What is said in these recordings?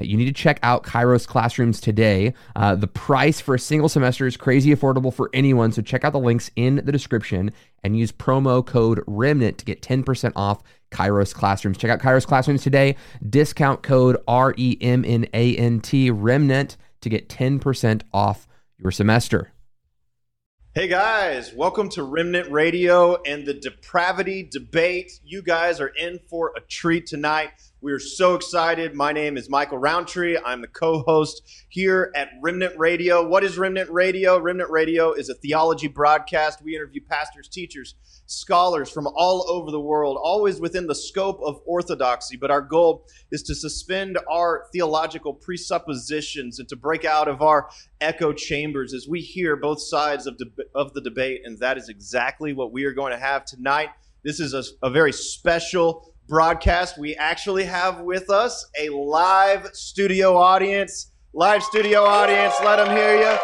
You need to check out Kairos Classrooms today. Uh, the price for a single semester is crazy affordable for anyone, so check out the links in the description and use promo code REMNANT to get 10% off Kairos Classrooms. Check out Kairos Classrooms today. Discount code R E M N A N T REMNANT to get 10% off your semester. Hey guys, welcome to Remnant Radio and the Depravity Debate. You guys are in for a treat tonight. We are so excited. My name is Michael Rowntree. I'm the co host here at Remnant Radio. What is Remnant Radio? Remnant Radio is a theology broadcast. We interview pastors, teachers, scholars from all over the world, always within the scope of orthodoxy. But our goal is to suspend our theological presuppositions and to break out of our echo chambers as we hear both sides of, de- of the debate. And that is exactly what we are going to have tonight. This is a, a very special broadcast, we actually have with us a live studio audience. Live studio audience, let them hear you.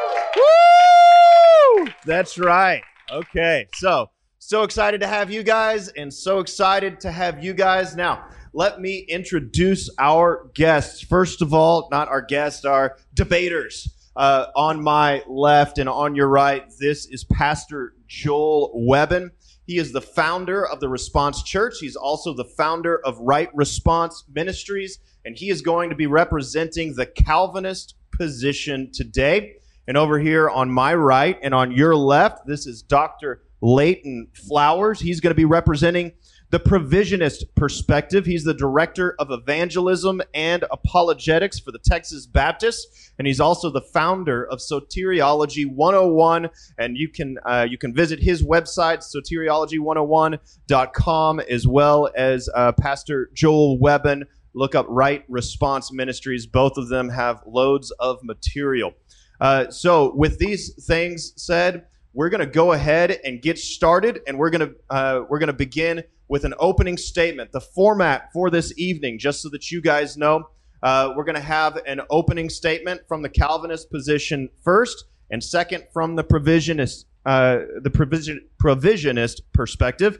Woo! That's right. Okay, so so excited to have you guys, and so excited to have you guys. Now, let me introduce our guests. First of all, not our guests, our debaters. Uh, on my left and on your right, this is Pastor Joel Webbon. He is the founder of the Response Church. He's also the founder of Right Response Ministries, and he is going to be representing the Calvinist position today. And over here on my right and on your left, this is Dr. Leighton Flowers. He's going to be representing the provisionist perspective. He's the director of evangelism and apologetics for the Texas Baptists, and he's also the founder of Soteriology 101. And you can uh, you can visit his website soteriology101.com as well as uh, Pastor Joel Webbon. Look up Right Response Ministries. Both of them have loads of material. Uh, so, with these things said, we're going to go ahead and get started, and we're going to uh, we're going to begin with an opening statement. The format for this evening, just so that you guys know, uh, we're going to have an opening statement from the Calvinist position first, and second from the provisionist uh, the provision provisionist perspective.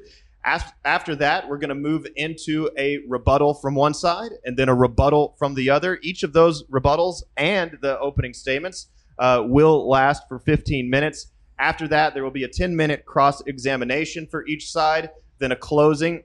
After that, we're going to move into a rebuttal from one side and then a rebuttal from the other. Each of those rebuttals and the opening statements uh, will last for 15 minutes. After that, there will be a 10 minute cross examination for each side then a closing.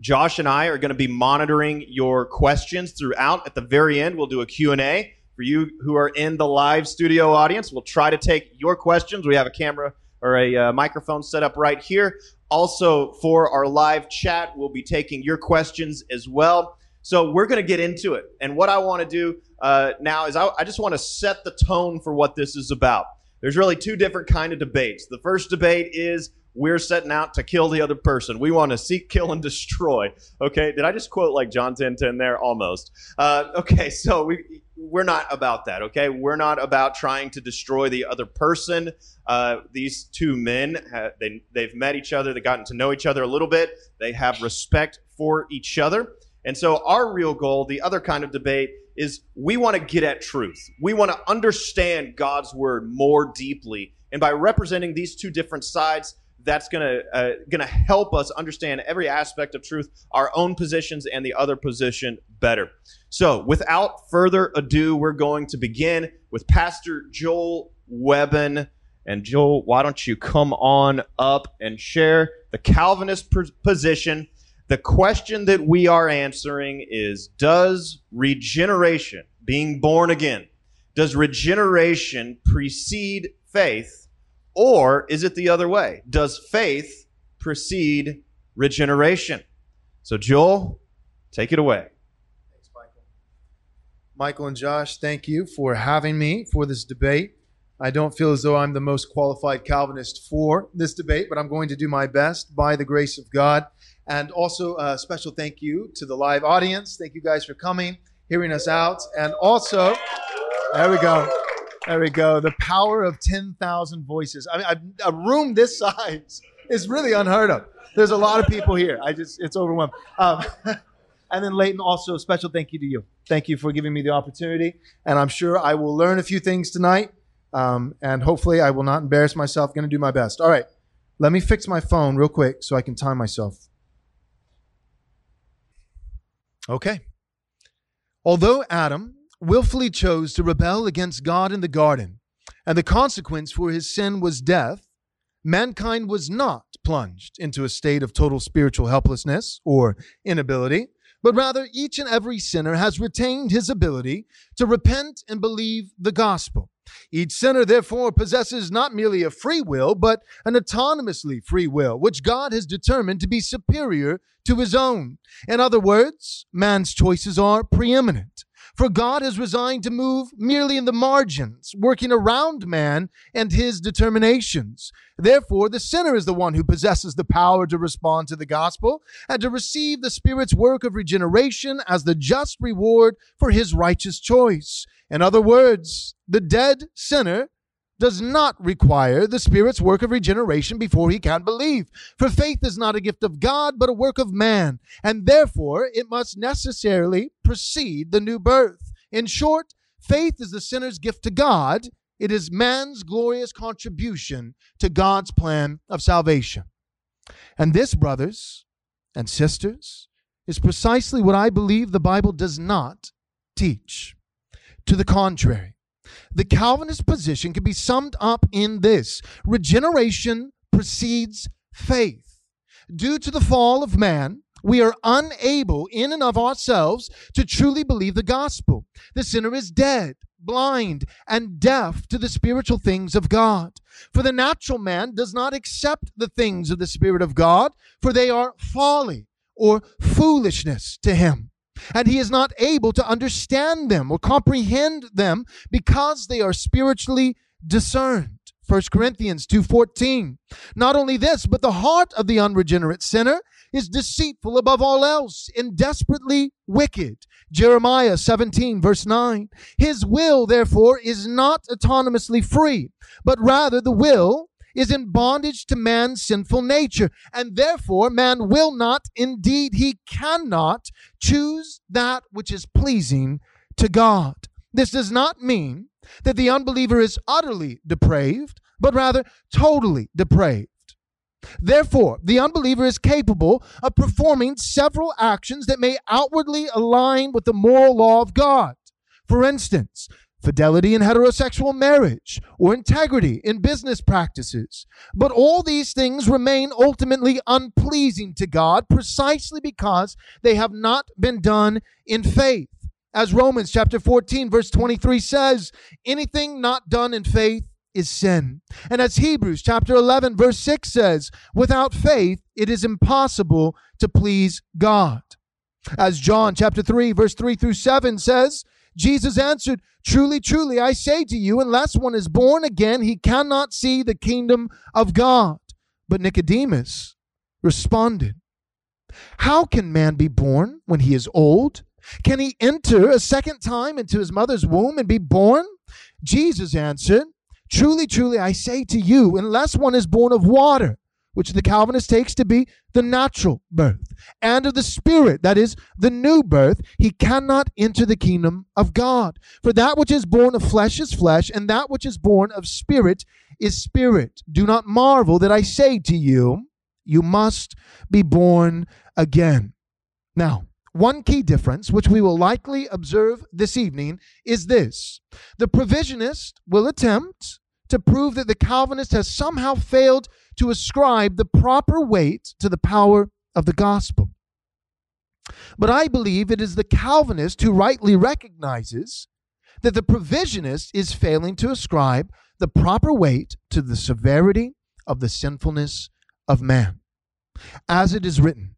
Josh and I are going to be monitoring your questions throughout. At the very end, we'll do a Q&A. For you who are in the live studio audience, we'll try to take your questions. We have a camera or a uh, microphone set up right here. Also, for our live chat, we'll be taking your questions as well. So we're going to get into it. And what I want to do uh, now is I, I just want to set the tone for what this is about. There's really two different kind of debates. The first debate is we're setting out to kill the other person. We want to seek, kill, and destroy. Okay, did I just quote like John 10 10 there? Almost. Uh, okay, so we we're not about that. Okay, we're not about trying to destroy the other person. Uh, these two men they they've met each other. They've gotten to know each other a little bit. They have respect for each other. And so our real goal, the other kind of debate, is we want to get at truth. We want to understand God's word more deeply. And by representing these two different sides, that's gonna uh, gonna help us understand every aspect of truth, our own positions and the other position better. So, without further ado, we're going to begin with Pastor Joel Webbon. And Joel, why don't you come on up and share the Calvinist position? The question that we are answering is Does regeneration, being born again, does regeneration precede faith or is it the other way? Does faith precede regeneration? So, Joel, take it away. Thanks, Michael. Michael and Josh, thank you for having me for this debate. I don't feel as though I'm the most qualified Calvinist for this debate, but I'm going to do my best by the grace of God. And also, a special thank you to the live audience. Thank you guys for coming, hearing us out. And also, there we go. There we go. The power of 10,000 voices. I mean, a, a room this size is really unheard of. There's a lot of people here. I just, it's overwhelming. Um, and then Leighton, also a special thank you to you. Thank you for giving me the opportunity. And I'm sure I will learn a few things tonight. Um, and hopefully I will not embarrass myself. Going to do my best. All right. Let me fix my phone real quick so I can time myself. Okay. Although Adam willfully chose to rebel against God in the garden, and the consequence for his sin was death, mankind was not plunged into a state of total spiritual helplessness or inability, but rather each and every sinner has retained his ability to repent and believe the gospel. Each sinner, therefore, possesses not merely a free will, but an autonomously free will, which God has determined to be superior to his own. In other words, man's choices are preeminent. For God has resigned to move merely in the margins, working around man and his determinations. Therefore, the sinner is the one who possesses the power to respond to the gospel and to receive the Spirit's work of regeneration as the just reward for his righteous choice. In other words, the dead sinner does not require the Spirit's work of regeneration before he can believe. For faith is not a gift of God, but a work of man, and therefore it must necessarily precede the new birth. In short, faith is the sinner's gift to God. It is man's glorious contribution to God's plan of salvation. And this, brothers and sisters, is precisely what I believe the Bible does not teach. To the contrary, the Calvinist position can be summed up in this regeneration precedes faith. Due to the fall of man, we are unable in and of ourselves to truly believe the gospel. The sinner is dead, blind, and deaf to the spiritual things of God. For the natural man does not accept the things of the Spirit of God, for they are folly or foolishness to him and he is not able to understand them or comprehend them because they are spiritually discerned. 1 Corinthians 2:14. Not only this, but the heart of the unregenerate sinner is deceitful above all else and desperately wicked. Jeremiah 17 verse 9. His will therefore is not autonomously free, but rather the will is in bondage to man's sinful nature. And therefore, man will not, indeed, he cannot choose that which is pleasing to God. This does not mean that the unbeliever is utterly depraved, but rather totally depraved. Therefore, the unbeliever is capable of performing several actions that may outwardly align with the moral law of God. For instance, fidelity in heterosexual marriage, or integrity in business practices. But all these things remain ultimately unpleasing to God precisely because they have not been done in faith. As Romans chapter 14 verse 23 says, anything not done in faith is sin. And as Hebrews chapter 11 verse 6 says, without faith it is impossible to please God. As John chapter 3 verse 3 through 7 says, Jesus answered, Truly, truly, I say to you, unless one is born again, he cannot see the kingdom of God. But Nicodemus responded, How can man be born when he is old? Can he enter a second time into his mother's womb and be born? Jesus answered, Truly, truly, I say to you, unless one is born of water which the Calvinist takes to be the natural birth, and of the Spirit, that is, the new birth, he cannot enter the kingdom of God. For that which is born of flesh is flesh, and that which is born of spirit is spirit. Do not marvel that I say to you, you must be born again. Now, one key difference, which we will likely observe this evening, is this the provisionist will attempt to prove that the Calvinist has somehow failed to ascribe the proper weight to the power of the gospel. But I believe it is the Calvinist who rightly recognizes that the provisionist is failing to ascribe the proper weight to the severity of the sinfulness of man. As it is written,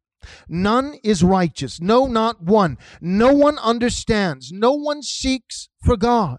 None is righteous, no, not one. No one understands, no one seeks for God.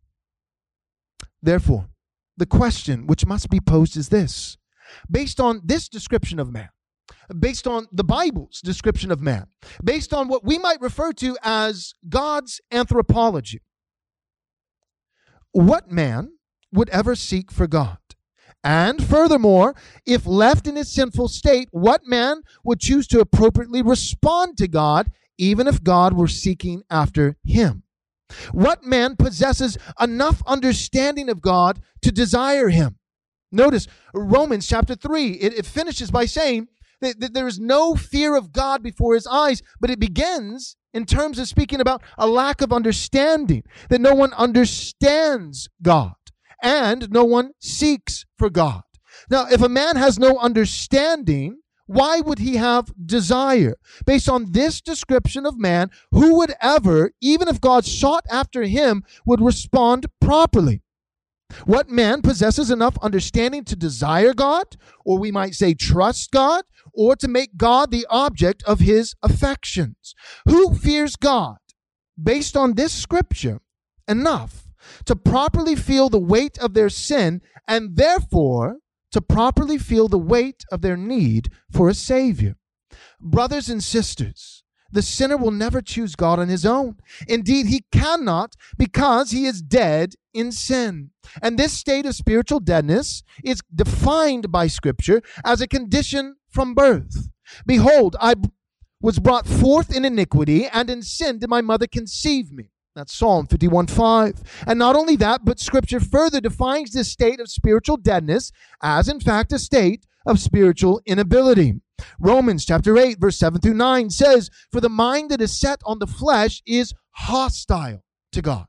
Therefore, the question which must be posed is this based on this description of man, based on the Bible's description of man, based on what we might refer to as God's anthropology, what man would ever seek for God? And furthermore, if left in his sinful state, what man would choose to appropriately respond to God, even if God were seeking after him? What man possesses enough understanding of God to desire him? Notice Romans chapter 3, it, it finishes by saying that, that there is no fear of God before his eyes, but it begins in terms of speaking about a lack of understanding, that no one understands God and no one seeks for God. Now, if a man has no understanding, why would he have desire? Based on this description of man, who would ever, even if God sought after him, would respond properly? What man possesses enough understanding to desire God, or we might say trust God, or to make God the object of his affections? Who fears God? Based on this scripture, enough to properly feel the weight of their sin and therefore to properly feel the weight of their need for a Savior. Brothers and sisters, the sinner will never choose God on his own. Indeed, he cannot because he is dead in sin. And this state of spiritual deadness is defined by Scripture as a condition from birth. Behold, I was brought forth in iniquity, and in sin did my mother conceive me. That's Psalm 51 5. And not only that, but Scripture further defines this state of spiritual deadness as, in fact, a state of spiritual inability. Romans chapter 8, verse 7 through 9 says, For the mind that is set on the flesh is hostile to God,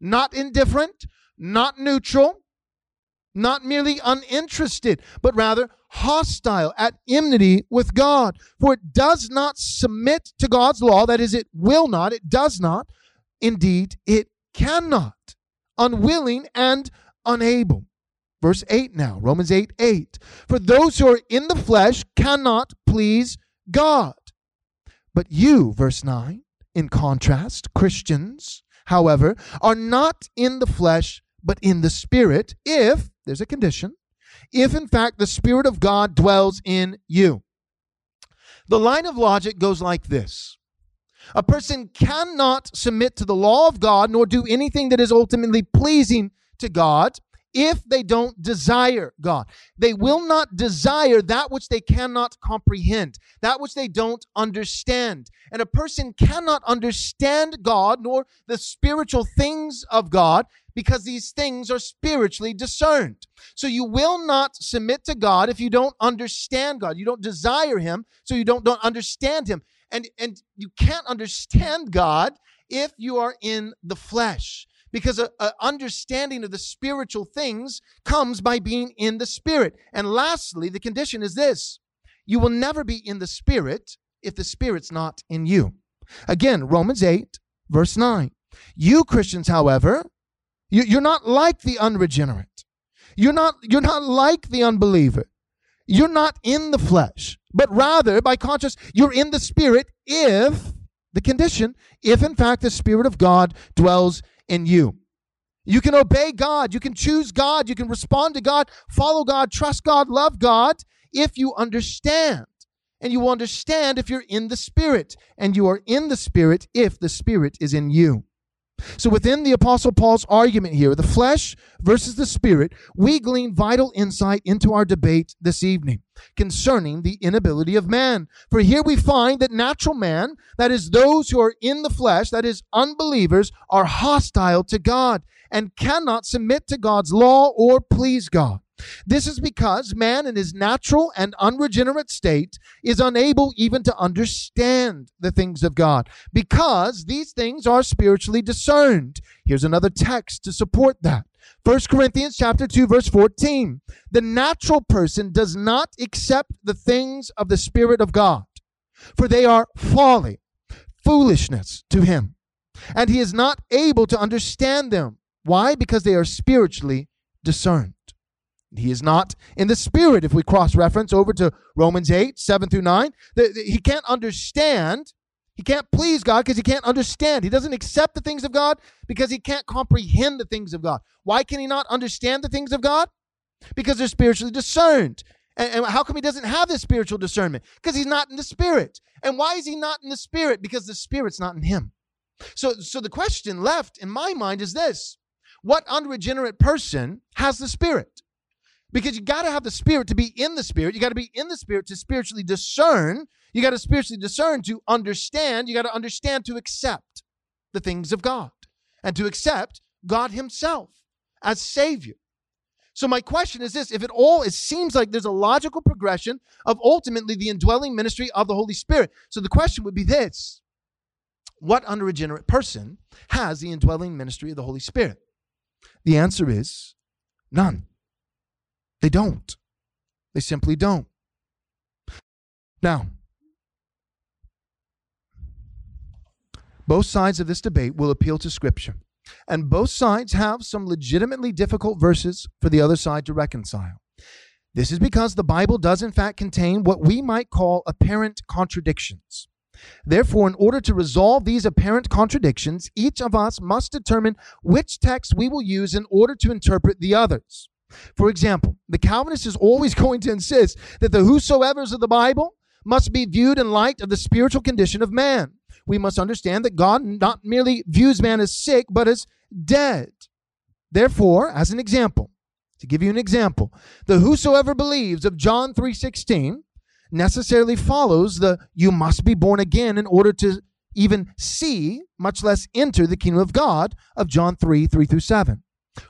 not indifferent, not neutral, not merely uninterested, but rather hostile, at enmity with God. For it does not submit to God's law, that is, it will not, it does not Indeed, it cannot. Unwilling and unable. Verse 8 now, Romans 8 8. For those who are in the flesh cannot please God. But you, verse 9, in contrast, Christians, however, are not in the flesh, but in the Spirit, if, there's a condition, if in fact the Spirit of God dwells in you. The line of logic goes like this a person cannot submit to the law of God nor do anything that is ultimately pleasing to God if they don't desire God. They will not desire that which they cannot comprehend, that which they don't understand. And a person cannot understand God nor the spiritual things of God because these things are spiritually discerned. So you will not submit to God if you don't understand God. You don't desire Him, so you don't, don't understand Him and and you can't understand God if you are in the flesh because a, a, understanding of the spiritual things comes by being in the spirit. And lastly the condition is this. You will never be in the spirit if the spirit's not in you. Again romans 8 verse 9 you christians however you, you're not like the unregenerate. You're not you're not like the unbeliever you're not in the flesh but rather, by contrast, you're in the Spirit if, the condition, if in fact the Spirit of God dwells in you. You can obey God, you can choose God, you can respond to God, follow God, trust God, love God, if you understand. And you will understand if you're in the Spirit. And you are in the Spirit if the Spirit is in you. So, within the Apostle Paul's argument here, the flesh versus the spirit, we glean vital insight into our debate this evening concerning the inability of man. For here we find that natural man, that is, those who are in the flesh, that is, unbelievers, are hostile to God and cannot submit to God's law or please God. This is because man in his natural and unregenerate state is unable even to understand the things of God because these things are spiritually discerned. Here's another text to support that. 1 Corinthians chapter 2 verse 14. The natural person does not accept the things of the spirit of God, for they are folly, foolishness to him, and he is not able to understand them. Why? Because they are spiritually discerned. He is not in the spirit. If we cross reference over to Romans 8, 7 through 9, the, the, he can't understand. He can't please God because he can't understand. He doesn't accept the things of God because he can't comprehend the things of God. Why can he not understand the things of God? Because they're spiritually discerned. And, and how come he doesn't have this spiritual discernment? Because he's not in the spirit. And why is he not in the spirit? Because the spirit's not in him. So, so the question left in my mind is this What unregenerate person has the spirit? Because you got to have the spirit to be in the spirit. You got to be in the spirit to spiritually discern. You got to spiritually discern to understand. You got to understand to accept the things of God and to accept God Himself as Savior. So my question is this: If it all it seems like there's a logical progression of ultimately the indwelling ministry of the Holy Spirit. So the question would be this: What unregenerate person has the indwelling ministry of the Holy Spirit? The answer is none. They don't. They simply don't. Now, both sides of this debate will appeal to Scripture, and both sides have some legitimately difficult verses for the other side to reconcile. This is because the Bible does, in fact, contain what we might call apparent contradictions. Therefore, in order to resolve these apparent contradictions, each of us must determine which text we will use in order to interpret the others. For example, the Calvinist is always going to insist that the whosoever's of the Bible must be viewed in light of the spiritual condition of man. We must understand that God not merely views man as sick, but as dead. Therefore, as an example, to give you an example, the whosoever believes of John 3:16 necessarily follows the you must be born again in order to even see, much less enter the kingdom of God of John 3, 3 through 7.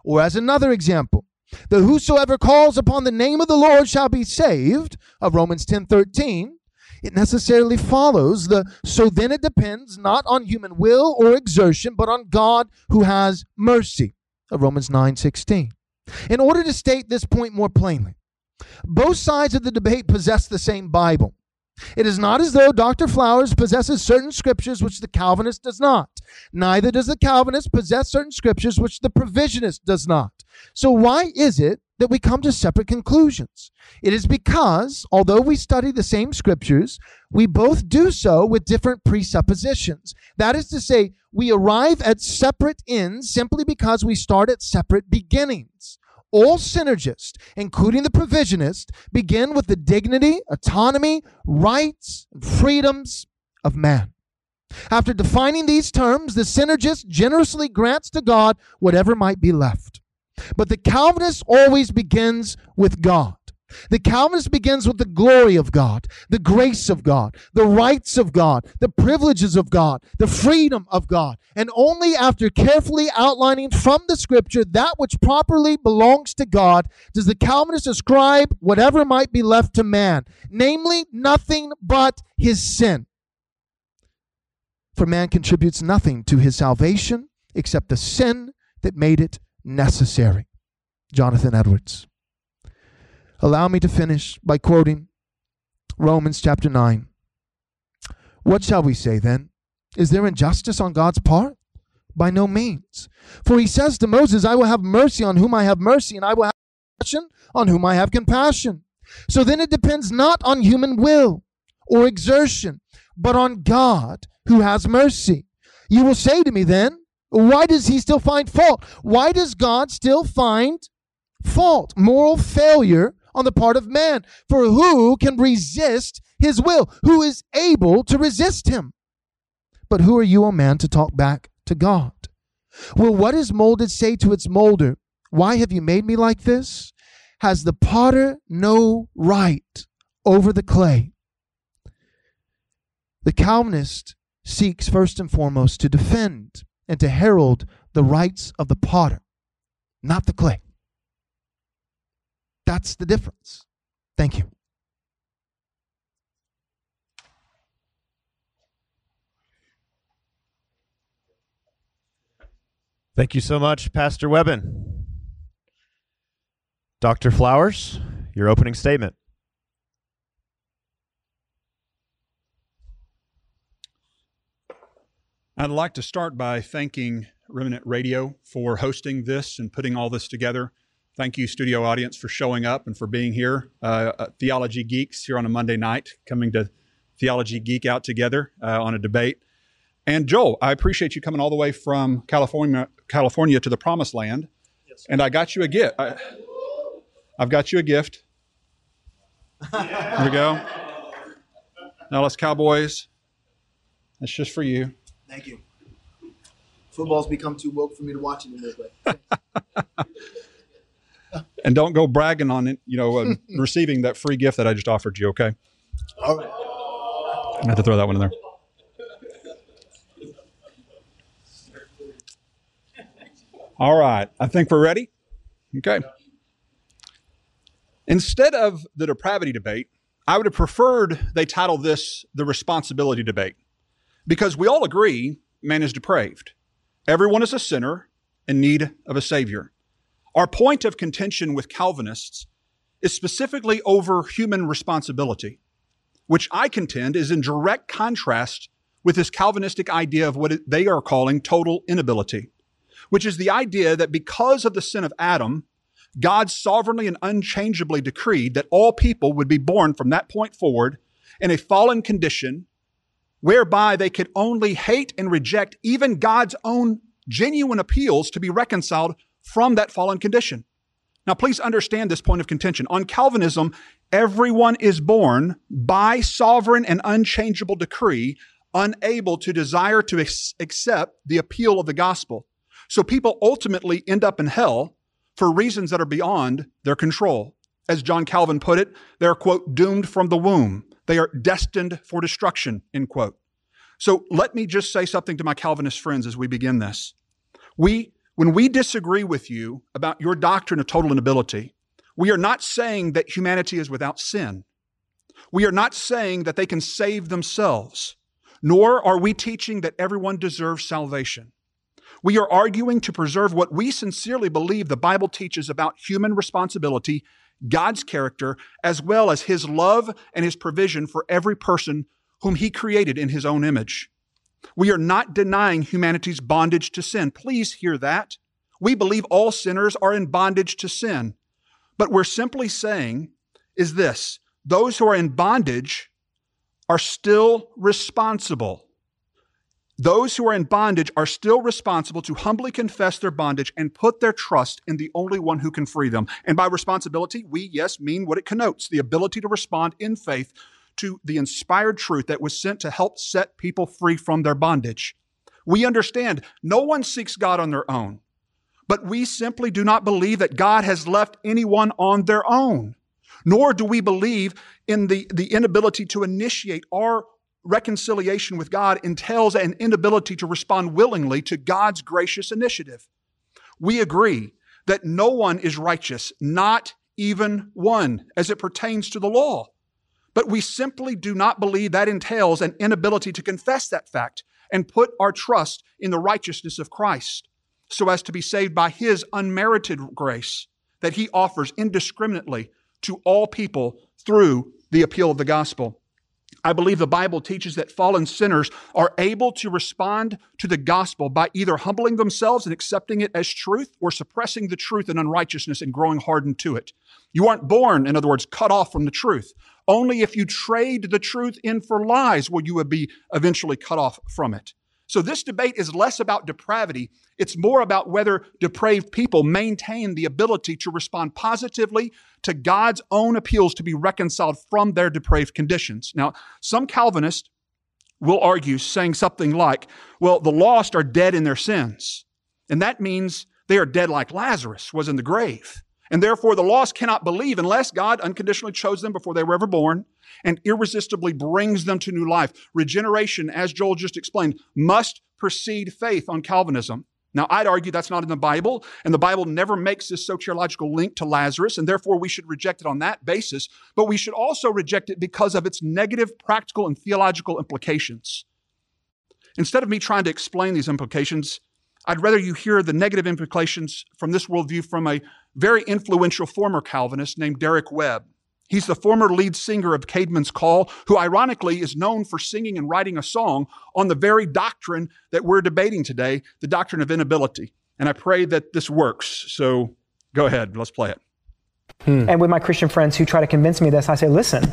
Or as another example, the whosoever calls upon the name of the Lord shall be saved of Romans 10 13. It necessarily follows the so then it depends not on human will or exertion, but on God who has mercy of Romans 9 16. In order to state this point more plainly, both sides of the debate possess the same Bible. It is not as though Dr. Flowers possesses certain scriptures which the Calvinist does not. Neither does the Calvinist possess certain scriptures which the provisionist does not. So, why is it that we come to separate conclusions? It is because, although we study the same scriptures, we both do so with different presuppositions. That is to say, we arrive at separate ends simply because we start at separate beginnings all synergists, including the provisionist, begin with the dignity, autonomy, rights, and freedoms of man. After defining these terms, the synergist generously grants to God whatever might be left. But the Calvinist always begins with God. The Calvinist begins with the glory of God, the grace of God, the rights of God, the privileges of God, the freedom of God. And only after carefully outlining from the scripture that which properly belongs to God does the Calvinist ascribe whatever might be left to man, namely nothing but his sin. For man contributes nothing to his salvation except the sin that made it necessary. Jonathan Edwards. Allow me to finish by quoting Romans chapter 9. What shall we say then? Is there injustice on God's part? By no means. For he says to Moses, I will have mercy on whom I have mercy, and I will have compassion on whom I have compassion. So then it depends not on human will or exertion, but on God who has mercy. You will say to me then, why does he still find fault? Why does God still find fault, moral failure on the part of man. For who can resist his will? Who is able to resist him? But who are you, O man, to talk back to God? Will what is molded say to its molder, Why have you made me like this? Has the potter no right over the clay? The Calvinist seeks first and foremost to defend and to herald the rights of the potter, not the clay. That's the difference. Thank you. Thank you so much, Pastor Webbon. Dr. Flowers, your opening statement. I'd like to start by thanking Remnant Radio for hosting this and putting all this together. Thank you, studio audience, for showing up and for being here. Uh, uh, Theology Geeks here on a Monday night, coming to Theology Geek out together uh, on a debate. And Joel, I appreciate you coming all the way from California, California to the Promised Land. Yes, and I got you a gift. I, have got you a gift. Here we go. Dallas Cowboys. That's just for you. Thank you. Football's become too woke for me to watch anymore. But and don't go bragging on it, you know, uh, receiving that free gift that I just offered you, okay? All right. I had to throw that one in there. All right. I think we're ready. Okay. Instead of the depravity debate, I would have preferred they title this the responsibility debate because we all agree man is depraved. Everyone is a sinner in need of a savior. Our point of contention with Calvinists is specifically over human responsibility, which I contend is in direct contrast with this Calvinistic idea of what they are calling total inability, which is the idea that because of the sin of Adam, God sovereignly and unchangeably decreed that all people would be born from that point forward in a fallen condition whereby they could only hate and reject even God's own genuine appeals to be reconciled from that fallen condition. Now, please understand this point of contention. On Calvinism, everyone is born by sovereign and unchangeable decree, unable to desire to ex- accept the appeal of the gospel. So people ultimately end up in hell for reasons that are beyond their control. As John Calvin put it, they're, quote, doomed from the womb. They are destined for destruction, end quote. So let me just say something to my Calvinist friends as we begin this. We when we disagree with you about your doctrine of total inability, we are not saying that humanity is without sin. We are not saying that they can save themselves, nor are we teaching that everyone deserves salvation. We are arguing to preserve what we sincerely believe the Bible teaches about human responsibility, God's character, as well as His love and His provision for every person whom He created in His own image. We are not denying humanity's bondage to sin. Please hear that. We believe all sinners are in bondage to sin. But we're simply saying is this those who are in bondage are still responsible. Those who are in bondage are still responsible to humbly confess their bondage and put their trust in the only one who can free them. And by responsibility, we, yes, mean what it connotes the ability to respond in faith to the inspired truth that was sent to help set people free from their bondage. We understand no one seeks God on their own, but we simply do not believe that God has left anyone on their own. Nor do we believe in the, the inability to initiate our reconciliation with God entails an inability to respond willingly to God's gracious initiative. We agree that no one is righteous, not even one, as it pertains to the law. But we simply do not believe that entails an inability to confess that fact and put our trust in the righteousness of Christ so as to be saved by his unmerited grace that he offers indiscriminately to all people through the appeal of the gospel. I believe the Bible teaches that fallen sinners are able to respond to the gospel by either humbling themselves and accepting it as truth or suppressing the truth in unrighteousness and growing hardened to it. You aren't born, in other words, cut off from the truth. Only if you trade the truth in for lies will you be eventually cut off from it. So this debate is less about depravity. It's more about whether depraved people maintain the ability to respond positively to God's own appeals to be reconciled from their depraved conditions. Now, some Calvinists will argue saying something like, well, the lost are dead in their sins. And that means they are dead like Lazarus was in the grave. And therefore, the lost cannot believe unless God unconditionally chose them before they were ever born and irresistibly brings them to new life. Regeneration, as Joel just explained, must precede faith on Calvinism. Now, I'd argue that's not in the Bible, and the Bible never makes this soteriological link to Lazarus, and therefore we should reject it on that basis, but we should also reject it because of its negative practical and theological implications. Instead of me trying to explain these implications, I'd rather you hear the negative implications from this worldview from a very influential former Calvinist named Derek Webb. He's the former lead singer of Caedmon's Call, who ironically is known for singing and writing a song on the very doctrine that we're debating today, the doctrine of inability. And I pray that this works. So Go ahead. Let's play it. Hmm. And with my Christian friends who try to convince me this, I say, listen,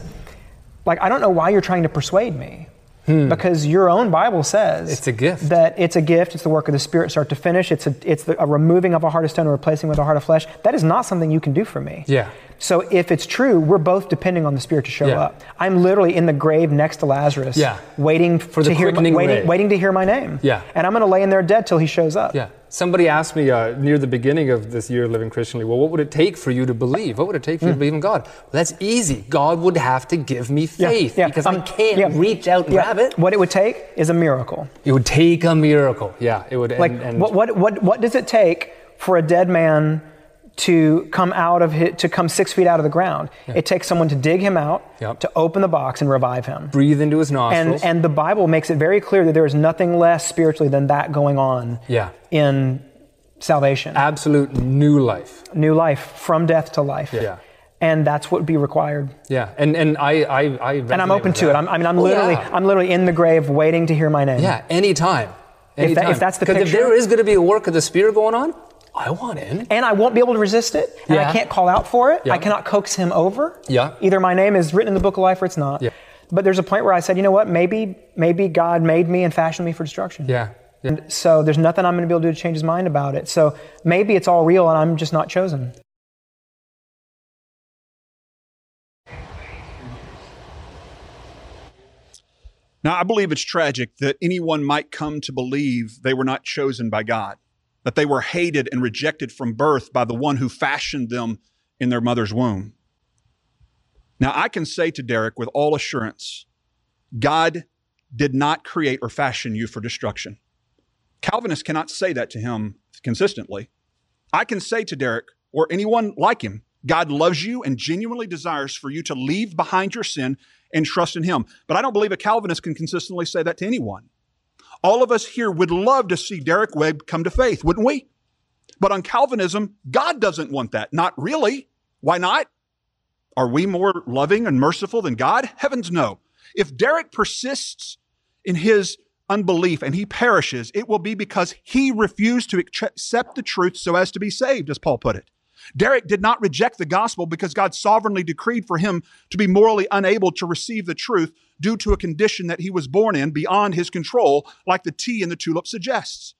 like, I don't know why you're trying to persuade me. Because your own Bible says Hmm. It's a gift. That it's a gift. It's the work of the Spirit, start to finish. It's a it's the, a removing of a heart of stone and replacing with a heart of flesh. That is not something you can do for me. Yeah. So if it's true, we're both depending on the Spirit to show Yeah. up. I'm literally in the grave next to Lazarus, Yeah. waiting For to the hear waiting, waiting to hear my name. Yeah. And I'm going to lay in there dead till he shows up. Yeah. Somebody asked me uh, near the beginning of this year of living Christianly, well, what would it take for you to believe? What would it take for you to believe in God? Well, that's easy. God would have to give me Hmm. Yeah, faith yeah, because I um, can't yeah, reach out and grab it. What it would take is a miracle. It would take a miracle. Yeah, it would. Like, and, and what, what, what, what does it take for a dead man to come out of his, to come six feet out of the ground? It takes someone to dig him out, Yep. to open the box and revive him. breathe into his nostrils. And, and the Bible makes it very clear that there is nothing less spiritually than that going on yeah, in salvation. absolute new life. New life from death to life. Yeah. And that's what would be required. Yeah, and and I I, I And I'm open to it. I'm, I mean, I'm Oh, literally, yeah. I'm literally in the grave waiting to hear my name. Yeah, anytime. If that- if that's the because if there is going to be a work of the Spirit going on, I want in. and I won't be able to resist it, and I can't call out for it. Yeah. I cannot coax him over. Yeah. Either my name is written in the book of life or it's not. Yeah. But there's a point where I said, you know what? Maybe, maybe God made me and fashioned me for destruction. Yeah, yeah. And so there's nothing I'm going to be able to do to change his mind about it. So maybe it's all real and I'm just not chosen. Now, I believe it's tragic that anyone might come to believe they were not chosen by God, that they were hated and rejected from birth by the one who fashioned them in their mother's womb. Now, I can say to Derek with all assurance God did not create or fashion you for destruction. Calvinists cannot say that to him consistently. I can say to Derek or anyone like him, God loves you and genuinely desires for you to leave behind your sin and trust in him. But I don't believe a Calvinist can consistently say that to anyone. All of us here would love to see Derek Webb come to faith, wouldn't we? But on Calvinism, God doesn't want that. Not really. Why not? Are we more loving and merciful than God? Heavens no. If Derek persists in his unbelief and he perishes, it will be because he refused to accept the truth so as to be saved, as Paul put it. Derek did not reject the gospel because God sovereignly decreed for him to be morally unable to receive the truth due to a condition that he was born in beyond his control, like the tea in the tulip suggests.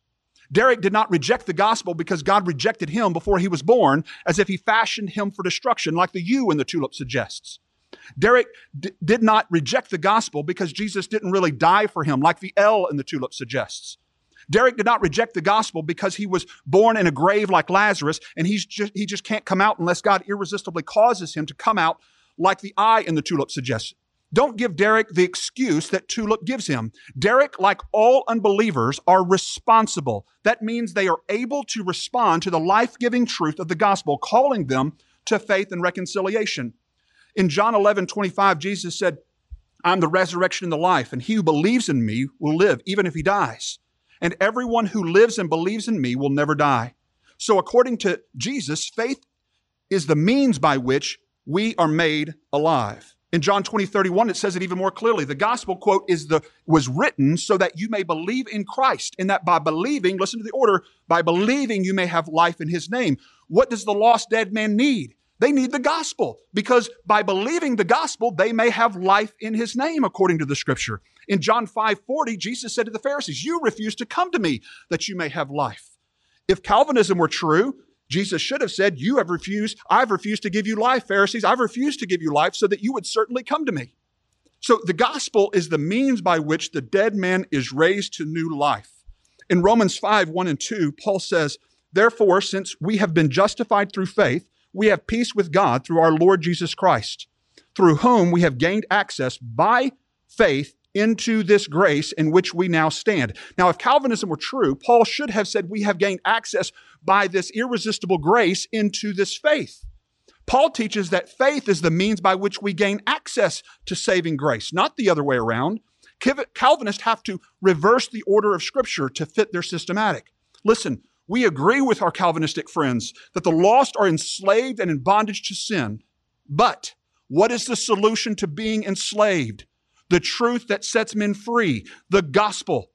Derek did not reject the gospel because God rejected him before he was born, as if he fashioned him for destruction, like the U in the tulip suggests. Derek d- did not reject the gospel because Jesus didn't really die for him, like the L in the tulip suggests. Derek did not reject the gospel because he was born in a grave like Lazarus and he's just, he just can't come out unless God irresistibly causes him to come out like the eye in the tulip suggests. Don't give Derek the excuse that tulip gives him. Derek, like all unbelievers, are responsible. That means they are able to respond to the life giving truth of the gospel, calling them to faith and reconciliation. In John 11, 25, Jesus said, I'm the resurrection and the life, and he who believes in me will live, even if he dies. And everyone who lives and believes in me will never die. So, according to Jesus, faith is the means by which we are made alive. In John 20, 31, it says it even more clearly. The gospel quote is the was written so that you may believe in Christ, and that by believing, listen to the order, by believing you may have life in his name. What does the lost dead man need? They need the gospel because by believing the gospel, they may have life in his name, according to the scripture. In John 5 40, Jesus said to the Pharisees, You refuse to come to me that you may have life. If Calvinism were true, Jesus should have said, You have refused, I've refused to give you life, Pharisees. I've refused to give you life so that you would certainly come to me. So the gospel is the means by which the dead man is raised to new life. In Romans 5 1 and 2, Paul says, Therefore, since we have been justified through faith, we have peace with God through our Lord Jesus Christ, through whom we have gained access by faith into this grace in which we now stand. Now, if Calvinism were true, Paul should have said we have gained access by this irresistible grace into this faith. Paul teaches that faith is the means by which we gain access to saving grace, not the other way around. Calvinists have to reverse the order of Scripture to fit their systematic. Listen, we agree with our Calvinistic friends that the lost are enslaved and in bondage to sin. But what is the solution to being enslaved? The truth that sets men free, the gospel.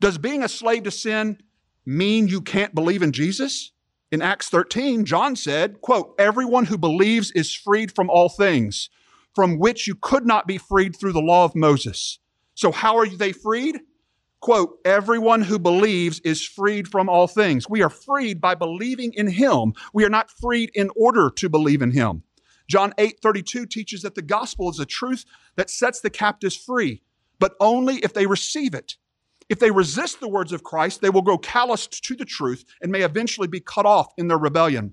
Does being a slave to sin mean you can't believe in Jesus? In Acts 13, John said, quote, everyone who believes is freed from all things, from which you could not be freed through the law of Moses. So how are they freed? Quote, everyone who believes is freed from all things. We are freed by believing in him. We are not freed in order to believe in him. John 8 32 teaches that the gospel is a truth that sets the captives free, but only if they receive it. If they resist the words of Christ, they will grow calloused to the truth and may eventually be cut off in their rebellion.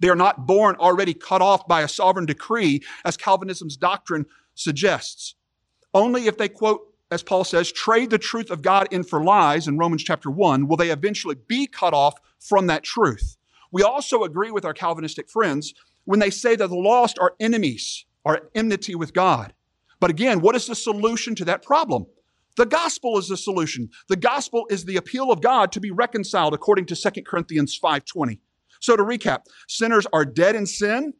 They are not born already cut off by a sovereign decree, as Calvinism's doctrine suggests. Only if they, quote, as Paul says, trade the truth of God in for lies in Romans chapter 1, will they eventually be cut off from that truth. We also agree with our Calvinistic friends when they say that the lost are enemies, are at enmity with God. But again, what is the solution to that problem? The gospel is the solution. The gospel is the appeal of God to be reconciled according to 2 Corinthians 5:20. So to recap, sinners are dead in sin,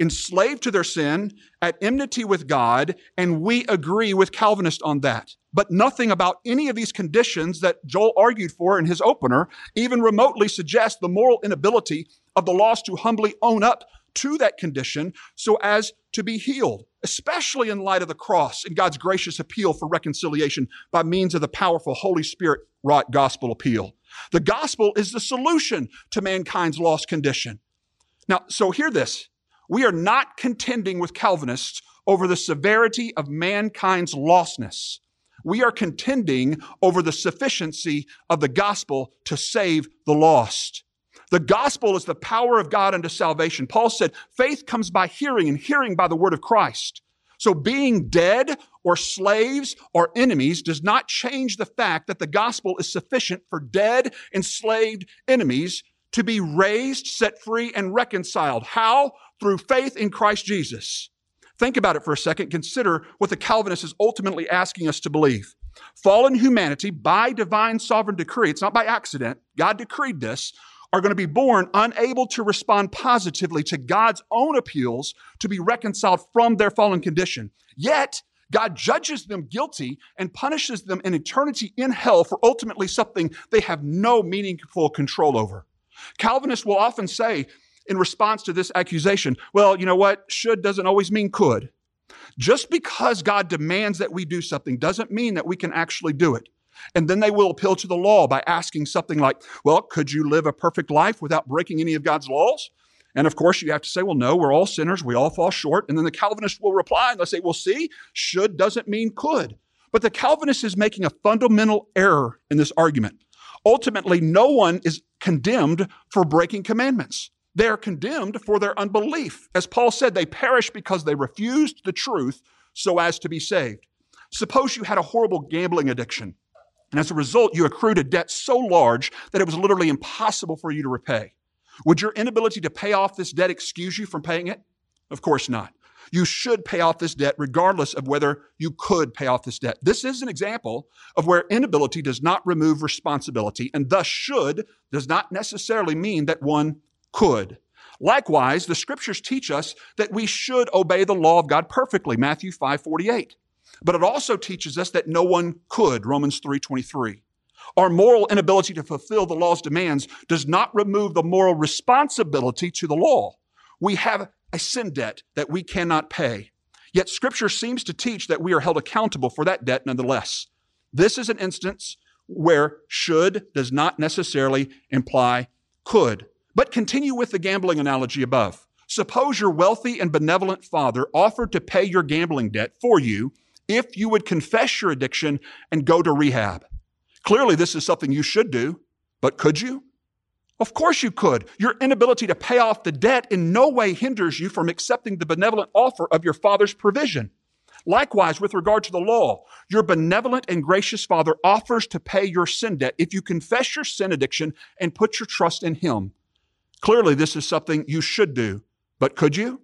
enslaved to their sin, at enmity with God, and we agree with Calvinist on that. But nothing about any of these conditions that Joel argued for in his opener even remotely suggests the moral inability of the lost to humbly own up to that condition so as to be healed, especially in light of the cross and God's gracious appeal for reconciliation by means of the powerful Holy Spirit wrought gospel appeal. The gospel is the solution to mankind's lost condition. Now, so hear this. We are not contending with Calvinists over the severity of mankind's lostness. We are contending over the sufficiency of the gospel to save the lost. The gospel is the power of God unto salvation. Paul said, faith comes by hearing and hearing by the word of Christ. So being dead or slaves or enemies does not change the fact that the gospel is sufficient for dead, enslaved enemies to be raised, set free, and reconciled. How? Through faith in Christ Jesus. Think about it for a second. Consider what the Calvinist is ultimately asking us to believe. Fallen humanity, by divine sovereign decree, it's not by accident, God decreed this, are going to be born unable to respond positively to God's own appeals to be reconciled from their fallen condition. Yet, God judges them guilty and punishes them in eternity in hell for ultimately something they have no meaningful control over. Calvinists will often say in response to this accusation, well, you know what? Should doesn't always mean could. Just because God demands that we do something doesn't mean that we can actually do it. And then they will appeal to the law by asking something like, well, could you live a perfect life without breaking any of God's laws? And of course, you have to say, well, no, we're all sinners. We all fall short. And then the Calvinist will reply and they'll say, well, see, should doesn't mean could. But the Calvinist is making a fundamental error in this argument. Ultimately, no one is condemned for breaking commandments. They are condemned for their unbelief. As Paul said, they perish because they refused the truth so as to be saved. Suppose you had a horrible gambling addiction. And as a result, you accrued a debt so large that it was literally impossible for you to repay. Would your inability to pay off this debt excuse you from paying it? Of course not. You should pay off this debt regardless of whether you could pay off this debt. This is an example of where inability does not remove responsibility and thus should does not necessarily mean that one could. Likewise, the scriptures teach us that we should obey the law of God perfectly, Matthew 5 48. But it also teaches us that no one could, Romans 3:23. Our moral inability to fulfill the law's demands does not remove the moral responsibility to the law. We have a sin debt that we cannot pay. Yet scripture seems to teach that we are held accountable for that debt nonetheless. This is an instance where should does not necessarily imply could. But continue with the gambling analogy above. Suppose your wealthy and benevolent father offered to pay your gambling debt for you if you would confess your addiction and go to rehab. Clearly, this is something you should do, but could you? Of course you could. Your inability to pay off the debt in no way hinders you from accepting the benevolent offer of your father's provision. Likewise, with regard to the law, your benevolent and gracious father offers to pay your sin debt if you confess your sin addiction and put your trust in him. Clearly, this is something you should do, but could you?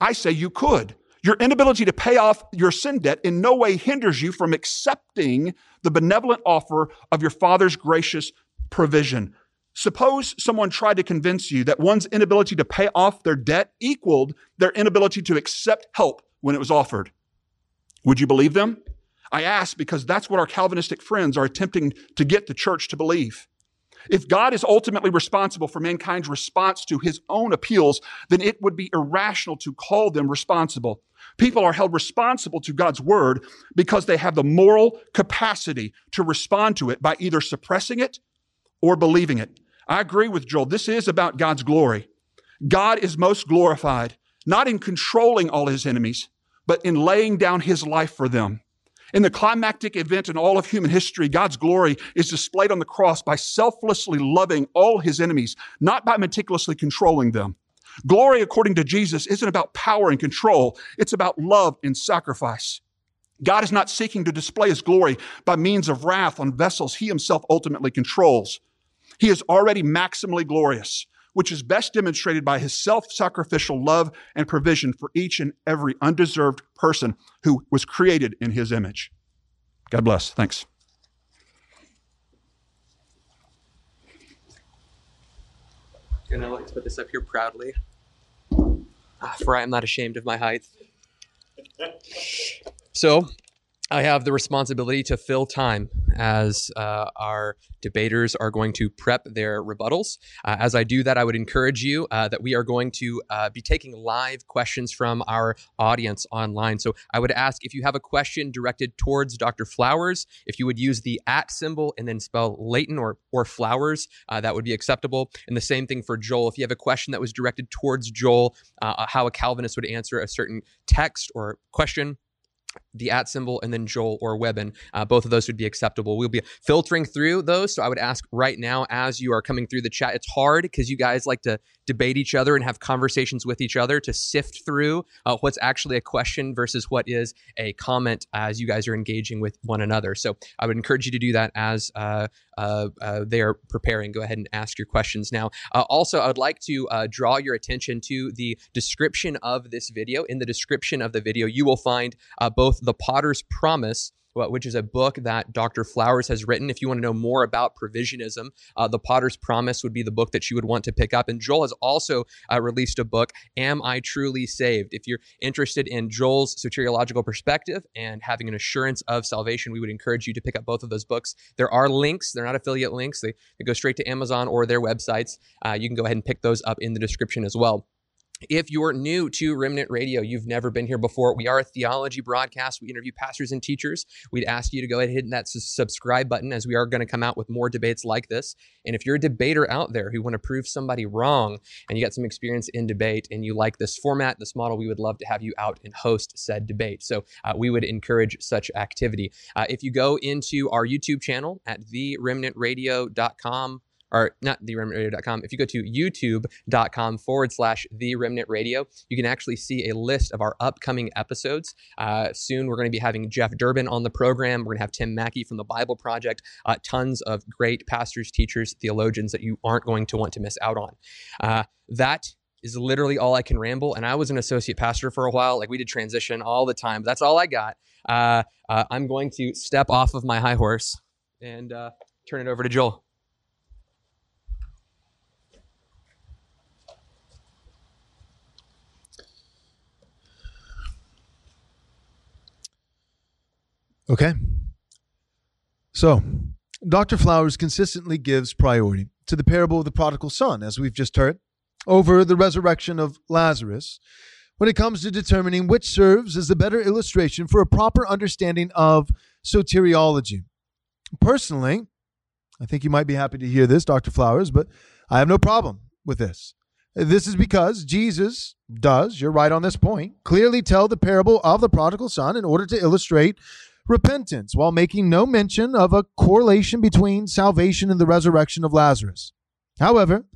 I say you could. Your inability to pay off your sin debt in no way hinders you from accepting the benevolent offer of your Father's gracious provision. Suppose someone tried to convince you that one's inability to pay off their debt equaled their inability to accept help when it was offered. Would you believe them? I ask because that's what our Calvinistic friends are attempting to get the church to believe. If God is ultimately responsible for mankind's response to his own appeals, then it would be irrational to call them responsible. People are held responsible to God's word because they have the moral capacity to respond to it by either suppressing it or believing it. I agree with Joel. This is about God's glory. God is most glorified not in controlling all his enemies, but in laying down his life for them. In the climactic event in all of human history, God's glory is displayed on the cross by selflessly loving all his enemies, not by meticulously controlling them. Glory, according to Jesus, isn't about power and control. It's about love and sacrifice. God is not seeking to display his glory by means of wrath on vessels he himself ultimately controls. He is already maximally glorious, which is best demonstrated by his self sacrificial love and provision for each and every undeserved person who was created in his image. God bless. Thanks. And I like to put this up here proudly. Ah, for I am not ashamed of my height. So, I have the responsibility to fill time as uh, our debaters are going to prep their rebuttals. Uh, as I do that, I would encourage you uh, that we are going to uh, be taking live questions from our audience online. So I would ask if you have a question directed towards Dr. Flowers, if you would use the at symbol and then spell Leighton or, or Flowers, uh, that would be acceptable. And the same thing for Joel. If you have a question that was directed towards Joel, uh, how a Calvinist would answer a certain text or question, the at symbol and then Joel or Webbon. Uh, both of those would be acceptable. We'll be filtering through those. So I would ask right now, as you are coming through the chat, it's hard because you guys like to debate each other and have conversations with each other to sift through uh, what's actually a question versus what is a comment as you guys are engaging with one another. So I would encourage you to do that as uh, uh, uh they are preparing. Go ahead and ask your questions now. Uh, also, I would like to uh, draw your attention to the description of this video. In the description of the video, you will find both the Potter's Promise which is a book that Dr. Flowers has written. If you want to know more about provisionism, uh, The Potter's Promise would be the book that you would want to pick up. And Joel has also uh, released a book, Am I Truly Saved? If you're interested in Joel's soteriological perspective and having an assurance of salvation, we would encourage you to pick up both of those books. There are links, they're not affiliate links, they, they go straight to Amazon or their websites. Uh, you can go ahead and pick those up in the description as well. If you're new to Remnant Radio, you've never been here before, we are a theology broadcast. We interview pastors and teachers. We'd ask you to go ahead and hit that subscribe button as we are going to come out with more debates like this. And if you're a debater out there who want to prove somebody wrong and you got some experience in debate and you like this format, this model, we would love to have you out and host said debate. So uh, we would encourage such activity. Uh, if you go into our YouTube channel at theremnantradio.com or not theremnantradio.com. If you go to youtube.com forward slash the remnant radio, you can actually see a list of our upcoming episodes. Uh, soon we're going to be having Jeff Durbin on the program. We're going to have Tim Mackie from the Bible Project, uh, tons of great pastors, teachers, theologians that you aren't going to want to miss out on. Uh, that is literally all I can ramble. And I was an associate pastor for a while. Like we did transition all the time. That's all I got. Uh, uh, I'm going to step off of my high horse and uh, turn it over to Joel. Okay. So, Dr. Flowers consistently gives priority to the parable of the prodigal son, as we've just heard, over the resurrection of Lazarus when it comes to determining which serves as the better illustration for a proper understanding of soteriology. Personally, I think you might be happy to hear this, Dr. Flowers, but I have no problem with this. This is because Jesus does, you're right on this point, clearly tell the parable of the prodigal son in order to illustrate repentance while making no mention of a correlation between salvation and the resurrection of Lazarus. However,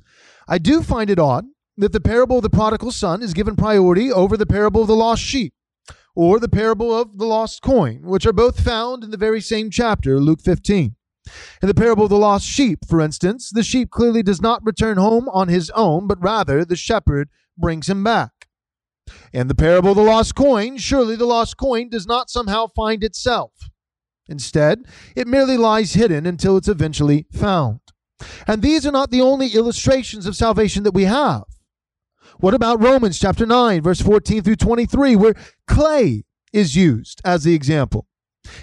I do find it odd that the parable of the prodigal son is given priority over the parable of the lost sheep or the parable of the lost coin, which are both found in the very same chapter, Luke 15. In the parable of the lost sheep, for instance, the sheep clearly does not return home on his own, but rather the shepherd brings him back. In the parable of the lost coin, surely the lost coin does not somehow find itself. Instead, it merely lies hidden until it's eventually found. And these are not the only illustrations of salvation that we have. What about Romans chapter 9, verse 14 through 23, where clay is used as the example?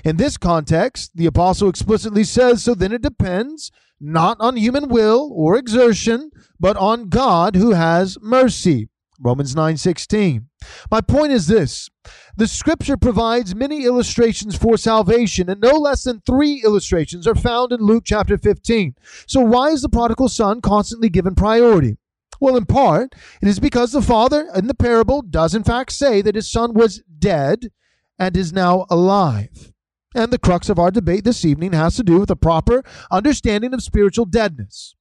In this context, the apostle explicitly says, So then it depends not on human will or exertion, but on God who has mercy. Romans 9:16. My point is this: the scripture provides many illustrations for salvation, and no less than 3 illustrations are found in Luke chapter 15. So why is the prodigal son constantly given priority? Well, in part, it is because the father in the parable does in fact say that his son was dead and is now alive. And the crux of our debate this evening has to do with a proper understanding of spiritual deadness.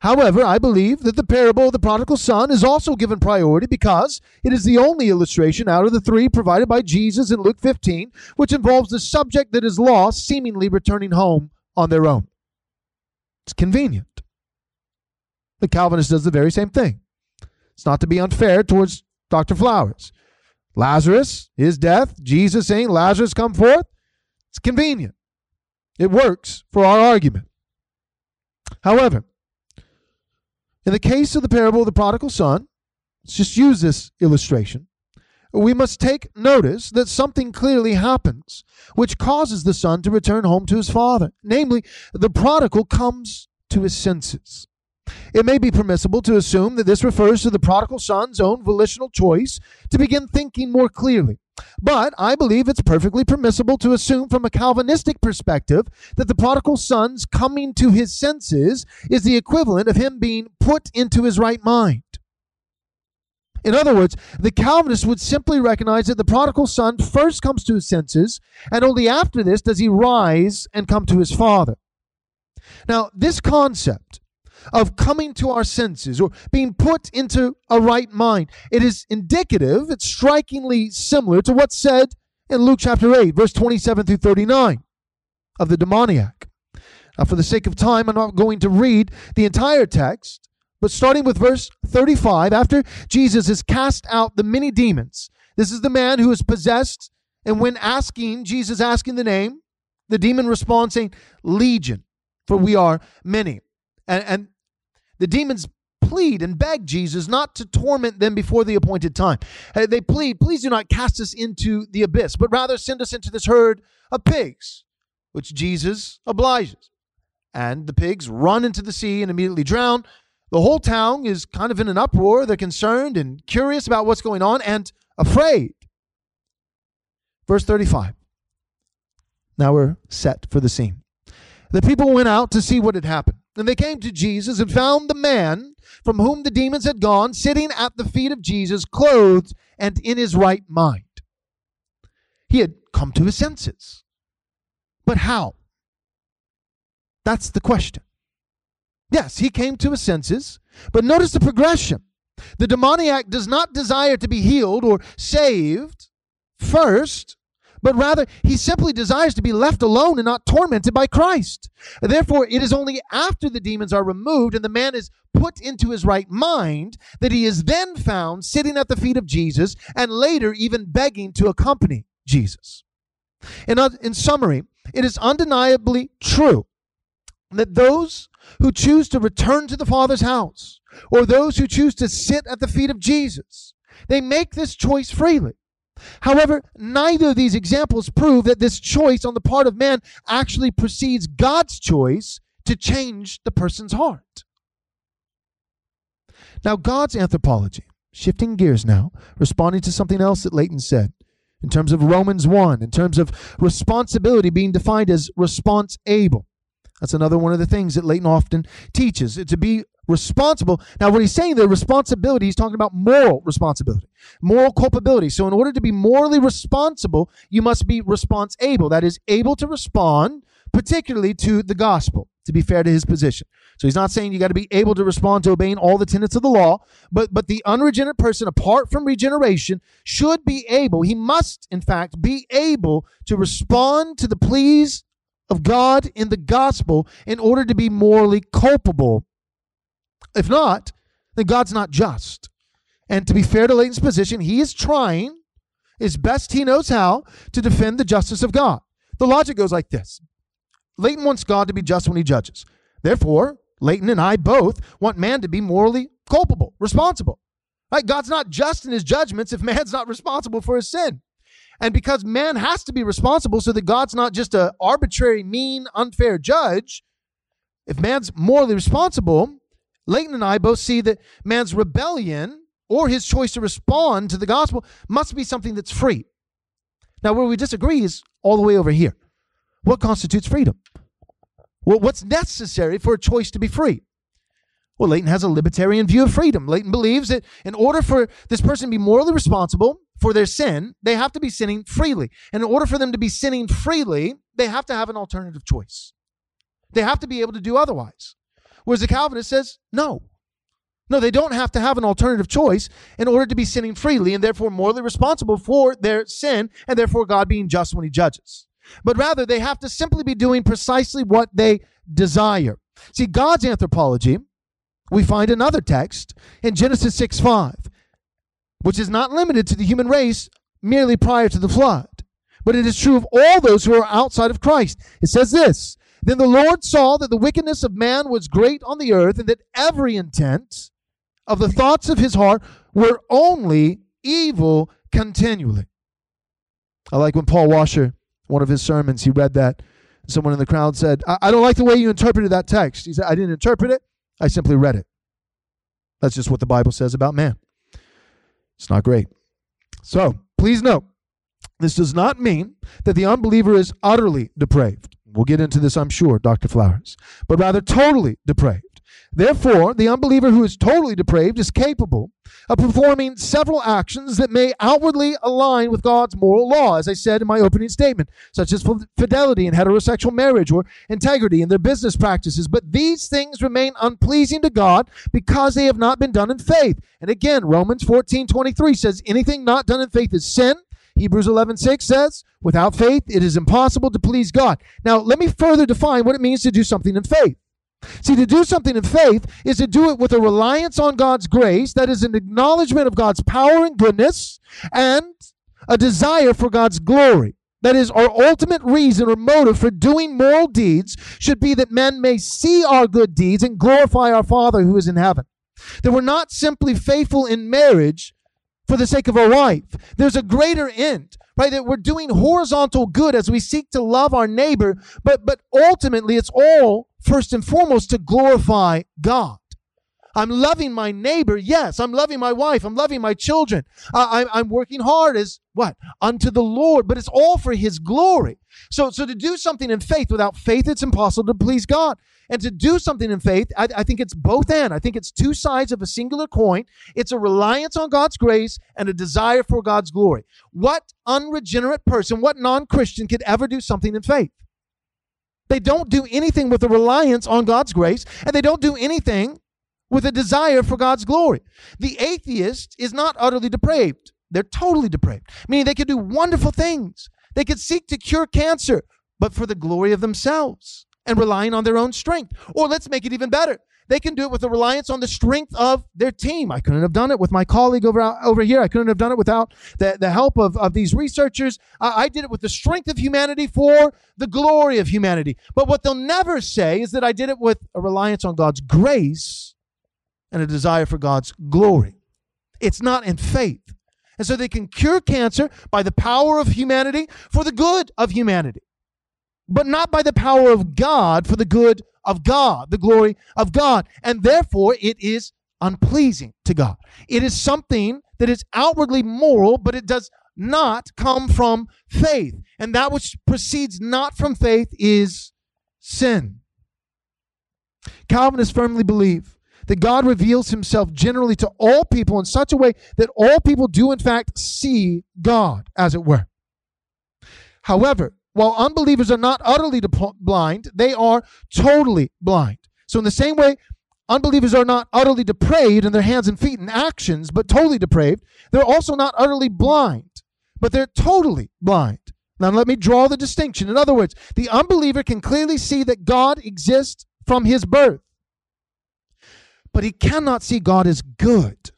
However, I believe that the parable of the prodigal son is also given priority because it is the only illustration out of the three provided by Jesus in Luke 15 which involves the subject that is lost seemingly returning home on their own. It's convenient. The Calvinist does the very same thing. It's not to be unfair towards Dr. Flowers. Lazarus, his death, Jesus saying, Lazarus, come forth. It's convenient. It works for our argument. However, in the case of the parable of the prodigal son, let's just use this illustration. We must take notice that something clearly happens which causes the son to return home to his father. Namely, the prodigal comes to his senses. It may be permissible to assume that this refers to the prodigal son's own volitional choice to begin thinking more clearly. But I believe it's perfectly permissible to assume from a Calvinistic perspective that the prodigal son's coming to his senses is the equivalent of him being put into his right mind. In other words, the Calvinist would simply recognize that the prodigal son first comes to his senses, and only after this does he rise and come to his father. Now, this concept of coming to our senses or being put into a right mind. It is indicative, it's strikingly similar to what's said in Luke chapter 8, verse 27 through 39 of the demoniac. Now, for the sake of time, I'm not going to read the entire text, but starting with verse 35, after Jesus has cast out the many demons, this is the man who is possessed, and when asking, Jesus asking the name, the demon responds saying, Legion, for we are many. And, and the demons plead and beg Jesus not to torment them before the appointed time. Uh, they plead, please do not cast us into the abyss, but rather send us into this herd of pigs, which Jesus obliges. And the pigs run into the sea and immediately drown. The whole town is kind of in an uproar. They're concerned and curious about what's going on and afraid. Verse 35. Now we're set for the scene. The people went out to see what had happened. And they came to Jesus and found the man from whom the demons had gone sitting at the feet of Jesus, clothed and in his right mind. He had come to his senses. But how? That's the question. Yes, he came to his senses, but notice the progression. The demoniac does not desire to be healed or saved first but rather he simply desires to be left alone and not tormented by Christ. Therefore, it is only after the demons are removed and the man is put into his right mind that he is then found sitting at the feet of Jesus and later even begging to accompany Jesus. In, in summary, it is undeniably true that those who choose to return to the Father's house or those who choose to sit at the feet of Jesus, they make this choice freely. However, neither of these examples prove that this choice on the part of man actually precedes God's choice to change the person's heart. Now, God's anthropology, shifting gears now, responding to something else that Leighton said in terms of Romans 1, in terms of responsibility being defined as response able. That's another one of the things that Leighton often teaches. To be responsible. Now, what he's saying, the responsibility, he's talking about moral responsibility, moral culpability. So, in order to be morally responsible, you must be response able. That is, able to respond, particularly to the gospel, to be fair to his position. So, he's not saying you got to be able to respond to obeying all the tenets of the law, but, but the unregenerate person, apart from regeneration, should be able, he must, in fact, be able to respond to the pleas of God in the gospel in order to be morally culpable if not, then God's not just. And to be fair to Leighton's position, he is trying as best he knows how to defend the justice of God. The logic goes like this Leighton wants God to be just when he judges. Therefore, Leighton and I both want man to be morally culpable, responsible. Right? God's not just in his judgments if man's not responsible for his sin. And because man has to be responsible so that God's not just a arbitrary, mean, unfair judge, if man's morally responsible, Leighton and I both see that man's rebellion or his choice to respond to the gospel must be something that's free. Now, where we disagree is all the way over here. What constitutes freedom? Well, what's necessary for a choice to be free? Well, Leighton has a libertarian view of freedom. Leighton believes that in order for this person to be morally responsible for their sin, they have to be sinning freely. And in order for them to be sinning freely, they have to have an alternative choice. They have to be able to do otherwise. Whereas the Calvinist says, no. No, they don't have to have an alternative choice in order to be sinning freely and therefore morally responsible for their sin and therefore God being just when he judges. But rather, they have to simply be doing precisely what they desire. See, God's anthropology, we find another text in Genesis 6 5, which is not limited to the human race merely prior to the flood, but it is true of all those who are outside of Christ. It says this Then the Lord saw that the wickedness of man was great on the earth, and that every intent of the thoughts of his heart were only evil continually. I like when Paul Washer, one of his sermons, he read that. Someone in the crowd said, I, I don't like the way you interpreted that text. He said, I didn't interpret it, I simply read it. That's just what the Bible says about man. It's not great. So please note, this does not mean that the unbeliever is utterly depraved. We'll get into this, I'm sure, Dr. Flowers, but rather totally depraved. Therefore, the unbeliever who is totally depraved is capable of performing several actions that may outwardly align with God's moral law, as I said in my opening statement, such as fidelity in heterosexual marriage or integrity in their business practices. But these things remain unpleasing to God because they have not been done in faith. And again, Romans 14 23 says, anything not done in faith is sin. Hebrews 11 6 says, without faith, it is impossible to please God. Now, let me further define what it means to do something in faith. See, to do something in faith is to do it with a reliance on God's grace, that is an acknowledgement of God's power and goodness, and a desire for God's glory. That is, our ultimate reason or motive for doing moral deeds should be that men may see our good deeds and glorify our Father who is in heaven. That we're not simply faithful in marriage for the sake of our wife. There's a greater end right that we're doing horizontal good as we seek to love our neighbor but but ultimately it's all first and foremost to glorify god i'm loving my neighbor yes i'm loving my wife i'm loving my children I, i'm working hard as what unto the lord but it's all for his glory so so to do something in faith without faith it's impossible to please god and to do something in faith, I, I, think it's both and. I think it's two sides of a singular coin. It's a reliance on God's grace and a desire for God's glory. What unregenerate person, what non Christian could ever do something in faith? They don't do anything with a reliance on God's grace, and they don't do anything with a desire for God's glory. The atheist is not utterly depraved. They're totally depraved, meaning they could do wonderful things. They could seek to cure cancer, but for the glory of themselves and relying on their own strength. Or let's make it even better. They can do it with a reliance on the strength of their team. I couldn't have done it with my colleague over, over here. I couldn't have done it without the, the help of, of these researchers. I, I did it with the strength of humanity for the glory of humanity. But what they'll never say is that I did it with a reliance on God's grace and a desire for God's glory. It's not in faith. And so they can cure cancer by the power of humanity for the good of humanity but not by the power of God for the good of God, the glory of God. And therefore, it is unpleasing to God. It is something that is outwardly moral, but it does not come from faith. And that which proceeds not from faith is sin. Calvinists firmly believe that God reveals himself generally to all people in such a way that all people do, in fact, see God, as it were. However, while unbelievers are not utterly blind, they are totally blind. So, in the same way, unbelievers are not utterly depraved in their hands and feet and actions, but totally depraved, they're also not utterly blind, but they're totally blind. Now, let me draw the distinction. In other words, the unbeliever can clearly see that God exists from his birth, but he cannot see God as good.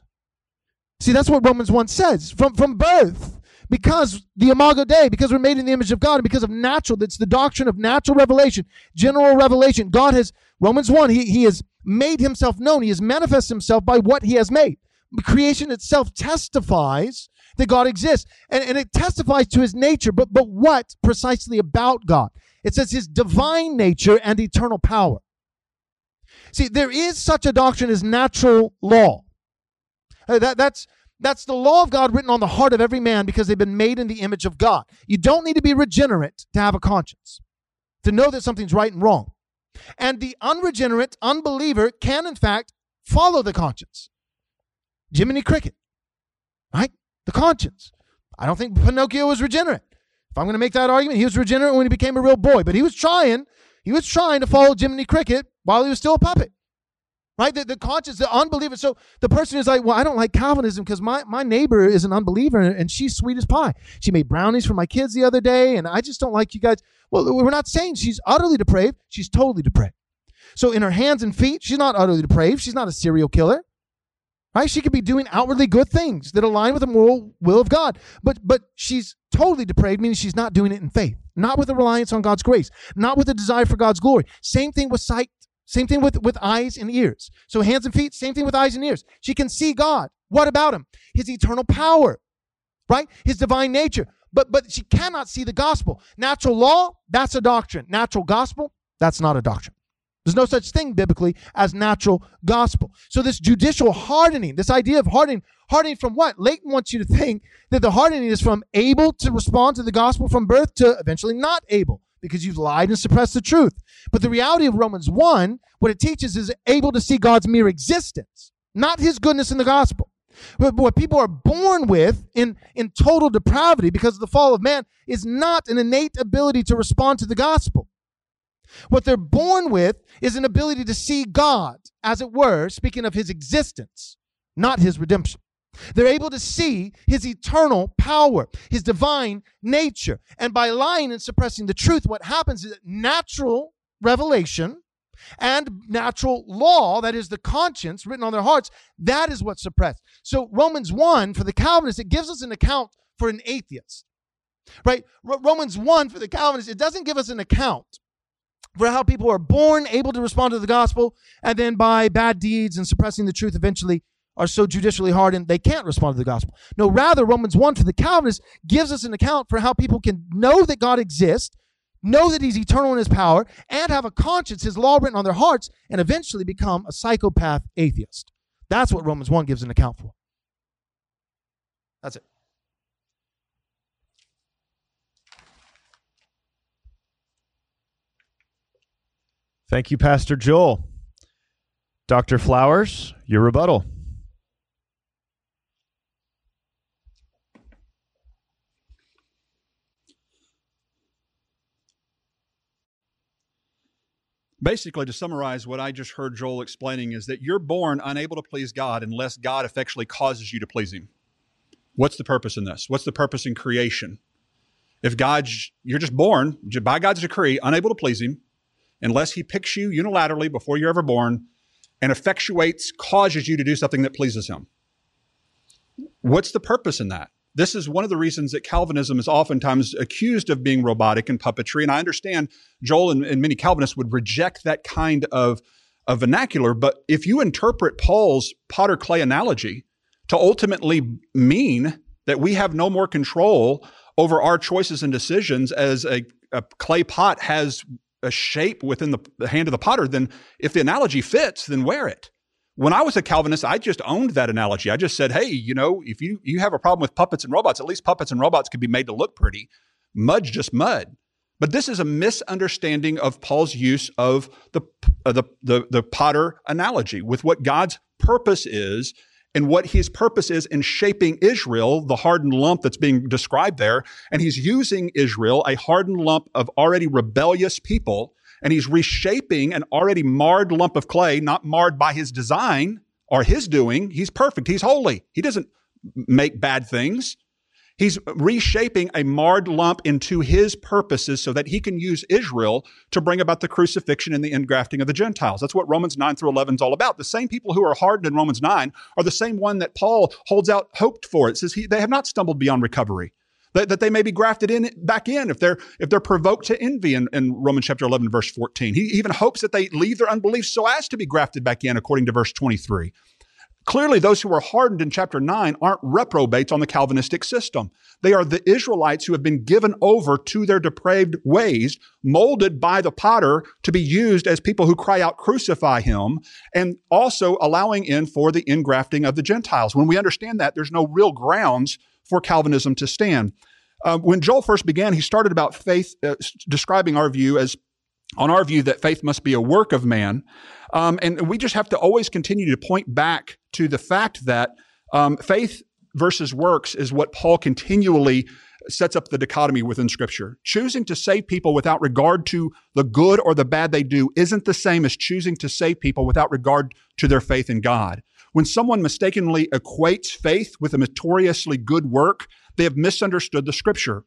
See, that's what Romans 1 says. From, from birth, because the imago dei because we're made in the image of god and because of natural that's the doctrine of natural revelation general revelation god has romans 1 he, he has made himself known he has manifested himself by what he has made creation itself testifies that God exists. And, and it testifies to his nature, but, but what precisely about God? It says his divine nature and eternal power. See, there is such a doctrine as natural law. Uh, that, that's, that's the law of God written on the heart of every man because they've been made in the image of God. You don't need to be regenerate to have a conscience, to know that something's right and wrong. And the unregenerate unbeliever can, in fact, follow the conscience. Jiminy Cricket, right? The conscience. I don't think Pinocchio was regenerate. If I'm going to make that argument, he was regenerate when he became a real boy, but he was trying, he was trying to follow Jiminy Cricket while he was still a puppet. Right? The, the conscience, the unbeliever. So the person is like, well, I don't like Calvinism because my, my neighbor is an unbeliever and she's sweet as pie. She made brownies for my kids the other day, and I just don't like you guys. Well, we're not saying she's utterly depraved. She's totally depraved. So in her hands and feet, she's not utterly depraved. She's not a serial killer. Right? She could be doing outwardly good things that align with the moral will of God. But but she's totally depraved, meaning she's not doing it in faith, not with a reliance on God's grace, not with a desire for God's glory. Same thing with sight, same thing with, with eyes and ears. So hands and feet, same thing with eyes and ears. She can see God. What about him? His eternal power, right? His divine nature. But but she cannot see the gospel. Natural law, that's a doctrine. Natural gospel, that's not a doctrine. There's no such thing biblically as natural gospel. So this judicial hardening, this idea of hardening, hardening from what? Leighton wants you to think that the hardening is from able to respond to the gospel from birth to eventually not able because you've lied and suppressed the truth. But the reality of Romans 1, what it teaches is able to see God's mere existence, not his goodness in the gospel. But what people are born with in, in total depravity because of the fall of man is not an innate ability to respond to the gospel. What they're born with is an ability to see God, as it were, speaking of his existence, not his redemption. They're able to see his eternal power, his divine nature. And by lying and suppressing the truth, what happens is that natural revelation and natural law, that is the conscience written on their hearts, that is what's suppressed. So Romans 1, for the Calvinists, it gives us an account for an atheist. Right? Romans 1 for the Calvinists, it doesn't give us an account for how people are born able to respond to the gospel, and then by bad deeds and suppressing the truth, eventually are so judicially hardened they can't respond to the gospel. No, rather, Romans 1 for the Calvinist gives us an account for how people can know that God exists, know that He's eternal in His power, and have a conscience, His law written on their hearts, and eventually become a psychopath atheist. That's what Romans 1 gives an account for. That's it. Thank you, Pastor Joel. Dr. Flowers, your rebuttal. Basically, to summarize what I just heard Joel explaining, is that you're born unable to please God unless God effectually causes you to please Him. What's the purpose in this? What's the purpose in creation? If God's, you're just born by God's decree, unable to please Him, unless he picks you unilaterally before you're ever born and effectuates, causes you to do something that pleases him. What's the purpose in that? This is one of the reasons that Calvinism is oftentimes accused of being robotic and puppetry. And I understand Joel and, and many Calvinists would reject that kind of, of vernacular. But if you interpret Paul's potter clay analogy to ultimately mean that we have no more control over our choices and decisions as a, a clay pot has a shape within the, the hand of the potter, then if the analogy fits, then wear it. When I was a Calvinist, I just owned that analogy. I just said, hey, you know, if you, you have a problem with puppets and robots, at least puppets and robots can be made to look pretty. Mud's just mud. But this is a misunderstanding of Paul's use of the, uh, the, the, the potter analogy with what God's purpose is and what his purpose is in shaping Israel, the hardened lump that's being described there. And he's using Israel, a hardened lump of already rebellious people, and he's reshaping an already marred lump of clay, not marred by his design or his doing. He's perfect. He's holy. He doesn't make bad things. He's reshaping a marred lump into his purposes so that he can use Israel to bring about the crucifixion and the ingrafting of the Gentiles. That's what Romans 9 through 11 is all about. The same people who are hardened in Romans 9 are the same one that Paul holds out hoped for. It says he, they have not stumbled beyond recovery. That, that they may be grafted in back in if they're if they're provoked to envy in, in Romans chapter 11 verse 14. He even hopes that they leave their unbelief so as to be grafted back in according to verse 23. Clearly, those who are hardened in chapter 9 aren't reprobates on the Calvinistic system. They are the Israelites who have been given over to their depraved ways, molded by the potter to be used as people who cry out, crucify him, and also allowing in for the ingrafting of the Gentiles. When we understand that, there's no real grounds for Calvinism to stand. Uh, when Joel first began, he started about faith, uh, describing our view as on our view that faith must be a work of man. Um, and we just have to always continue to point back to the fact that um, faith versus works is what Paul continually sets up the dichotomy within Scripture. Choosing to save people without regard to the good or the bad they do isn't the same as choosing to save people without regard to their faith in God. When someone mistakenly equates faith with a notoriously good work, they have misunderstood the Scripture.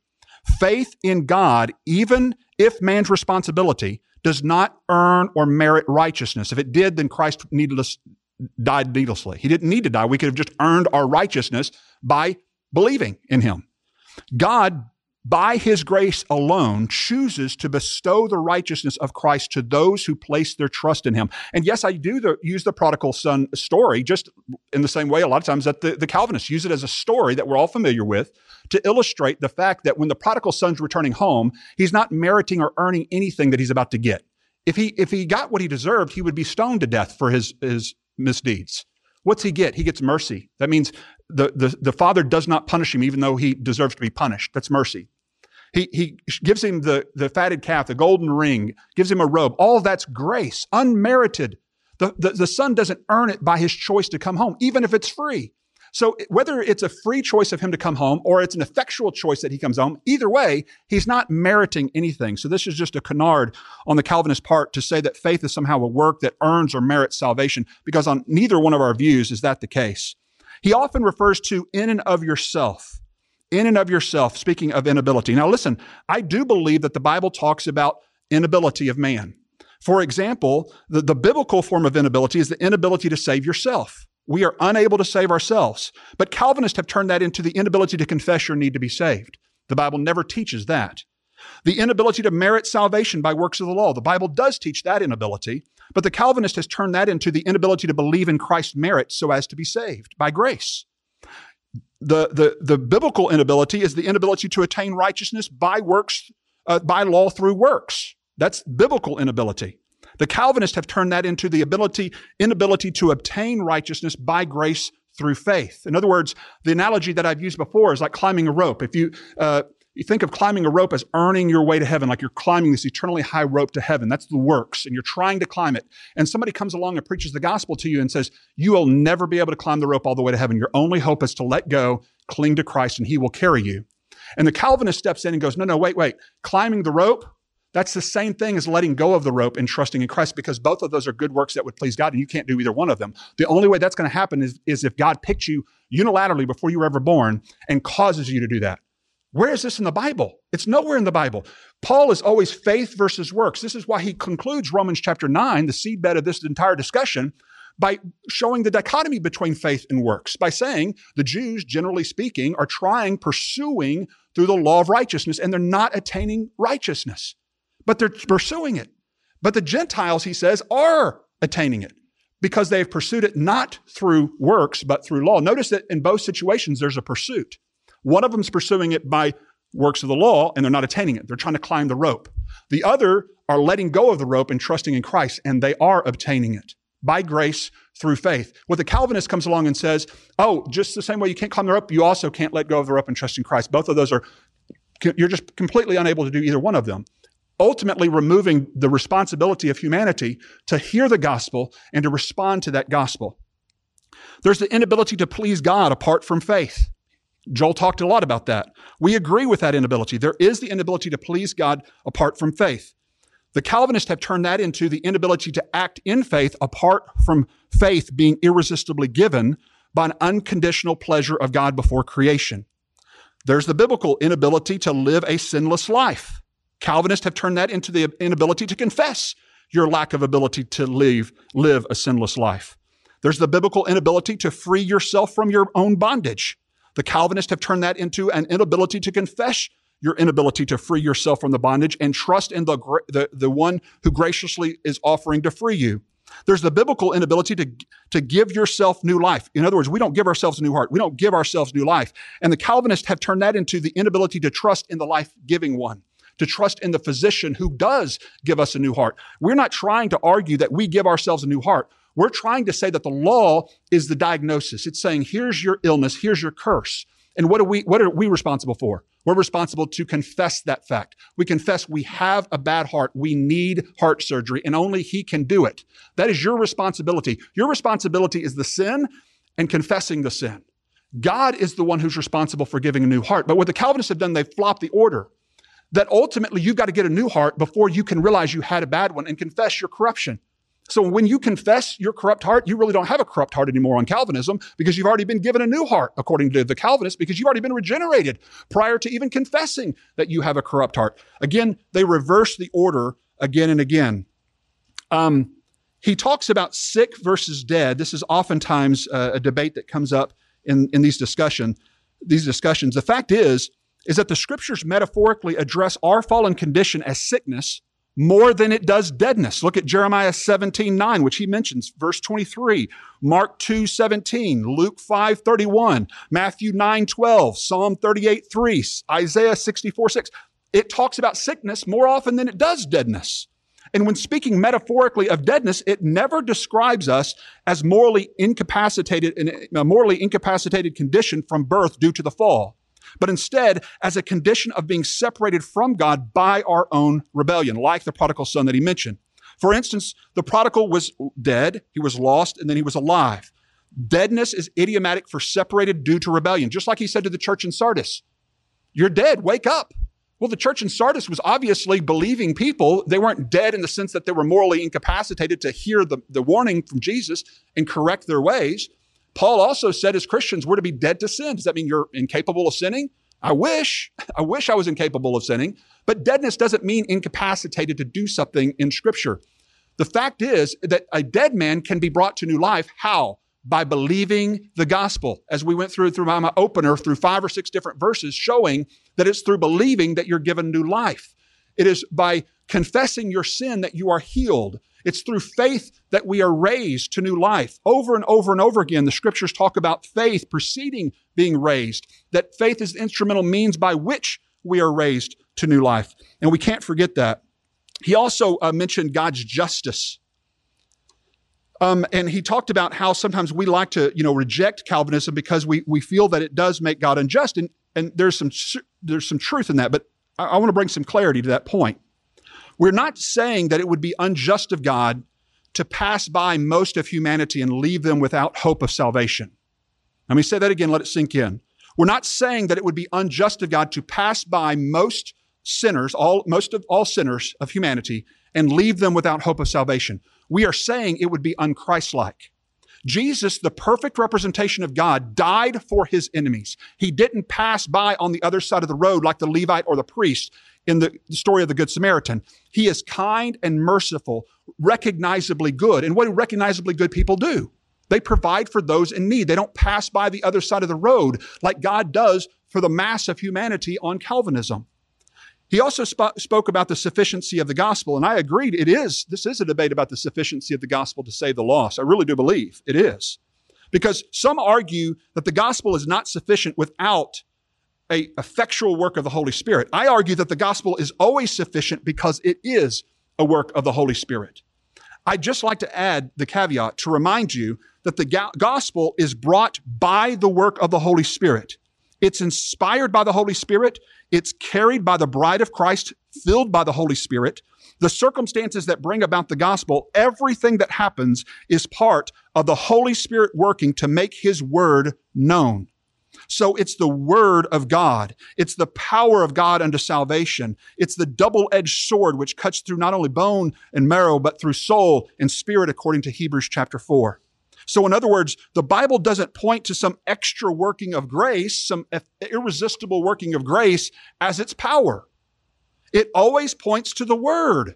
Faith in God, even if man's responsibility, does not earn or merit righteousness. If it did, then Christ needless, died needlessly. He didn't need to die. We could have just earned our righteousness by believing in him. God by his grace alone, chooses to bestow the righteousness of Christ to those who place their trust in him. And yes, I do the, use the prodigal son story just in the same way a lot of times that the, the Calvinists use it as a story that we're all familiar with to illustrate the fact that when the prodigal son's returning home, he's not meriting or earning anything that he's about to get. If he, if he got what he deserved, he would be stoned to death for his, his misdeeds. What's he get? He gets mercy. That means the, the, the father does not punish him even though he deserves to be punished. That's mercy. He, he gives him the, the fatted calf, the golden ring, gives him a robe. All that's grace, unmerited. The, the, the son doesn't earn it by his choice to come home, even if it's free. So whether it's a free choice of him to come home or it's an effectual choice that he comes home, either way, he's not meriting anything. So this is just a canard on the Calvinist part to say that faith is somehow a work that earns or merits salvation, because on neither one of our views is that the case. He often refers to in and of yourself in and of yourself, speaking of inability. Now, listen, I do believe that the Bible talks about inability of man. For example, the, the biblical form of inability is the inability to save yourself. We are unable to save ourselves. But Calvinists have turned that into the inability to confess your need to be saved. The Bible never teaches that. The inability to merit salvation by works of the law. The Bible does teach that inability, but the Calvinist has turned that into the inability to believe in Christ's merit so as to be saved by grace the, the, the biblical inability is the inability to attain righteousness by works, uh, by law through works. That's biblical inability. The Calvinists have turned that into the ability, inability to obtain righteousness by grace through faith. In other words, the analogy that I've used before is like climbing a rope. If you, uh, you think of climbing a rope as earning your way to heaven, like you're climbing this eternally high rope to heaven. That's the works, and you're trying to climb it. And somebody comes along and preaches the gospel to you and says, You will never be able to climb the rope all the way to heaven. Your only hope is to let go, cling to Christ, and He will carry you. And the Calvinist steps in and goes, No, no, wait, wait. Climbing the rope, that's the same thing as letting go of the rope and trusting in Christ because both of those are good works that would please God, and you can't do either one of them. The only way that's going to happen is, is if God picked you unilaterally before you were ever born and causes you to do that. Where is this in the Bible? It's nowhere in the Bible. Paul is always faith versus works. This is why he concludes Romans chapter 9, the seedbed of this entire discussion, by showing the dichotomy between faith and works, by saying the Jews, generally speaking, are trying, pursuing through the law of righteousness, and they're not attaining righteousness, but they're pursuing it. But the Gentiles, he says, are attaining it because they have pursued it not through works, but through law. Notice that in both situations, there's a pursuit. One of them's pursuing it by works of the law and they're not attaining it. They're trying to climb the rope. The other are letting go of the rope and trusting in Christ and they are obtaining it by grace through faith. What the Calvinist comes along and says, oh, just the same way you can't climb the rope, you also can't let go of the rope and trust in Christ. Both of those are, you're just completely unable to do either one of them. Ultimately, removing the responsibility of humanity to hear the gospel and to respond to that gospel. There's the inability to please God apart from faith. Joel talked a lot about that. We agree with that inability. There is the inability to please God apart from faith. The Calvinists have turned that into the inability to act in faith apart from faith being irresistibly given by an unconditional pleasure of God before creation. There's the biblical inability to live a sinless life. Calvinists have turned that into the inability to confess your lack of ability to live, live a sinless life. There's the biblical inability to free yourself from your own bondage. The Calvinists have turned that into an inability to confess your inability to free yourself from the bondage and trust in the, the, the one who graciously is offering to free you. There's the biblical inability to, to give yourself new life. In other words, we don't give ourselves a new heart. We don't give ourselves new life. And the Calvinists have turned that into the inability to trust in the life giving one, to trust in the physician who does give us a new heart. We're not trying to argue that we give ourselves a new heart. We're trying to say that the law is the diagnosis. It's saying, here's your illness, here's your curse. And what are we, what are we responsible for? We're responsible to confess that fact. We confess we have a bad heart. We need heart surgery and only he can do it. That is your responsibility. Your responsibility is the sin and confessing the sin. God is the one who's responsible for giving a new heart. But what the Calvinists have done, they've flopped the order. That ultimately you've got to get a new heart before you can realize you had a bad one and confess your corruption. So when you confess your corrupt heart, you really don't have a corrupt heart anymore on Calvinism because you've already been given a new heart, according to the Calvinists, because you've already been regenerated prior to even confessing that you have a corrupt heart. Again, they reverse the order again and again. Um, he talks about sick versus dead. This is oftentimes uh, a debate that comes up in, in these discussion, these discussions. The fact is, is that the scriptures metaphorically address our fallen condition as sickness more than it does deadness. Look at Jeremiah 17, 9, which he mentions, verse 23, Mark 2, 17, Luke 5, 31, Matthew 9, 12, Psalm 38, 3, Isaiah 64, 6. It talks about sickness more often than it does deadness. And when speaking metaphorically of deadness, it never describes us as morally incapacitated in a morally incapacitated condition from birth due to the fall but instead as a condition of being separated from God by our own rebellion, like the prodigal son that he mentioned. For instance, the prodigal was dead, he was lost, and then he was alive. Deadness is idiomatic for separated due to rebellion, just like he said to the church in Sardis. You're dead, wake up. Well, the church in Sardis was obviously believing people. They weren't dead in the sense that they were morally incapacitated to hear the, the warning from Jesus and correct their ways. Paul also said as Christians, we're to be dead to sin. Does that mean you're incapable of sinning? I wish, I wish I was incapable of sinning, but deadness doesn't mean incapacitated to do something in Scripture. The fact is that a dead man can be brought to new life. How? By believing the gospel. As we went through through my opener through five or six different verses showing that it's through believing that you're given new life. It is by confessing your sin that you are healed. It's through faith that we are raised to new life. Over and over and over again, the scriptures talk about faith preceding being raised, that faith is the instrumental means by which we are raised to new life. And we can't forget that. He also uh, mentioned God's justice. Um, and he talked about how sometimes we like to, you know, reject Calvinism because we, we feel that it does make God unjust. And, and there's some, there's some truth in that, but I, I want to bring some clarity to that point. We're not saying that it would be unjust of God to pass by most of humanity and leave them without hope of salvation. Let me say that again, let it sink in. We're not saying that it would be unjust of God to pass by most sinners, all, most of all sinners of humanity, and leave them without hope of salvation. We are saying it would be unchristlike. Jesus, the perfect representation of God, died for his enemies. He didn't pass by on the other side of the road like the Levite or the priest in the story of the Good Samaritan. He is kind and merciful, recognizably good. And what do recognizably good people do? They provide for those in need. They don't pass by the other side of the road like God does for the mass of humanity on Calvinism. He also sp- spoke about the sufficiency of the gospel, and I agreed it is, this is a debate about the sufficiency of the gospel to save the lost. I really do believe it is. Because some argue that the gospel is not sufficient without a effectual work of the Holy Spirit. I argue that the gospel is always sufficient because it is a work of the Holy Spirit. I'd just like to add the caveat to remind you that the gospel is brought by the work of the Holy Spirit. It's inspired by the Holy Spirit. It's carried by the bride of Christ, filled by the Holy Spirit. The circumstances that bring about the gospel, everything that happens is part of the Holy Spirit working to make his word known. So it's the word of God. It's the power of God unto salvation. It's the double-edged sword which cuts through not only bone and marrow, but through soul and spirit, according to Hebrews chapter 4. So, in other words, the Bible doesn't point to some extra working of grace, some irresistible working of grace as its power. It always points to the Word.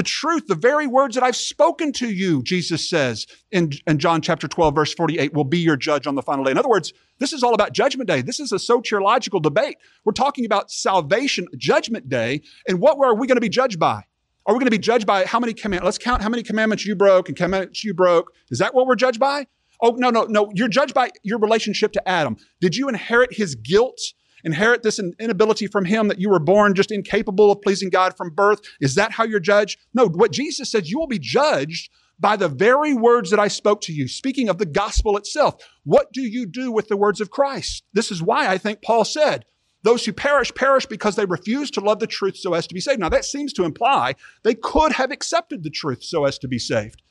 The truth, the very words that I've spoken to you, Jesus says in, in John chapter 12, verse 48, will be your judge on the final day. In other words, this is all about judgment day. This is a soteriological debate. We're talking about salvation, judgment day, and what are we going to be judged by? Are we going to be judged by how many commandments? Let's count how many commandments you broke and commandments you broke. Is that what we're judged by? Oh, no, no, no. You're judged by your relationship to Adam. Did you inherit his guilt? Inherit this inability from him that you were born just incapable of pleasing God from birth? Is that how you're judged? No, what Jesus says, you will be judged by the very words that I spoke to you. Speaking of the gospel itself, what do you do with the words of Christ? This is why I think Paul said, those who perish, perish because they refuse to love the truth so as to be saved. Now, that seems to imply they could have accepted the truth so as to be saved.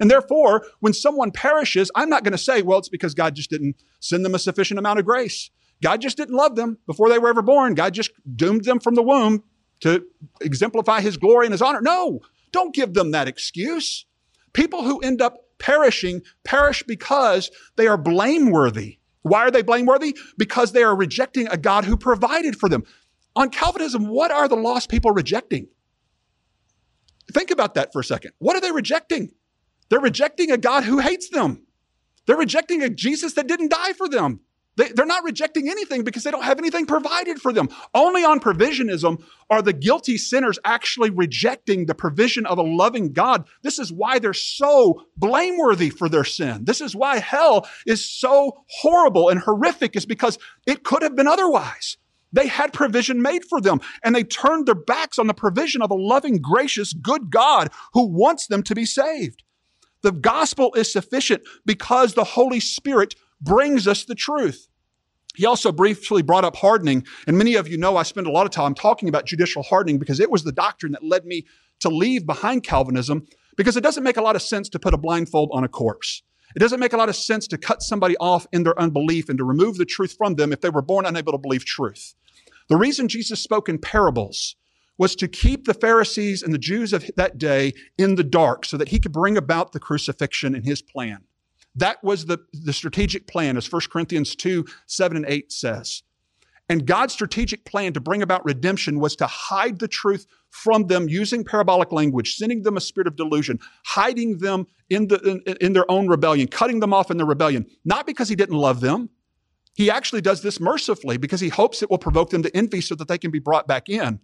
And therefore, when someone perishes, I'm not going to say, well, it's because God just didn't send them a sufficient amount of grace. God just didn't love them before they were ever born. God just doomed them from the womb to exemplify his glory and his honor. No, don't give them that excuse. People who end up perishing perish because they are blameworthy. Why are they blameworthy? Because they are rejecting a God who provided for them. On Calvinism, what are the lost people rejecting? Think about that for a second. What are they rejecting? They're rejecting a God who hates them. They're rejecting a Jesus that didn't die for them. They, are not rejecting anything because they don't have anything provided for them. Only on provisionism are the guilty sinners actually rejecting the provision of a loving God. This is why they're so blameworthy for their sin. This is why hell is so horrible and horrific, is because it could have been otherwise. They had provision made for them and they turned their backs on the provision of a loving, gracious, good God who wants them to be saved. The gospel is sufficient because the Holy Spirit brings us the truth. He also briefly brought up hardening. And many of you know I spend a lot of time talking about judicial hardening because it was the doctrine that led me to leave behind Calvinism because it doesn't make a lot of sense to put a blindfold on a corpse. It doesn't make a lot of sense to cut somebody off in their unbelief and to remove the truth from them if they were born unable to believe truth. The reason Jesus spoke in parables was to keep the Pharisees and the Jews of that day in the dark so that he could bring about the crucifixion in his plan. That was the, the strategic plan, as 1 Corinthians 2 7 and 8 says. And God's strategic plan to bring about redemption was to hide the truth from them using parabolic language, sending them a spirit of delusion, hiding them in, the, in, in their own rebellion, cutting them off in their rebellion. Not because he didn't love them. He actually does this mercifully because he hopes it will provoke them to envy so that they can be brought back in.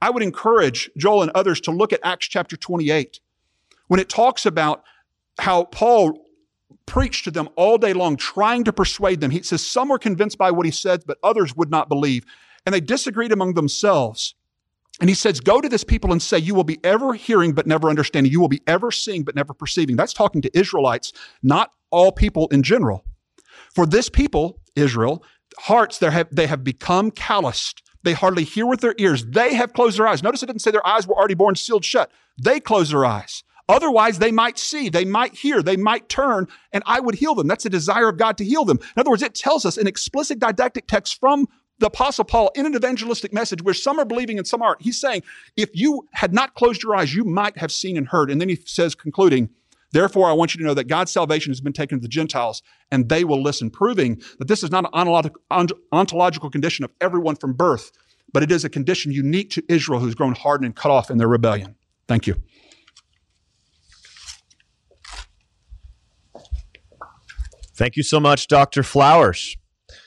I would encourage Joel and others to look at Acts chapter 28 when it talks about how Paul preached to them all day long, trying to persuade them. He says some were convinced by what he said, but others would not believe. And they disagreed among themselves. And he says, Go to this people and say, You will be ever hearing but never understanding. You will be ever seeing but never perceiving. That's talking to Israelites, not all people in general. For this people, Israel, hearts have, they have become calloused. They hardly hear with their ears. They have closed their eyes. Notice it didn't say their eyes were already born sealed shut. They closed their eyes. Otherwise, they might see, they might hear, they might turn, and I would heal them. That's the desire of God to heal them. In other words, it tells us an explicit didactic text from the Apostle Paul in an evangelistic message where some are believing and some aren't. He's saying, if you had not closed your eyes, you might have seen and heard. And then he says, concluding, Therefore, I want you to know that God's salvation has been taken to the Gentiles, and they will listen, proving that this is not an ontological condition of everyone from birth, but it is a condition unique to Israel who's grown hardened and cut off in their rebellion. Thank you. Thank you so much, Dr. Flowers.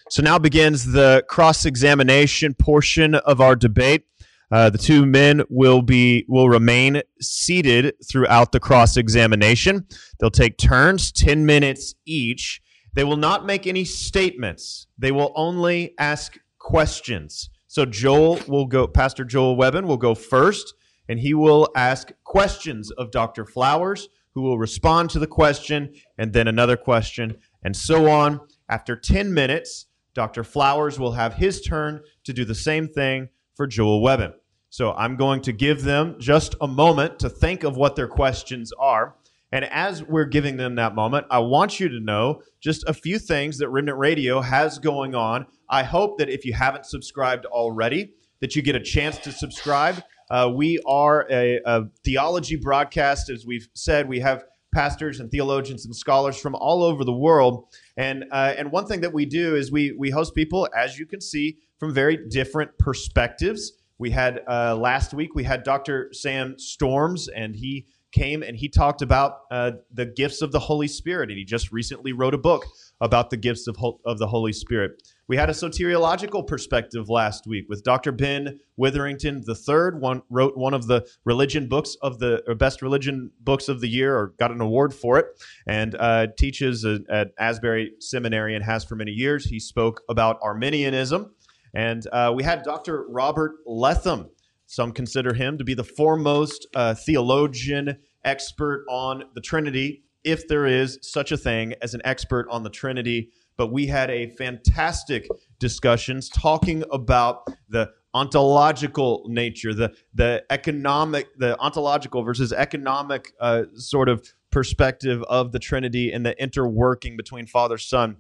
So now begins the cross examination portion of our debate. Uh, the two men will be will remain seated throughout the cross examination. They'll take turns, ten minutes each. They will not make any statements. They will only ask questions. So Joel will go. Pastor Joel Webbon will go first, and he will ask questions of Dr. Flowers, who will respond to the question, and then another question, and so on. After 10 minutes, Dr. Flowers will have his turn to do the same thing for Joel Webbon. So I'm going to give them just a moment to think of what their questions are. And as we're giving them that moment, I want you to know just a few things that Remnant Radio has going on. I hope that if you haven't subscribed already, that you get a chance to subscribe. Uh, we are a, a theology broadcast, as we've said. We have pastors and theologians and scholars from all over the world. And uh, and one thing that we do is we we host people, as you can see, from very different perspectives. We had uh, last week we had Dr. Sam Storms, and he came and he talked about uh, the gifts of the Holy Spirit, and he just recently wrote a book about the gifts of, Hol- of the Holy Spirit. We had a soteriological perspective last week with Dr. Ben Witherington III. One wrote one of the religion books of the best religion books of the year, or got an award for it, and uh, teaches a, at Asbury Seminary and has for many years. He spoke about Arminianism, and uh, we had Dr. Robert Letham. Some consider him to be the foremost uh, theologian expert on the Trinity, if there is such a thing as an expert on the Trinity. But we had a fantastic discussions talking about the ontological nature, the the economic, the ontological versus economic uh, sort of perspective of the Trinity and the interworking between Father, Son,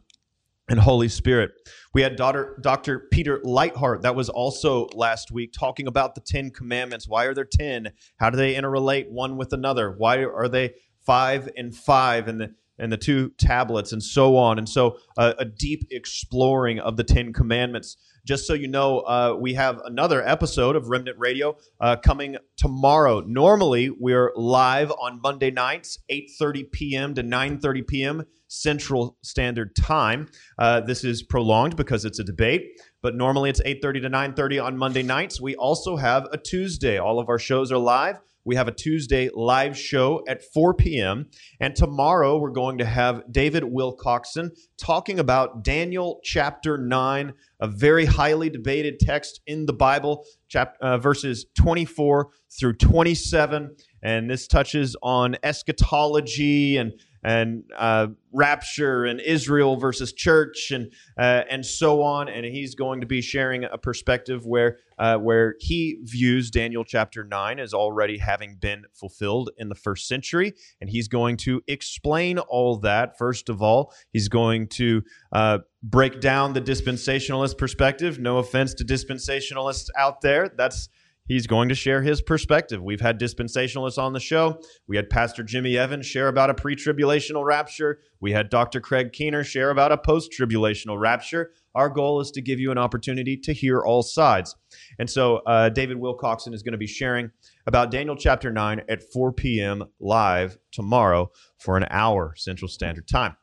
and Holy Spirit. We had daughter, Dr. Peter Leithart, that was also last week, talking about the Ten Commandments. Why are there ten? How do they interrelate one with another? Why are they five and five? And the and the two tablets and so on. And so uh, a deep exploring of the Ten Commandments. Just so you know, uh, we have another episode of Remnant Radio uh, coming tomorrow. Normally, we're live on Monday nights, 8.30 p.m. to 9.30 p.m. Central Standard Time. Uh, this is prolonged because it's a debate, but normally it's 8.30 to 9.30 on Monday nights. We also have a Tuesday. All of our shows are live we have a Tuesday live show at 4 p.m. And tomorrow we're going to have David Wilcoxon talking about Daniel chapter 9, a very highly debated text in the Bible, uh, verses 24 through 27. And this touches on eschatology and and uh, rapture and Israel versus church and uh, and so on. And he's going to be sharing a perspective where uh, where he views Daniel chapter nine as already having been fulfilled in the first century, and he's going to explain all that. First of all, he's going to uh, break down the dispensationalist perspective. No offense to dispensationalists out there. That's he's going to share his perspective. We've had dispensationalists on the show. We had Pastor Jimmy Evans share about a pre tribulational rapture. We had Dr. Craig Keener share about a post tribulational rapture. Our goal is to give you an opportunity to hear all sides. And so uh, David Wilcoxon is going to be sharing about Daniel chapter 9 at 4 p.m. live tomorrow for an hour Central Standard Time.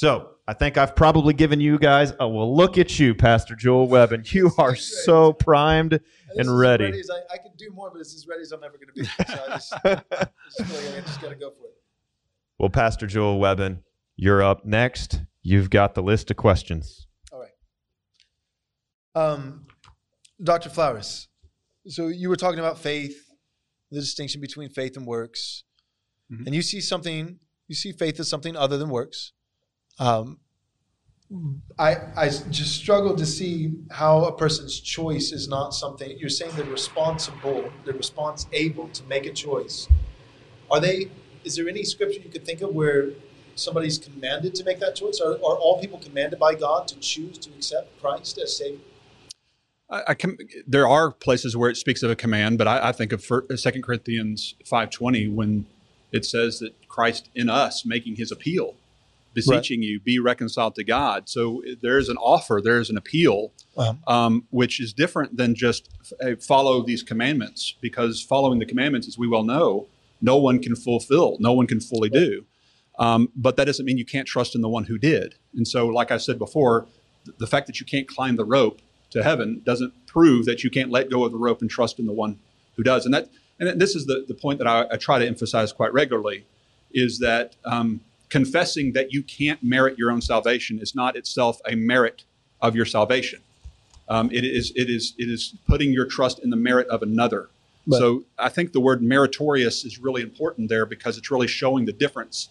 So I think I've probably given you guys. Oh well, look at you, Pastor Joel Webb, and you are so primed and, ready. ready I, I, can do more, but it's as ready as I'm ever going to be. So I just, I just, just got to go for it. Well, Pastor Joel Webbon, you're up next. You've got the list of questions. All right. Um, Dr. Flowers, so you were talking about faith, the distinction between faith and works, mm-hmm. and you see something. You see faith as something other than works. Um, I, I just struggle to see how a person's choice is not something you're saying they're responsible, they're response able to make a choice. Are they? Is there any scripture you could think of where somebody's commanded to make that choice? Are, are all people commanded by God to choose to accept Christ as Savior? I, there are places where it speaks of a command, but I, I think of Second Corinthians five twenty when it says that Christ in us making His appeal beseeching right. you, be reconciled to God. So there's an offer, there's an appeal, uh-huh. um, which is different than just follow these commandments, because following the commandments, as we well know, no one can fulfill, no one can fully right. do. Um, but that doesn't mean you can't trust in the one who did. And so, like I said before, the fact that you can't climb the rope to heaven doesn't prove that you can't let go of the rope and trust in the one who does. And that, and this is the, the point that I, I try to emphasize quite regularly, is that um, confessing that you can't merit your own salvation is not itself a merit of your salvation. Um, it is it is it is putting your trust in the merit of another. But, so I think the word meritorious is really important there because it's really showing the difference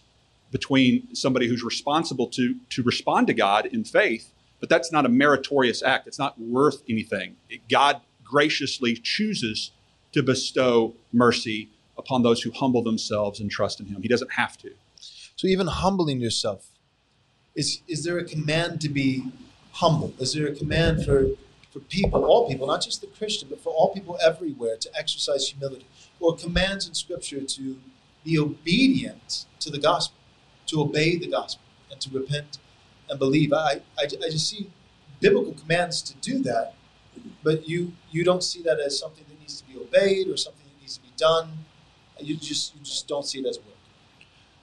between somebody who's responsible to to respond to God in faith, but that's not a meritorious act. It's not worth anything. It, God graciously chooses to bestow mercy upon those who humble themselves and trust in Him. He doesn't have to. So even humbling yourself, is is there a command to be humble? Is there a command for for people, all people, not just the Christian, but for all people everywhere to exercise humility? Or commands in Scripture to be obedient to the gospel, to obey the gospel, and to repent and believe. I, I, I just see biblical commands to do that, but you you don't see that as something that needs to be obeyed or something that needs to be done You just you just don't see it as.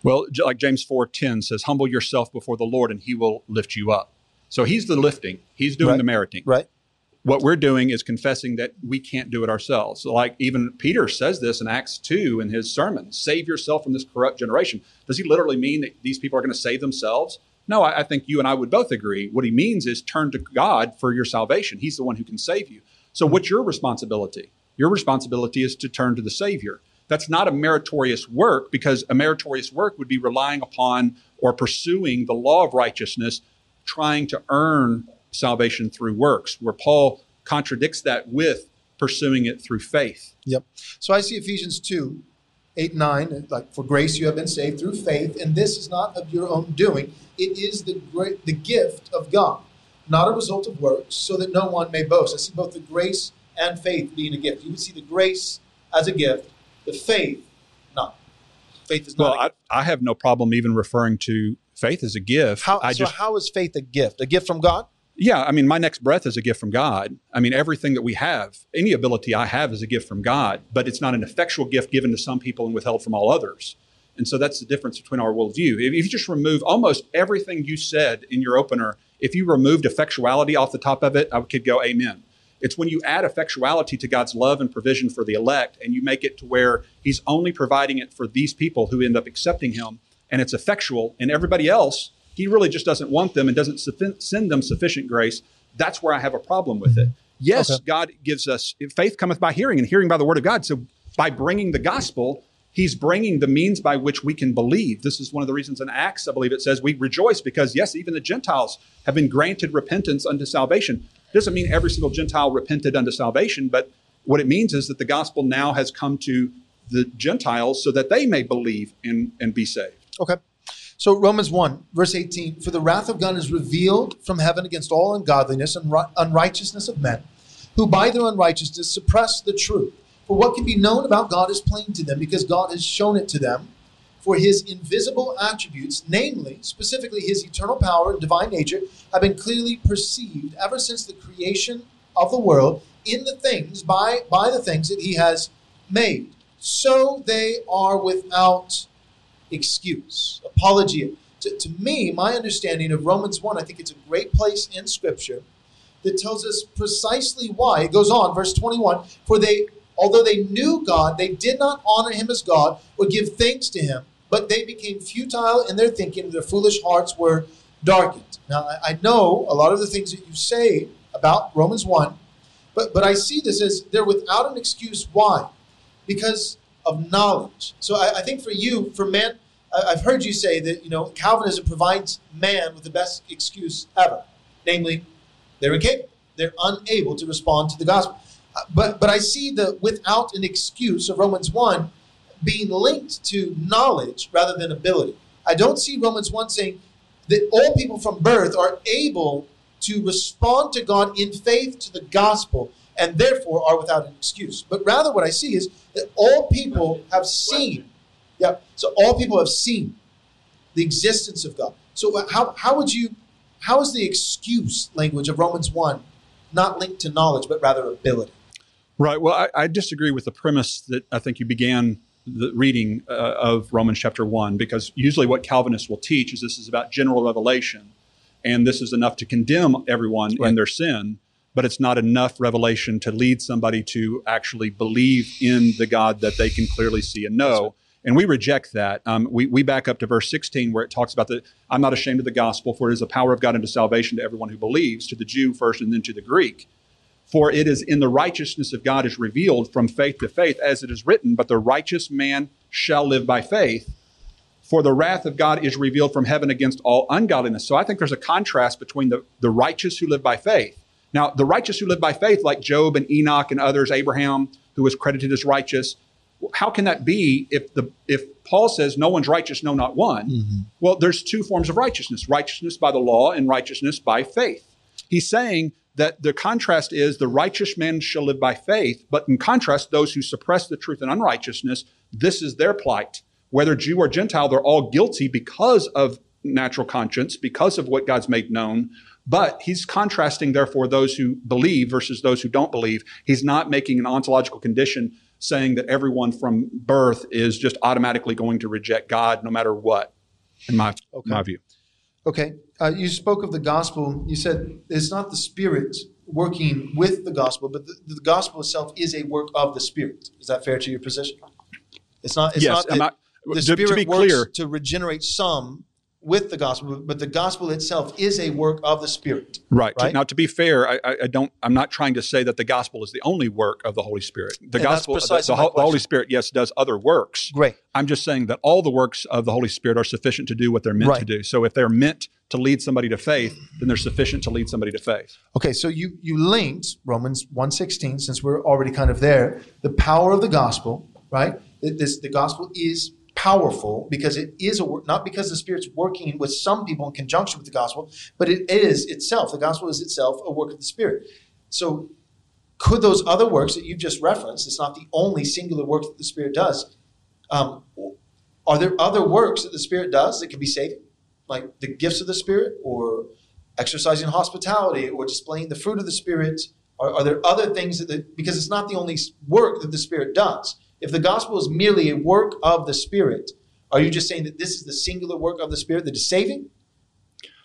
Well, like James 4:10 says, "Humble yourself before the Lord and he will lift you up." So he's the lifting. He's doing Right. the meriting. Right. What we're doing is confessing that we can't do it ourselves. So like even Peter says this in Acts 2 in his sermon, "Save yourself from this corrupt generation." Does he literally mean that these people are going to save themselves? No, I, I think you and I would both agree. What he means is turn to God for your salvation. He's the one who can save you. So what's your responsibility? Your responsibility is to turn to the Savior. That's not a meritorious work because a meritorious work would be relying upon or pursuing the law of righteousness, trying to earn salvation through works, where Paul contradicts that with pursuing it through faith. Yep. So I see Ephesians 2, 8, 9, like for grace you have been saved through faith, and this is not of your own doing. It is the the gift of God, not a result of works, so that no one may boast. I see both the grace and faith being a gift. You would see the grace as a gift, the faith no. Faith is not. Well, I. I have no problem even referring to faith as a gift. How, I so just how is faith a gift? A gift from God? Yeah, I mean, my next breath is a gift from God. I mean, everything that we have, any ability I have is a gift from God, but it's not an effectual gift given to some people and withheld from all others. And so that's the difference between our worldview. If you just remove almost everything you said in your opener, if you removed effectuality off the top of it, I could go amen. It's when you add effectuality to God's love and provision for the elect and you make it to where He's only providing it for these people who end up accepting Him and it's effectual, and everybody else, He really just doesn't want them and doesn't suffi- send them sufficient grace. That's where I have a problem with it. Yes, Okay. God gives us faith cometh by hearing, and hearing by the word of God. So by bringing the gospel, He's bringing the means by which we can believe. This is one of the reasons in Acts, I believe it says, we rejoice because, yes, even the Gentiles have been granted repentance unto salvation. Doesn't mean every single Gentile repented unto salvation, but what it means is that the gospel now has come to the Gentiles so that they may believe and, and be saved. Okay. So Romans 1, verse 18, for the wrath of God is revealed from heaven against all ungodliness and unrighteousness of men, who by their unrighteousness suppress the truth. For what can be known about God is plain to them, because God has shown it to them. For his invisible attributes, namely, specifically his eternal power and divine nature, have been clearly perceived ever since the creation of the world in the things, by, by the things that he has made. So they are without excuse, apologia. To, to me, my understanding of Romans 1, I think it's a great place in Scripture that tells us precisely why. It goes on, verse 21 For they, although they knew God, they did not honor him as God or give thanks to him, but they became futile in their thinking, their foolish hearts were darkened. Now, I, know a lot of the things that you say about Romans 1, but, but I see this as they're without an excuse. Why? Because of knowledge. So I, I think for you, for man, I- I've heard you say that you know Calvinism provides man with the best excuse ever, namely, they're incapable, they're unable to respond to the gospel. Uh, But but I see the without an excuse of Romans one being linked to knowledge rather than ability. I don't see Romans one saying that all people from birth are able to respond to God in faith to the gospel and therefore are without an excuse. But rather, what I see is that all people have seen. Yeah, so all people have seen the existence of God. So uh, how, how would you, how is the excuse language of Romans 1 not linked to knowledge, but rather ability? Right. Well, I, I disagree with the premise that I think you began the reading uh, of Romans chapter 1, because usually what Calvinists will teach is this is about general revelation, and this is enough to condemn everyone in their sin, but it's not enough revelation to lead somebody to actually believe in the God that they can clearly see and know. And we reject that. Um, we, we back up to verse 16 where it talks about that I'm not ashamed of the gospel, for it is the power of God unto salvation to everyone who believes, to the Jew first and then to the Greek. For it is in the righteousness of God is revealed from faith to faith, as it is written, but the righteous man shall live by faith. For the wrath of God is revealed from heaven against all ungodliness. So I think there's a contrast between the, the righteous who live by faith. Now, the righteous who live by faith, like Job and Enoch and others, Abraham, who was credited as righteous, how can that be if the if Paul says no one's righteous, no, not one? Mm-hmm. Well, there's two forms of righteousness: righteousness by the law and righteousness by faith. He's saying that the contrast is the righteous man shall live by faith, but in contrast, those who suppress the truth and unrighteousness, this is their plight. Whether Jew or Gentile, they're all guilty because of natural conscience, because of what God's made known. But he's contrasting, therefore, those who believe versus those who don't believe. He's not making an ontological condition saying that everyone from birth is just automatically going to reject God no matter what, in my, my view. Okay. Uh, you spoke of the gospel. You said it's not the Spirit working with the gospel, but the, the gospel itself is a work of the Spirit. Is that fair to your position? It's not. It's yes, not not- the to- Spirit works clear- to regenerate some with the gospel, but the gospel itself is a work of the Spirit. Right. Right? Now, to be fair, I, I don't. I'm not trying to say that the gospel is the only work of the Holy Spirit. The And gospel, the, the the Holy. Spirit, yes, does other works. Great. I'm just saying that all the works of the Holy Spirit are sufficient to do what they're meant to do. So, if they're meant to lead somebody to faith, then they're sufficient to lead somebody to faith. Okay, so you you linked Romans 1:16 since we're already kind of there, the power of the gospel, right? This the gospel is powerful because it is a work not because the spirit's working with some people in conjunction with the gospel, but it is itself. The gospel is itself a work of the spirit. So could those other works that you've just referenced, it's not the only singular work that the spirit does. Um, are there other works that the spirit does that can be saving? Like the gifts of the spirit or exercising hospitality or displaying the fruit of the Spirit? Are, are there other things that, the, because it's not the only work that the Spirit does. If the gospel is merely a work of the Spirit, are you just saying that this is the singular work of the Spirit that is saving?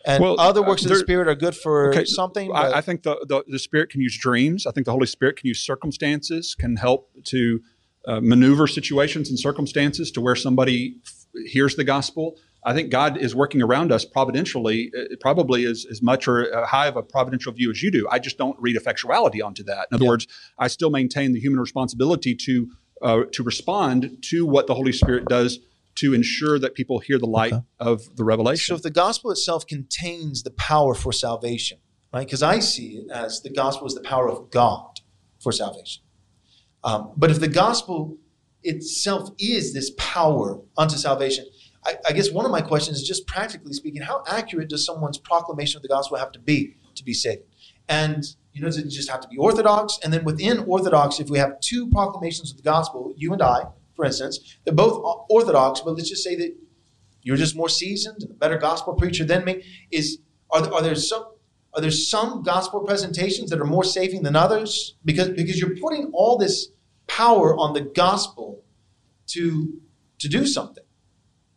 And Well, other uh, works of the Spirit are good for Okay, something? but- I, I think the, the the Spirit can use dreams. I think the Holy Spirit can use circumstances, can help to uh, maneuver situations and circumstances to where somebody f- hears the gospel. I think God is working around us providentially, uh, probably as, as much or uh, high of a providential view as you do. I just don't read effectuality onto that. In other words, I still maintain the human responsibility to uh, to respond to what the Holy Spirit does to ensure that people hear the light of the revelation. So if the gospel itself contains the power for salvation, right? Because I see it as the gospel is the power of God for salvation. Um, but if the gospel itself is this power unto salvation, I, I guess one of my questions is just practically speaking, how accurate does someone's proclamation of the gospel have to be to be saved? And you know, does it just have to be orthodox? And then within orthodox, if we have two proclamations of the gospel, you and I, for instance, they're both orthodox, but let's just say that you're just more seasoned and a better gospel preacher than me. Is are there, are there some are there some gospel presentations that are more saving than others? Because because you're putting all this power on the gospel to to do something.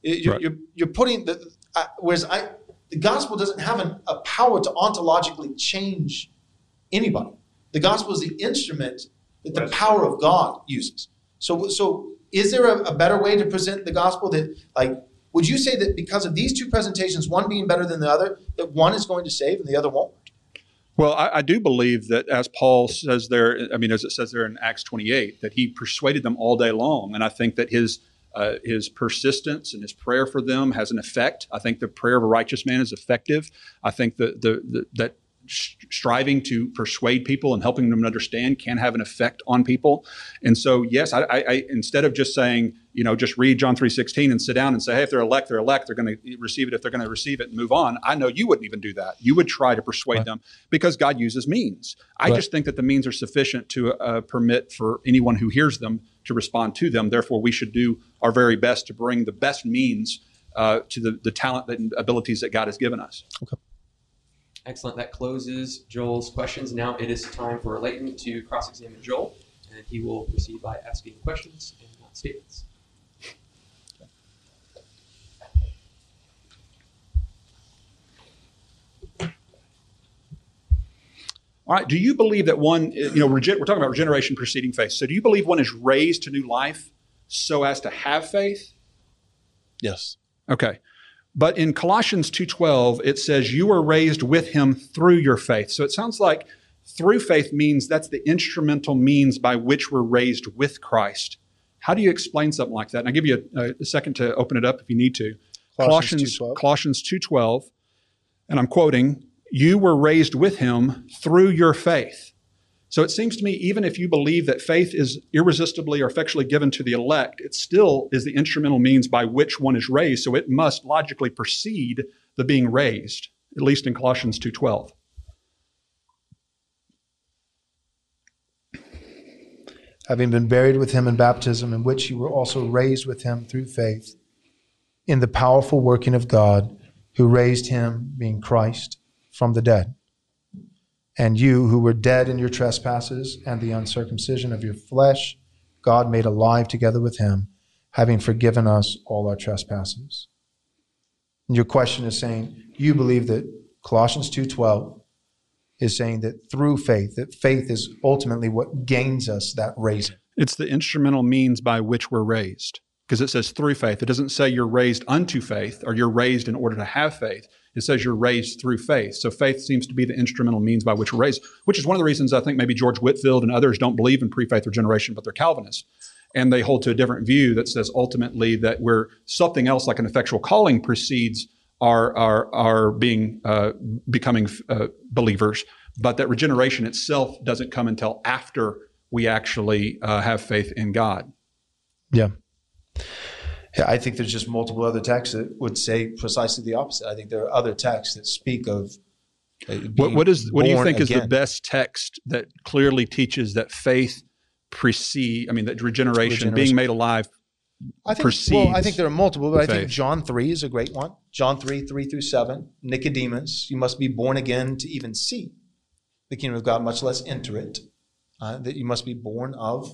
You're, Right. you're, you're putting the whereas I the gospel doesn't have an, a power to ontologically change anybody. The gospel is the instrument that the power of God uses. So so is there a, a better way to present the gospel that like would you say that because of these two presentations, one being better than the other, that one is going to save and the other won't? Well, I, I do believe that, as Paul says there, I mean, as it says there in Acts 28, that he persuaded them all day long, and I think that his uh, his persistence and his prayer for them has an effect. I think the prayer of a righteous man is effective. I think that the, the that striving to persuade people and helping them understand can have an effect on people. And so, yes, I, I, I instead of just saying, you know, just read John three sixteen and sit down and say, hey, if they're elect, they're elect. They're going to receive it. If they're going to receive it and move on, I know you wouldn't even do that. You would try to persuade them because God uses means. I just think that the means are sufficient to uh, permit for anyone who hears them to respond to them. Therefore, we should do our very best to bring the best means uh, to the, the talent and abilities that God has given us. Excellent. That closes Joel's questions. Now it is time for Leighton to cross-examine Joel, and he will proceed by asking questions and not statements. All right. Do you believe that one, you know, rege- we're talking about regeneration preceding faith. So do you believe one is raised to new life so as to have faith? Yes. Okay. But in Colossians 2:12 it says you were raised with him through your faith. So it sounds like through faith means that's the instrumental means by which we're raised with Christ. How do you explain something like that? And I'll give you a, a second to open it up if you need to. Colossians Colossians 2:12. Colossians 2:12 and I'm quoting, you were raised with him through your faith. So it seems to me, even if you believe that faith is irresistibly or effectually given to the elect, it still is the instrumental means by which one is raised. So it must logically precede the being raised, at least in Colossians 2.12. having been buried with him in baptism, in which you were also raised with him through faith, in the powerful working of God, who raised him, being Christ, from the dead. And you, who were dead in your trespasses and the uncircumcision of your flesh, God made alive together with him, having forgiven us all our trespasses. And your question is saying you believe that Colossians 2:12 is saying that through faith, that faith is ultimately what gains us that raising. It's the instrumental means by which we're raised. Because it says through faith. It doesn't say you're raised unto faith or you're raised in order to have faith. It says you're raised through faith. So faith seems to be the instrumental means by which we're raised, which is one of the reasons I think maybe George Whitefield and others don't believe in pre-faith regeneration, but they're Calvinists. And they hold to a different view that says ultimately that we're something else like an effectual calling precedes our, our, our being, uh, becoming uh, believers, but that regeneration itself doesn't come until after we actually uh, have faith in God. Yeah. Yeah, I think there's just multiple other texts that would say precisely the opposite. I think there are other texts that speak of. uh, What, what is what do you think is the best text that clearly teaches that faith precede? I mean, that regeneration, being made alive. I think, precedes well, I think there are multiple, but I think. John 3 is a great one. John 3, 3 through 7. Nicodemus, you must be born again to even see the kingdom of God, much less enter it. Uh, that you must be born of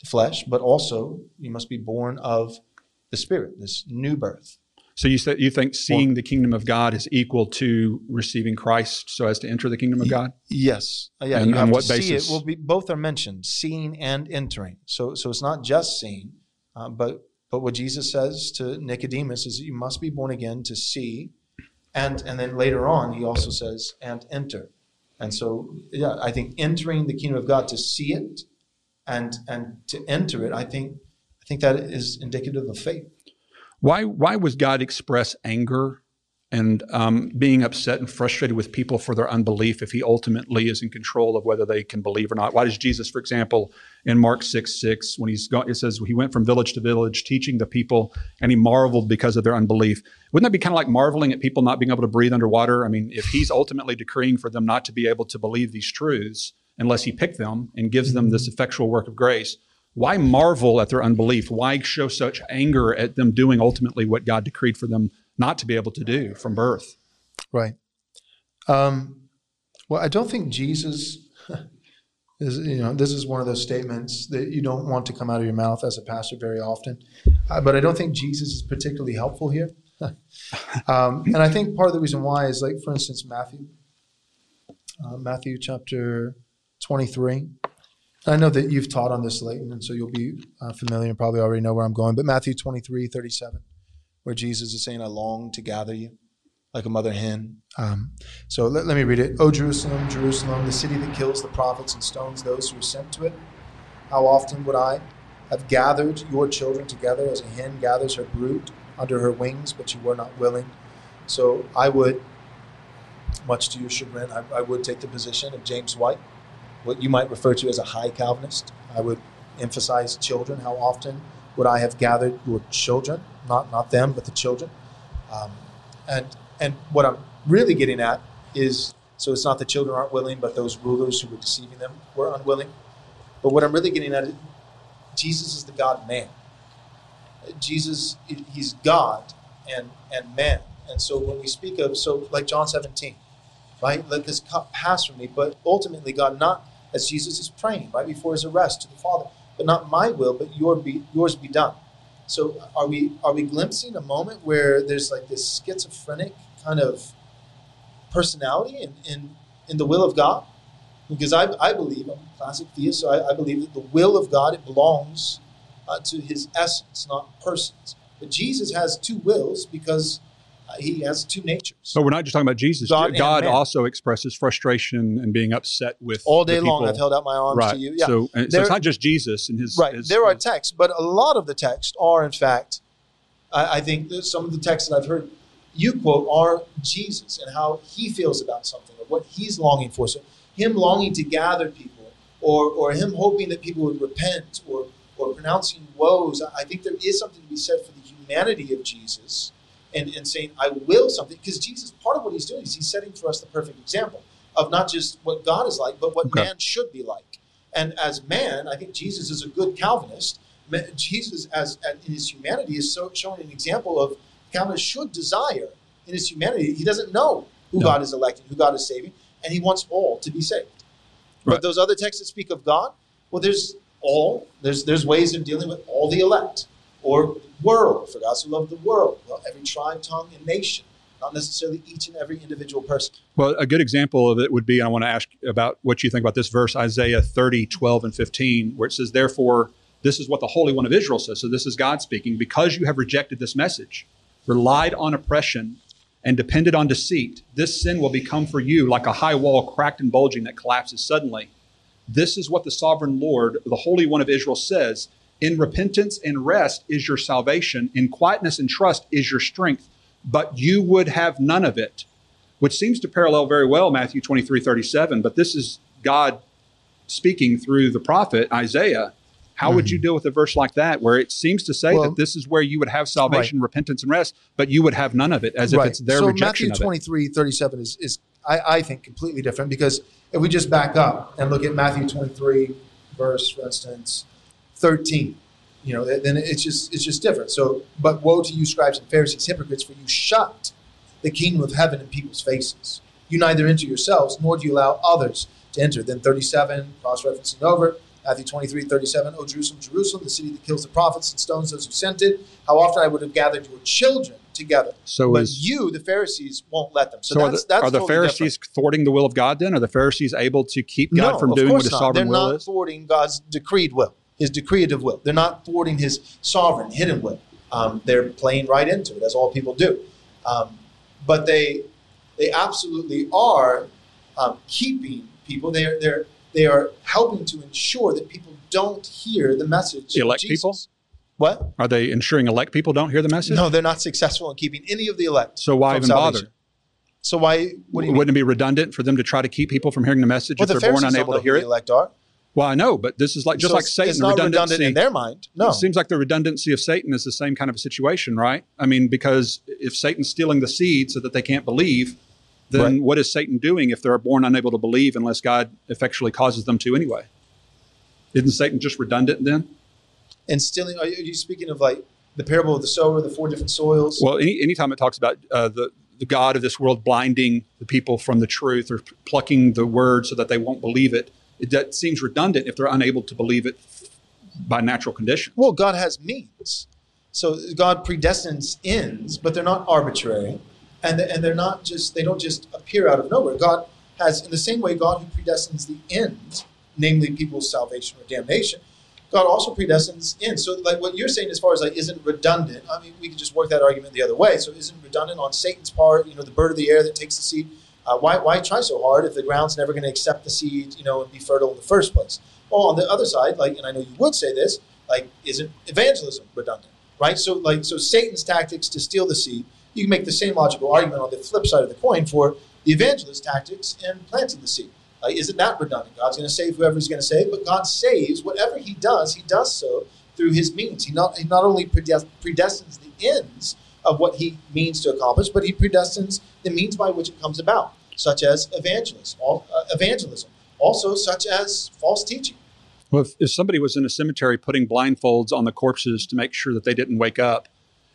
the flesh, but also you must be born of the spirit, this new birth. So you said you think seeing the kingdom of God is equal to receiving Christ, so as to enter the kingdom of God. Yes. Uh, yeah, And you on have what to see basis? it. Well, be, both are mentioned, seeing and entering. So, so it's not just seeing, uh, but but what Jesus says to Nicodemus is that you must be born again to see, and and then later on he also says and enter. And so, yeah, I think entering the kingdom of God to see it, and and to enter it, I think I think that is indicative of faith. Why why was God express anger and um, being upset and frustrated with people for their unbelief if He ultimately is in control of whether they can believe or not? Why does Jesus, for example, in Mark six six, when he's gone, it says he went from village to village teaching the people, and he marveled because of their unbelief. Wouldn't that be kind of like marveling at people not being able to breathe underwater? I mean, if He's ultimately decreeing for them not to be able to believe these truths unless He picked them and gives them this effectual work of grace. Why marvel at their unbelief? Why show such anger at them doing ultimately what God decreed for them not to be able to do from birth? Right. Um, well, I don't think Jesus is, you know, this is one of those statements that you don't want to come out of your mouth as a pastor very often. Uh, but I don't think Jesus is particularly helpful here. um, and I think part of the reason why is like, for instance, Matthew, uh, Matthew chapter 23. I know that you've taught on this, Leighton, and so you'll be uh, familiar and probably already know where I'm going. But Matthew 23, 37, where Jesus is saying, I long to gather you like a mother hen. Um, so let, let me read it. O Jerusalem, Jerusalem, the city that kills the prophets and stones those who are sent to it. How often would I have gathered your children together as a hen gathers her brood under her wings, but you were not willing. So I would, much to your chagrin, I, I would take the position of James White, what you might refer to as a high Calvinist. I would emphasize children. How often would I have gathered your children, not not them, but the children? Um, and and what I'm really getting at is so it's not the children aren't willing, but those rulers who were deceiving them were unwilling. But what I'm really getting at is Jesus is the God man. Jesus, he's God and and man. And so when we speak of so like John 17, right? Let this cup pass from me, but ultimately God not as Jesus is praying right before his arrest to the Father, but not my will, but your be, yours be done. So are we are we glimpsing a moment where there's like this schizophrenic kind of personality in in, in the will of God? Because I, I believe I'm a classic theist, so I, I believe that the will of God it belongs uh, to His essence, not persons. But Jesus has two wills because He has two natures. So we're not just talking about Jesus. God God, also expresses frustration and being upset with All day long. I've held out my arms right. to you. Yeah. So, and so it's not just Jesus and his Right. his- there are his- texts, but a lot of the texts are, in fact, I, I think some of the texts that I've heard you quote are Jesus and how he feels about something or what he's longing for. So him longing to gather people or, or him hoping that people would repent or, or pronouncing woes. I think there is something to be said for the humanity of Jesus and, and saying, I will something. Because Jesus, part of what he's doing is he's setting for us the perfect example of not just what God is like, but what Okay. man should be like. And as man, I think Jesus is a good Calvinist. Jesus, as, in his humanity, is so, showing an example of Calvinist should desire in his humanity. He doesn't know who No. God is electing, who God is saving, and he wants all to be saved. But those other texts that speak of God, well, there's all. There's there's ways of dealing with all the elect or world. For God so loved the world. Well, every tribe, tongue, and nation. Not necessarily each and every individual person. Well, a good example of it would be I want to ask about what you think about this verse, Isaiah 30, 12, and 15, where it says, Therefore, this is what the Holy One of Israel says. So this is God speaking. Because you have rejected this message, relied on oppression, and depended on deceit, this sin will become for you like a high wall cracked and bulging that collapses suddenly. This is what the sovereign Lord, the Holy One of Israel, says. In repentance and rest is your salvation. In quietness and trust is your strength. But you would have none of it, which seems to parallel very well Matthew 23 37. But this is God speaking through the prophet Isaiah. How would you mm-hmm. deal with a verse like that, where it seems to say Well- that this is where you would have salvation, repentance, and rest, but you would have none of it, as if it's their so rejection Matthew of 23, 37 is, is I, I think, completely different because if we just back up and look at Matthew 23, verse, for instance, 13, you know, then it's just it's just different. So, but woe to you, scribes and Pharisees, hypocrites, for you shut the kingdom of heaven in people's faces. You neither enter yourselves, nor do you allow others to enter. Then 37, cross-referencing over, Matthew 23, 37, O Jerusalem, Jerusalem, the city that kills the prophets and stones those who sent it. How often I would have gathered your children together. So but is- you, the Pharisees, won't let them. So, So, are that's, the, that's are the totally Pharisees thwarting the will of God then? Are the Pharisees able to keep. God no, from doing what his not. sovereign They're will not is? thwarting God's decreed will, his decreative will. They're not thwarting his sovereign, hidden will. Um, they're playing right into it, as all people do. Um, but they they absolutely are um, keeping people. They are they're they are helping to ensure that people don't hear the message. Elect people? What? Are they ensuring elect people don't hear the message? No, they're not successful in keeping any of the elect. So why even salvation. bother? So why? What do you mean? Wouldn't it be redundant for them to try to keep people from hearing the message Well, if the they're born unable to hear it? the elect are. Well, I know, but this is like just So like Satan. It's not redundancy redundant in their mind. No. It seems like the redundancy of Satan is the same kind of a situation, right? I mean, because if Satan's stealing the seed so that they can't believe, then Right. what is Satan doing if they're born unable to believe unless God effectually causes them to anyway? Isn't Satan just redundant then? and stealing. Are you, are you speaking of like the parable of the sower, the four different soils? Well, any anytime it talks about uh, the the God of this world blinding the people from the truth or plucking the word so that they won't believe it, it that seems redundant if they're unable to believe it by natural conditions. Well, God has means. So God predestines ends, but they're not arbitrary, and and they're not just they don't just appear out of nowhere. God has, in the same way, God who predestines the end, namely people's salvation or damnation. God also predestines ends. So, like what you're saying, as far as like isn't redundant. I mean, we could just work that argument the other way. So, isn't redundant on Satan's part? You know, the bird of the air that takes the seed. Uh, why why try so hard if the ground's never going to accept the seed? You know, and be fertile in the first place. Well, on the other side, like, and I know you would say this, like, isn't evangelism redundant? Right? So, like, so Satan's tactics to steal the seed. You can make the same logical argument on the flip side of the coin for the evangelist tactics and planting the seed. Uh, isn't that redundant? God's going to save whoever He's going to save, but God saves whatever He does. He does so through His means. He not He not only predest- predestines the ends of what He means to accomplish, but He predestines the means by which it comes about, such as evangelism, all, uh, evangelism, also such as false teaching. Well, if, if somebody was in a cemetery putting blindfolds on the corpses to make sure that they didn't wake up,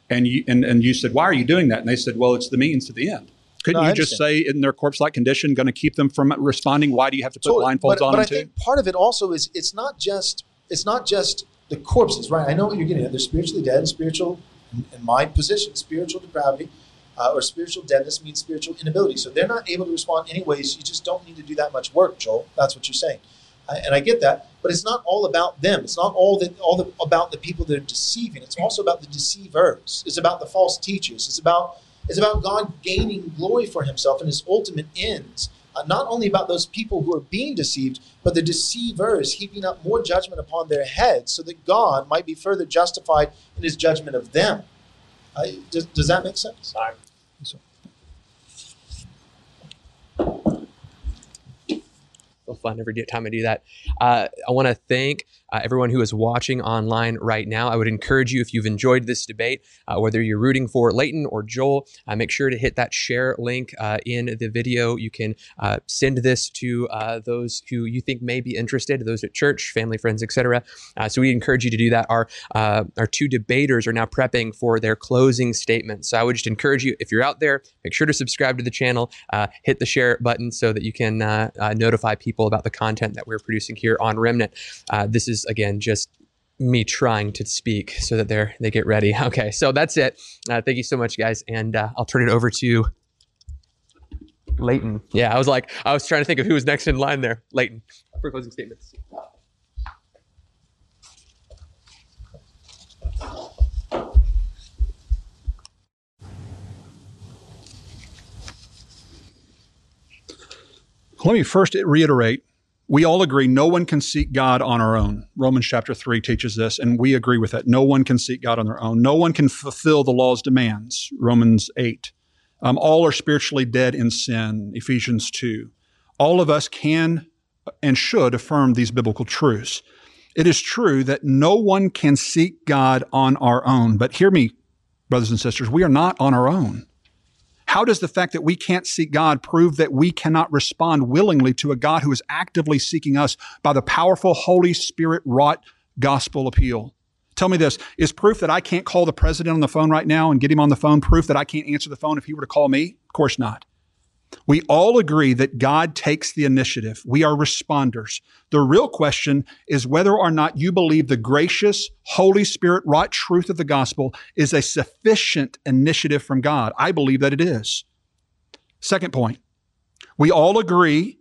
and you and, and you said, "Why are you doing that?" and they said, "Well, it's the means to the end." Couldn't No, you just say, in their corpse-like condition, going to keep them from responding? Why do you have to put Totally. blindfolds but, on but them I too? think part of it also is it's not just it's not just the corpses, right? I know what you're getting at. They're spiritually dead, and spiritual, in, my position, spiritual depravity uh, or spiritual deadness means spiritual inability. So they're not able to respond anyways. You just don't need to do that much work, Joel. That's what you're saying, uh, and I get that. But it's not all about them. It's not all all the, about the people that are deceiving. It's also about the deceivers. It's about the false teachers. It's about it's about God gaining glory for Himself and His ultimate ends not only about those people who are being deceived, but the deceivers heaping up more judgment upon their heads so that God might be further justified in his judgment of them. Uh, does, does that make sense? so fun every time I do that. Uh, I want to thank uh, everyone who is watching online right now. I would encourage you, if you've enjoyed this debate, uh, whether you're rooting for Leighton or Joel, uh, make sure to hit that share link uh, in the video. You can uh, send this to uh, those who you think may be interested, those at church, family, friends, etc. So we encourage you to do that. Our our two debaters are now prepping for their closing statements. So I would just encourage you, if you're out there, make sure to subscribe to the channel, hit the share button so that you can notify people about the content that we're producing here on Remnant. This is is again just me trying to speak so that they're they get ready. Okay, so that's it. Uh, thank you so much, guys, and uh, I'll turn it over to Leighton. Yeah, I was like, I was trying to think of who was next in line there. Leighton for closing statements. Let me first reiterate we all agree no one can seek God on our own. Romans chapter 3 teaches this, and we agree with that. No one can seek God on their own. No one can fulfill the law's demands. Romans 8. Um, all are spiritually dead in sin. Ephesians 2. All of us can and should affirm these biblical truths. It is true that no one can seek God on our own. But hear me, brothers and sisters, we are not on our own. How does the fact that we can't seek God prove that we cannot respond willingly to a God who is actively seeking us by the powerful Holy Spirit wrought gospel appeal? Tell me this is proof that I can't call the president on the phone right now and get him on the phone proof that I can't answer the phone if he were to call me? Of course not. We all agree that God takes the initiative. We are responders. The real question is whether or not you believe the gracious, Holy Spirit wrought truth of the gospel is a sufficient initiative from God. I believe that it is. Second point, we all agree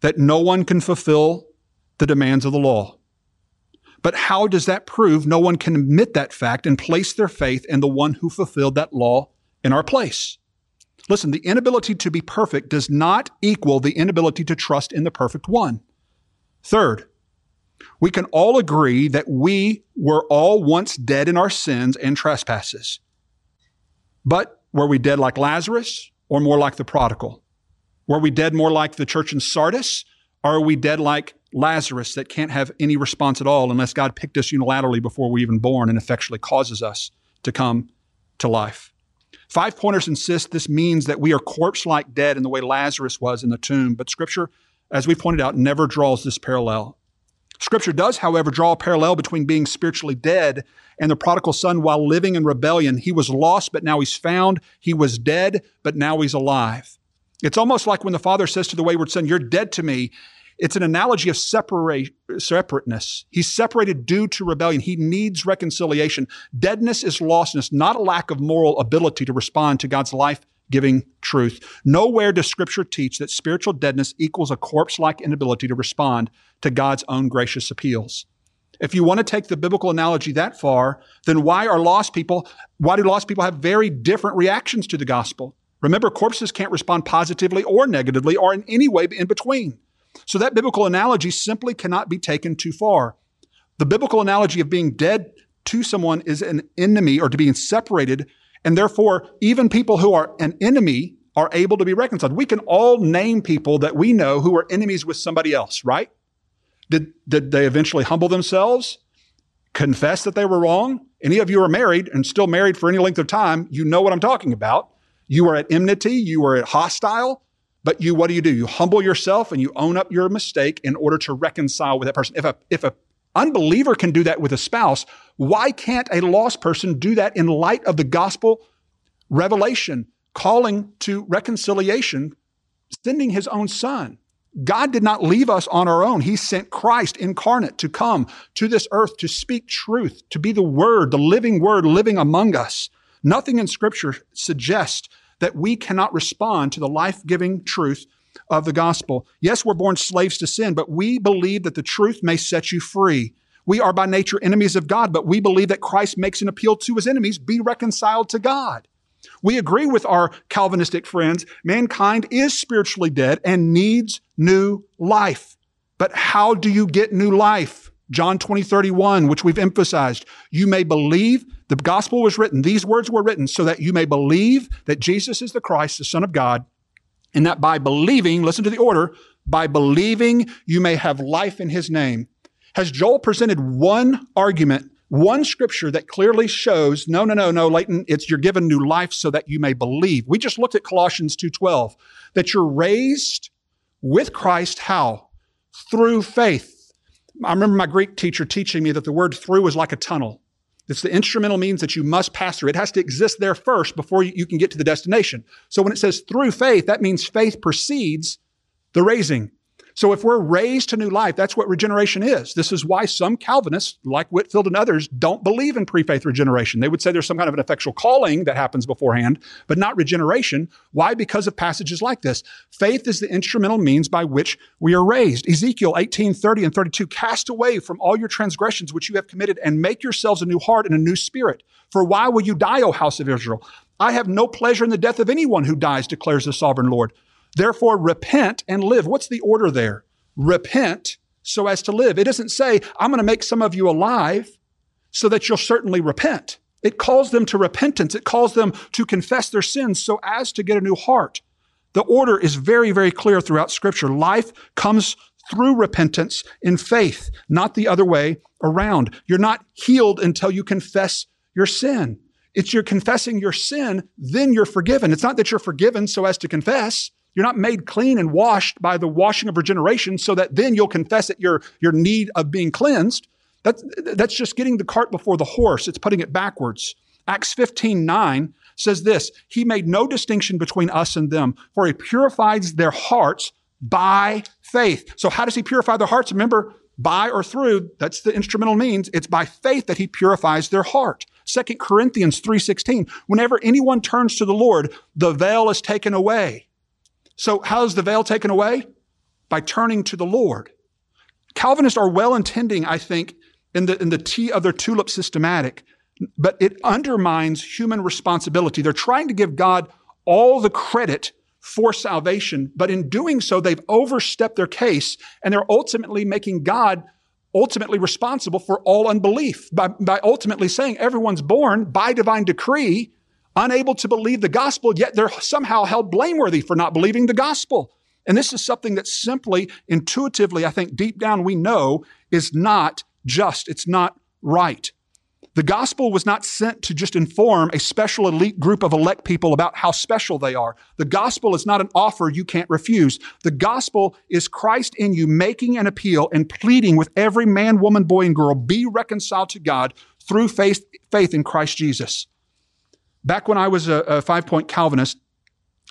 that no one can fulfill the demands of the law. But how does that prove no one can admit that fact and place their faith in the one who fulfilled that law in our place? Listen, the inability to be perfect does not equal the inability to trust in the perfect one. Third, we can all agree that we were all once dead in our sins and trespasses. But were we dead like Lazarus or more like the prodigal? Were we dead more like the church in Sardis or are we dead like Lazarus that can't have any response at all unless God picked us unilaterally before we even born and effectually causes us to come to life? Five pointers insist this means that we are corpse like dead in the way Lazarus was in the tomb, but Scripture, as we pointed out, never draws this parallel. Scripture does, however, draw a parallel between being spiritually dead and the prodigal son while living in rebellion. He was lost, but now he's found. He was dead, but now he's alive. It's almost like when the father says to the wayward son, You're dead to me. It's an analogy of separate, separateness. He's separated due to rebellion. He needs reconciliation. Deadness is lostness, not a lack of moral ability to respond to God's life giving truth. Nowhere does Scripture teach that spiritual deadness equals a corpse like inability to respond to God's own gracious appeals. If you want to take the biblical analogy that far, then why are lost people, why do lost people have very different reactions to the gospel? Remember, corpses can't respond positively or negatively or in any way in between. So that biblical analogy simply cannot be taken too far. The biblical analogy of being dead to someone is an enemy or to being separated, and therefore, even people who are an enemy are able to be reconciled. We can all name people that we know who are enemies with somebody else, right? Did, did they eventually humble themselves, confess that they were wrong? Any of you are married and still married for any length of time, you know what I'm talking about. You are at enmity, you are at hostile, but you, what do you do? You humble yourself and you own up your mistake in order to reconcile with that person. If a, if a unbeliever can do that with a spouse, why can't a lost person do that in light of the gospel revelation, calling to reconciliation, sending his own son? God did not leave us on our own. He sent Christ incarnate to come to this earth to speak truth, to be the word, the living word living among us. Nothing in scripture suggests that we cannot respond to the life giving truth of the gospel. Yes, we're born slaves to sin, but we believe that the truth may set you free. We are by nature enemies of God, but we believe that Christ makes an appeal to his enemies be reconciled to God. We agree with our Calvinistic friends. Mankind is spiritually dead and needs new life. But how do you get new life? John 20, 31, which we've emphasized. You may believe the gospel was written, these words were written so that you may believe that Jesus is the Christ, the Son of God, and that by believing, listen to the order, by believing you may have life in his name. Has Joel presented one argument, one scripture that clearly shows, no, no, no, no, Leighton, it's you're given new life so that you may believe. We just looked at Colossians 2.12, that you're raised with Christ, how? Through faith. I remember my Greek teacher teaching me that the word through is like a tunnel. It's the instrumental means that you must pass through. It has to exist there first before you, can get to the destination. So when it says through faith, that means faith precedes the raising. So if we're raised to new life, that's what regeneration is. This is why some Calvinists, like Whitefield and others, don't believe in pre-faith regeneration. They would say there's some kind of an effectual calling that happens beforehand, but not regeneration. Why? Because of passages like this. Faith is the instrumental means by which we are raised. Ezekiel 18, 30 and 32, cast away from all your transgressions which you have committed and make yourselves a new heart and a new spirit. For why will you die, O house of Israel? I have no pleasure in the death of anyone who dies, declares the sovereign Lord. Therefore, repent and live. What's the order there? Repent so as to live. It doesn't say, I'm going to make some of you alive so that you'll certainly repent. It calls them to repentance. It calls them to confess their sins so as to get a new heart. The order is very, very clear throughout scripture. Life comes through repentance in faith, not the other way around. You're not healed until you confess your sin. It's you're confessing your sin, then you're forgiven. It's not that you're forgiven so as to confess. You're not made clean and washed by the washing of regeneration so that then you'll confess that your, your need of being cleansed. That's, that's just getting the cart before the horse. It's putting it backwards. Acts 15, 9 says this, He made no distinction between us and them, for He purifies their hearts by faith. So how does He purify their hearts? Remember, by or through, that's the instrumental means. It's by faith that He purifies their heart. 2 Corinthians 3.16, whenever anyone turns to the Lord, the veil is taken away. So how is the veil taken away? By turning to the Lord. Calvinists are well intending, I think, in the, in the T of their tulip systematic, but it undermines human responsibility. They're trying to give God all the credit for salvation, but in doing so, they've overstepped their case and they're ultimately making God ultimately responsible for all unbelief by, by ultimately saying everyone's born by divine decree unable to believe the gospel, yet they're somehow held blameworthy for not believing the gospel. And this is something that simply, intuitively, I think deep down we know is not just. It's not right. The gospel was not sent to just inform a special elite group of elect people about how special they are. The gospel is not an offer you can't refuse. The gospel is Christ in you making an appeal and pleading with every man, woman, boy, and girl, be reconciled to God through faith, faith in Christ Jesus. Back when I was a, a five point Calvinist,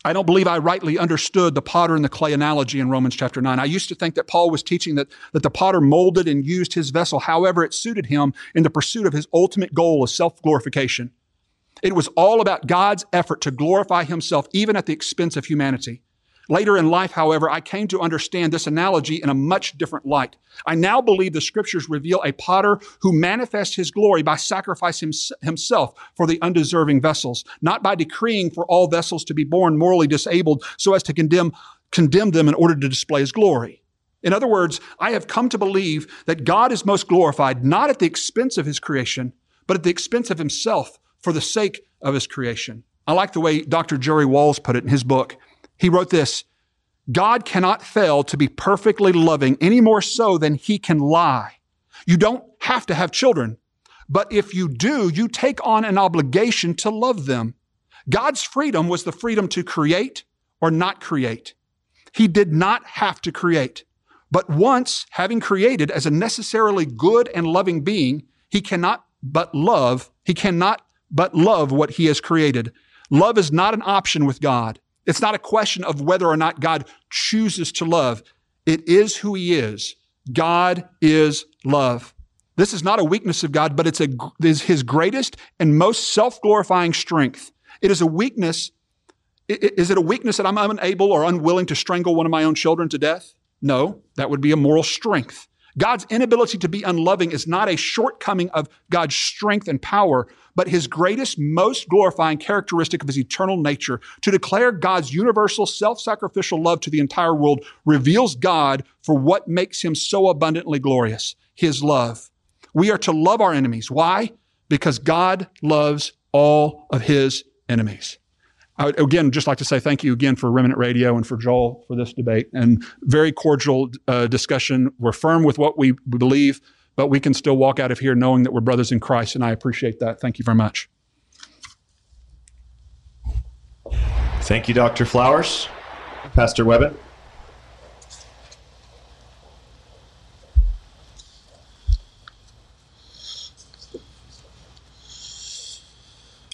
I don't believe I rightly understood the potter and the clay analogy in Romans chapter 9. I used to think that Paul was teaching that, that the potter molded and used his vessel however it suited him in the pursuit of his ultimate goal of self glorification. It was all about God's effort to glorify himself even at the expense of humanity. Later in life, however, I came to understand this analogy in a much different light. I now believe the scriptures reveal a potter who manifests his glory by sacrificing himself for the undeserving vessels, not by decreeing for all vessels to be born morally disabled so as to condemn, condemn them in order to display his glory. In other words, I have come to believe that God is most glorified not at the expense of his creation, but at the expense of himself for the sake of his creation. I like the way Dr. Jerry Walls put it in his book. He wrote this God cannot fail to be perfectly loving any more so than he can lie. You don't have to have children, but if you do, you take on an obligation to love them. God's freedom was the freedom to create or not create. He did not have to create. But once having created as a necessarily good and loving being, he cannot but love, he cannot but love what he has created. Love is not an option with God. It's not a question of whether or not God chooses to love. It is who he is. God is love. This is not a weakness of God, but it's, a, it's his greatest and most self-glorifying strength. It is a weakness. Is it a weakness that I'm unable or unwilling to strangle one of my own children to death? No, that would be a moral strength. God's inability to be unloving is not a shortcoming of God's strength and power, but his greatest, most glorifying characteristic of his eternal nature. To declare God's universal self-sacrificial love to the entire world reveals God for what makes him so abundantly glorious, his love. We are to love our enemies. Why? Because God loves all of his enemies. I would again just like to say thank you again for Remnant Radio and for Joel for this debate and very cordial uh, discussion. We're firm with what we believe, but we can still walk out of here knowing that we're brothers in Christ, and I appreciate that. Thank you very much. Thank you, Dr. Flowers. Pastor Webbon.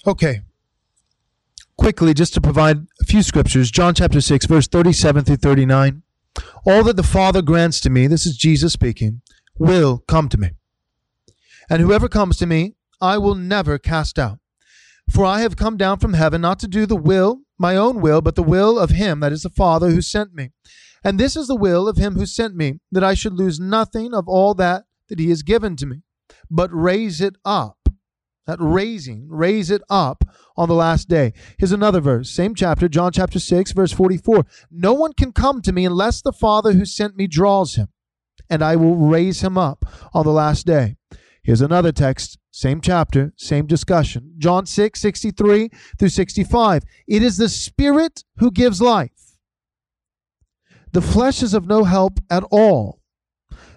Okay, quickly just to provide a few scriptures John chapter 6, verse 37 through 39. All that the Father grants to me, this is Jesus speaking, will come to me. And whoever comes to me, I will never cast out. For I have come down from heaven not to do the will, my own will, but the will of him that is the Father who sent me. And this is the will of him who sent me, that I should lose nothing of all that that he has given to me, but raise it up. That raising, raise it up on the last day. Here's another verse, same chapter, John chapter 6, verse 44. No one can come to me unless the Father who sent me draws him, and I will raise him up on the last day. Here's another text, same chapter, same discussion. John 6, 63 through 65. It is the Spirit who gives life. The flesh is of no help at all.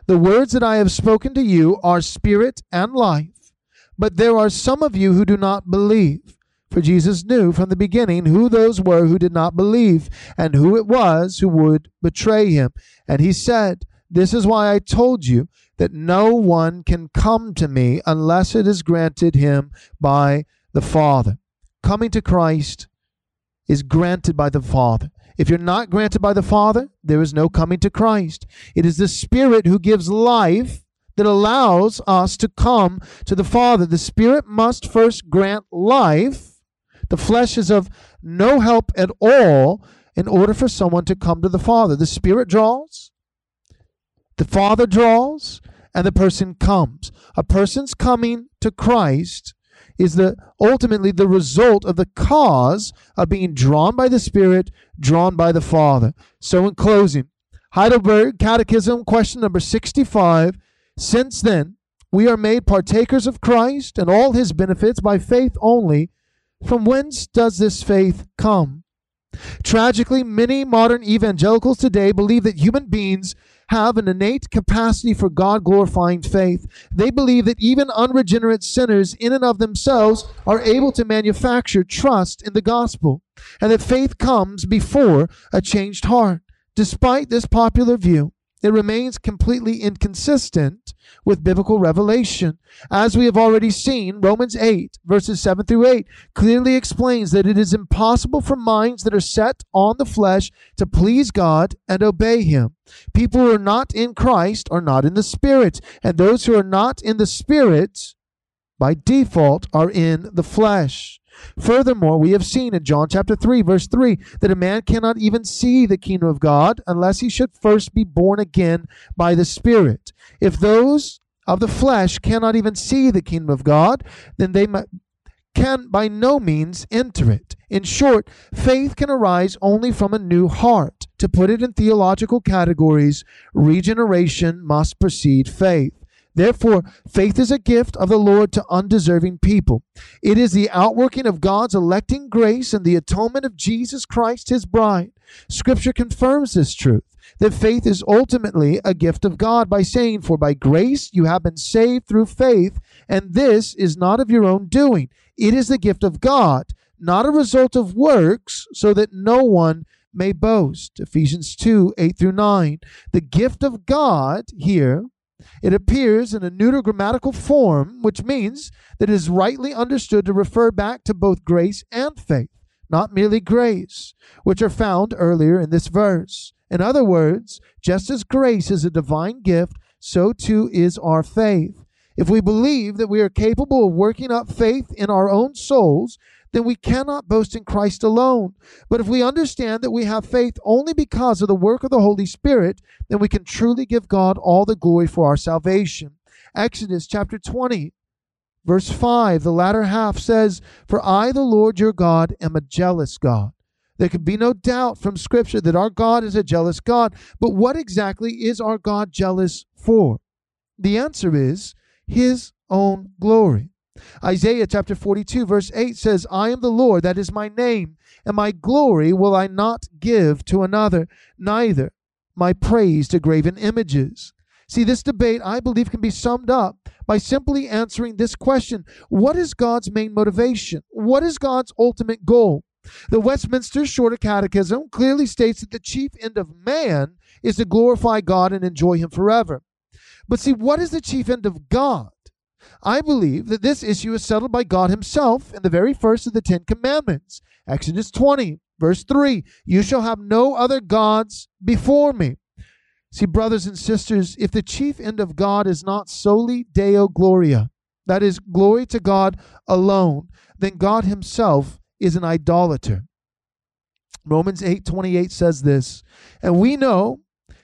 The words that I have spoken to you are spirit and life, but there are some of you who do not believe. For Jesus knew from the beginning who those were who did not believe and who it was who would betray him. And he said, This is why I told you that no one can come to me unless it is granted him by the Father. Coming to Christ is granted by the Father. If you're not granted by the Father, there is no coming to Christ. It is the Spirit who gives life that allows us to come to the Father. The Spirit must first grant life. The flesh is of no help at all in order for someone to come to the Father. The Spirit draws, the Father draws, and the person comes. A person's coming to Christ is the ultimately the result of the cause of being drawn by the Spirit, drawn by the Father. So in closing, Heidelberg Catechism question number 65, since then we are made partakers of Christ and all his benefits by faith only, from whence does this faith come? Tragically, many modern evangelicals today believe that human beings have an innate capacity for God glorifying faith. They believe that even unregenerate sinners, in and of themselves, are able to manufacture trust in the gospel, and that faith comes before a changed heart. Despite this popular view, it remains completely inconsistent with biblical revelation. As we have already seen, Romans 8, verses 7 through 8, clearly explains that it is impossible for minds that are set on the flesh to please God and obey Him. People who are not in Christ are not in the Spirit, and those who are not in the Spirit, by default, are in the flesh. Furthermore, we have seen in John chapter 3, verse 3, that a man cannot even see the kingdom of God unless he should first be born again by the Spirit. If those of the flesh cannot even see the kingdom of God, then they can by no means enter it. In short, faith can arise only from a new heart. To put it in theological categories, regeneration must precede faith. Therefore, faith is a gift of the Lord to undeserving people. It is the outworking of God's electing grace and the atonement of Jesus Christ, his bride. Scripture confirms this truth that faith is ultimately a gift of God by saying, For by grace you have been saved through faith, and this is not of your own doing. It is the gift of God, not a result of works, so that no one may boast. Ephesians 2 8 through 9. The gift of God here it appears in a neuter grammatical form, which means that it is rightly understood to refer back to both grace and faith, not merely grace, which are found earlier in this verse. In other words, just as grace is a divine gift, so too is our faith. If we believe that we are capable of working up faith in our own souls, then we cannot boast in Christ alone. But if we understand that we have faith only because of the work of the Holy Spirit, then we can truly give God all the glory for our salvation. Exodus chapter 20, verse 5, the latter half says, For I, the Lord your God, am a jealous God. There can be no doubt from Scripture that our God is a jealous God. But what exactly is our God jealous for? The answer is His own glory. Isaiah chapter 42, verse 8 says, I am the Lord, that is my name, and my glory will I not give to another, neither my praise to graven images. See, this debate, I believe, can be summed up by simply answering this question What is God's main motivation? What is God's ultimate goal? The Westminster Shorter Catechism clearly states that the chief end of man is to glorify God and enjoy Him forever. But see, what is the chief end of God? I believe that this issue is settled by God Himself in the very first of the Ten Commandments. Exodus 20, verse 3 You shall have no other gods before me. See, brothers and sisters, if the chief end of God is not solely Deo Gloria, that is, glory to God alone, then God himself is an idolater. Romans 8 28 says this, and we know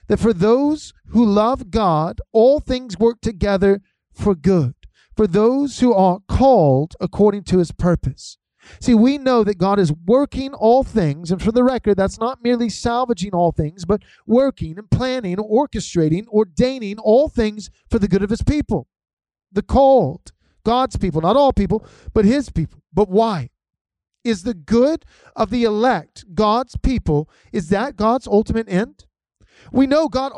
that for those who love God, all things work together for good, for those who are called according to his purpose. See, we know that God is working all things, and for the record, that's not merely salvaging all things, but working and planning, orchestrating, ordaining all things for the good of his people. The called, God's people, not all people, but his people. But why? Is the good of the elect, God's people, is that God's ultimate end? We know God,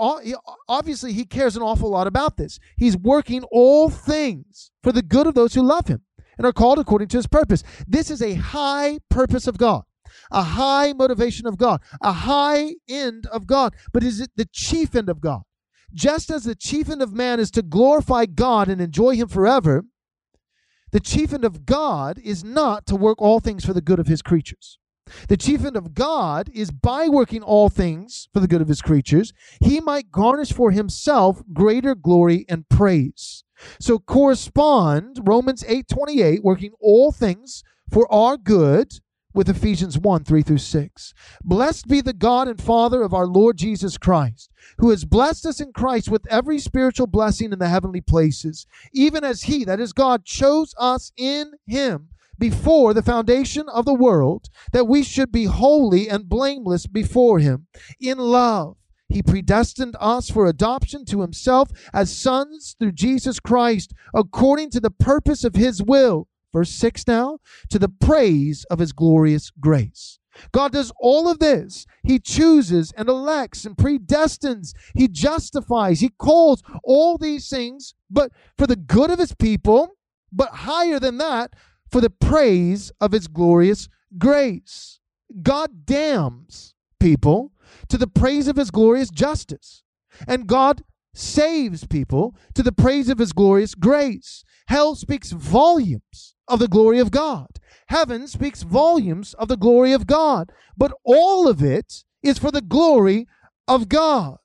obviously, He cares an awful lot about this. He's working all things for the good of those who love Him and are called according to His purpose. This is a high purpose of God, a high motivation of God, a high end of God. But is it the chief end of God? Just as the chief end of man is to glorify God and enjoy Him forever, the chief end of God is not to work all things for the good of his creatures. The chief end of God is by working all things for the good of his creatures, he might garnish for himself greater glory and praise. So correspond Romans 8:28 working all things for our good with Ephesians 1 3 through 6. Blessed be the God and Father of our Lord Jesus Christ, who has blessed us in Christ with every spiritual blessing in the heavenly places, even as He, that is God, chose us in Him before the foundation of the world, that we should be holy and blameless before Him. In love, He predestined us for adoption to Himself as sons through Jesus Christ, according to the purpose of His will Verse 6 now, to the praise of his glorious grace. God does all of this. He chooses and elects and predestines. He justifies. He calls all these things, but for the good of his people, but higher than that, for the praise of his glorious grace. God damns people to the praise of his glorious justice. And God saves people to the praise of his glorious grace. Hell speaks volumes of the glory of God. Heaven speaks volumes of the glory of God. But all of it is for the glory of God.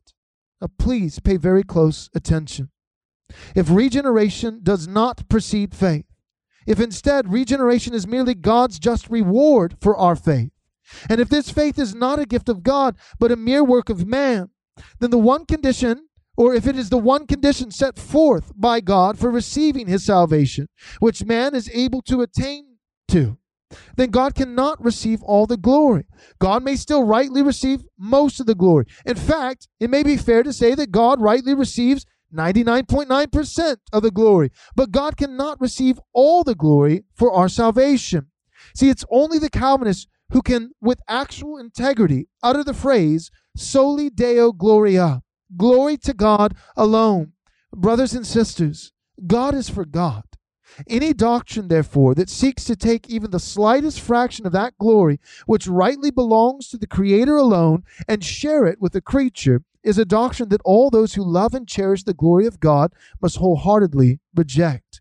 Now, please pay very close attention. If regeneration does not precede faith, if instead regeneration is merely God's just reward for our faith, and if this faith is not a gift of God, but a mere work of man, then the one condition or if it is the one condition set forth by God for receiving his salvation, which man is able to attain to, then God cannot receive all the glory. God may still rightly receive most of the glory. In fact, it may be fair to say that God rightly receives 99.9% of the glory, but God cannot receive all the glory for our salvation. See, it's only the Calvinists who can, with actual integrity, utter the phrase, soli Deo Gloria, Glory to God alone. Brothers and sisters, God is for God. Any doctrine, therefore, that seeks to take even the slightest fraction of that glory which rightly belongs to the Creator alone and share it with the creature is a doctrine that all those who love and cherish the glory of God must wholeheartedly reject.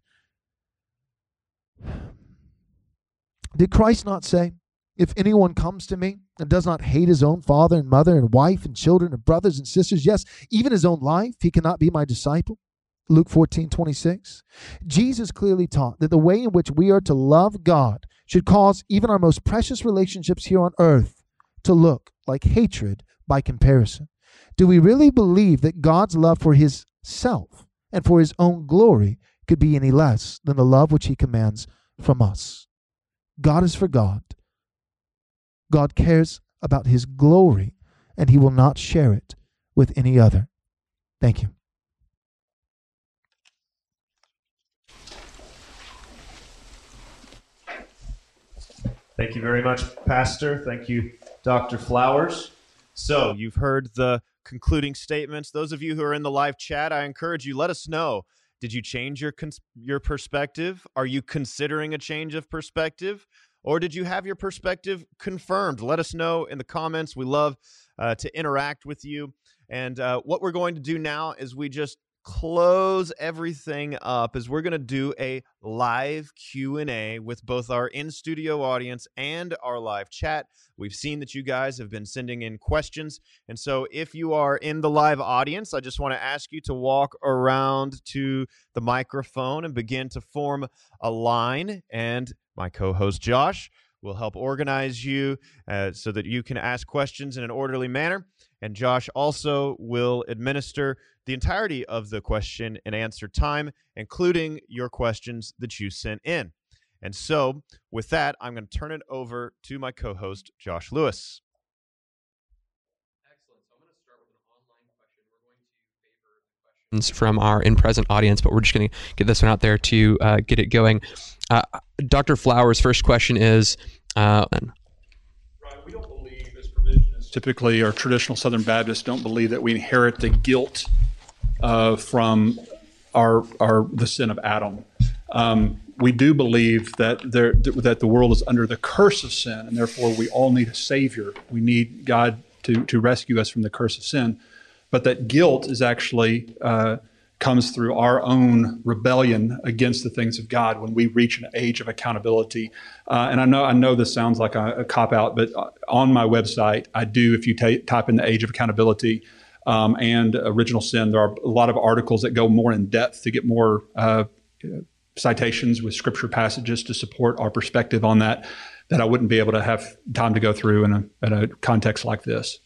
Did Christ not say, If anyone comes to me and does not hate his own father and mother and wife and children and brothers and sisters, yes, even his own life, he cannot be my disciple. Luke 14, 26. Jesus clearly taught that the way in which we are to love God should cause even our most precious relationships here on earth to look like hatred by comparison. Do we really believe that God's love for his self and for his own glory could be any less than the love which he commands from us? God is for God God cares about his glory, and he will not share it with any other. Thank you. Thank you very much, Pastor. Thank you, Dr. Flowers. So, you've heard the concluding statements. Those of you who are in the live chat, I encourage you, let us know. Did you change your cons- your perspective? Are you considering a change of perspective? or did you have your perspective confirmed? Let us know in the comments. We love uh, to interact with you. And uh, what we're going to do now is we just close everything up is we're going to do a live q&a with both our in-studio audience and our live chat. We've seen that you guys have been sending in questions and so if you are in the live audience i just want to ask you to walk around to the microphone and begin to form a line and my co-host josh will help organize you uh, so that you can ask questions in an orderly manner and Josh also will administer the entirety of the question and answer time, including your questions that you sent in. And so, with that, I'm going to turn it over to my co host, Josh Lewis. Excellent. I'm gonna start with an online question. We're going to favor questions from our in-present audience, but we're just going to get this one out there to uh, get it going. Uh, Dr. Flowers' first question is. Uh, right, we don't believe this provision is typically our traditional Southern Baptists don't believe that we inherit the guilt uh, from our our the sin of Adam. Um, we do believe that there that the world is under the curse of sin, and therefore we all need a savior. We need God to to rescue us from the curse of sin but that guilt is actually uh, comes through our own rebellion against the things of God when we reach an age of accountability. Uh, and I know I know this sounds like a, a cop out, but uh, on my website, I do. If you t- type in the age of accountability um, and original sin, there are a lot of articles that go more in depth to get more. Uh, citations with scripture passages to support our perspective on that that I wouldn't be able to have time to go through in a, in a context like this.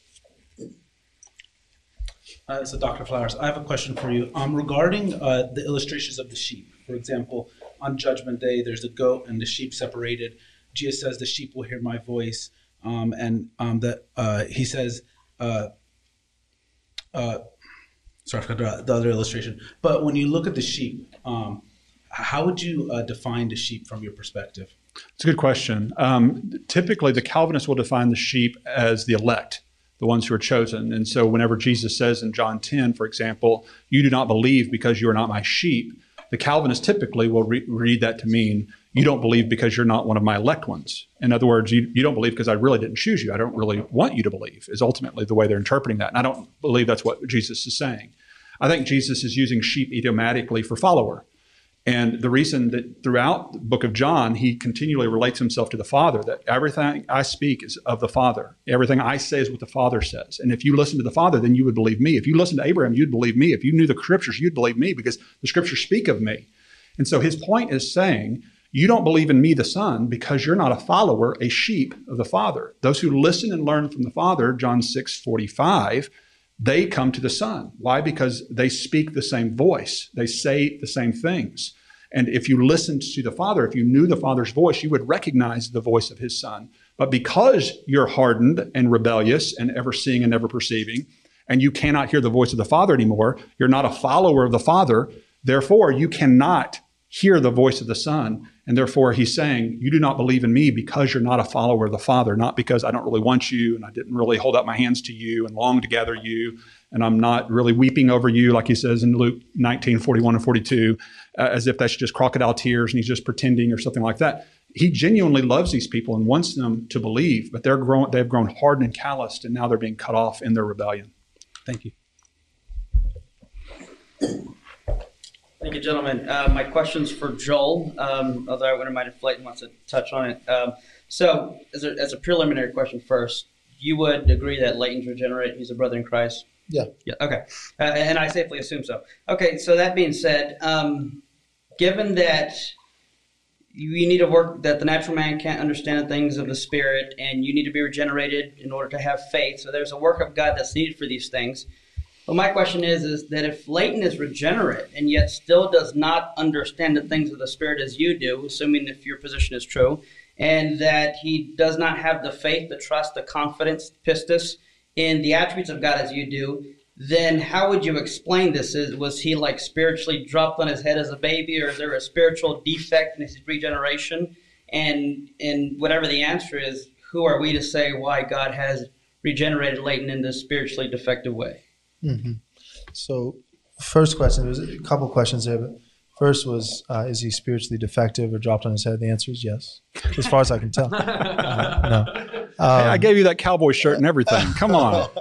Uh, so, Dr. Flowers, I have a question for you um, regarding uh, the illustrations of the sheep. For example, on Judgment Day, there's the goat and the sheep separated. Jesus says, "The sheep will hear my voice," um, and um, that uh, he says, uh, uh, "Sorry, I forgot the other illustration." But when you look at the sheep, um, how would you uh, define the sheep from your perspective? It's a good question. Um, typically, the Calvinists will define the sheep as the elect the ones who are chosen. And so, whenever Jesus says in John 10, for example, you do not believe because you are not my sheep, the Calvinists typically will re- read that to mean you don't believe because you're not one of my elect ones. In other words, you, you don't believe because I really didn't choose you. I don't really want you to believe, is ultimately the way they're interpreting that. And I don't believe that's what Jesus is saying. I think Jesus is using sheep idiomatically for follower. And the reason that throughout the book of John, he continually relates himself to the Father, that everything I speak is of the Father. Everything I say is what the Father says. And if you listen to the Father, then you would believe me. If you listen to Abraham, you'd believe me. If you knew the scriptures, you'd believe me because the scriptures speak of me. And so his point is saying, you don't believe in me, the Son, because you're not a follower, a sheep of the Father. Those who listen and learn from the Father, John 6 45, they come to the Son. Why? Because they speak the same voice, they say the same things. And if you listened to the Father, if you knew the Father's voice, you would recognize the voice of his Son. But because you're hardened and rebellious and ever seeing and never perceiving, and you cannot hear the voice of the Father anymore, you're not a follower of the Father, therefore you cannot hear the voice of the Son. And therefore he's saying, You do not believe in me because you're not a follower of the Father, not because I don't really want you and I didn't really hold out my hands to you and long to gather you and I'm not really weeping over you, like he says in Luke 19, 41 and 42, uh, as if that's just crocodile tears and he's just pretending or something like that. He genuinely loves these people and wants them to believe, but they're grown, they've grown hardened and calloused, and now they're being cut off in their rebellion. Thank you. Thank you, gentlemen. Uh, my question's for Joel, um, although I wouldn't mind if Leighton wants to touch on it. Um, so, as a, as a preliminary question first, you would agree that Leighton's regenerate? He's a brother in Christ. Yeah. Yeah. Okay. Uh, and I safely assume so. Okay. So that being said, um, given that you need to work that the natural man can't understand the things of the spirit, and you need to be regenerated in order to have faith. So there's a work of God that's needed for these things. But my question is, is that if Leighton is regenerate and yet still does not understand the things of the spirit as you do, assuming if your position is true, and that he does not have the faith, the trust, the confidence, pistis in the attributes of God as you do, then how would you explain this? Is was he like spiritually dropped on his head as a baby, or is there a spiritual defect in his regeneration? And and whatever the answer is, who are we to say why God has regenerated Leighton in this spiritually defective way? Mm-hmm. So, first question. There's a couple questions there, but first was, uh, is he spiritually defective or dropped on his head? The answer is yes, as far as I can tell. Uh, no. Um, I gave you that cowboy shirt and everything. Come on.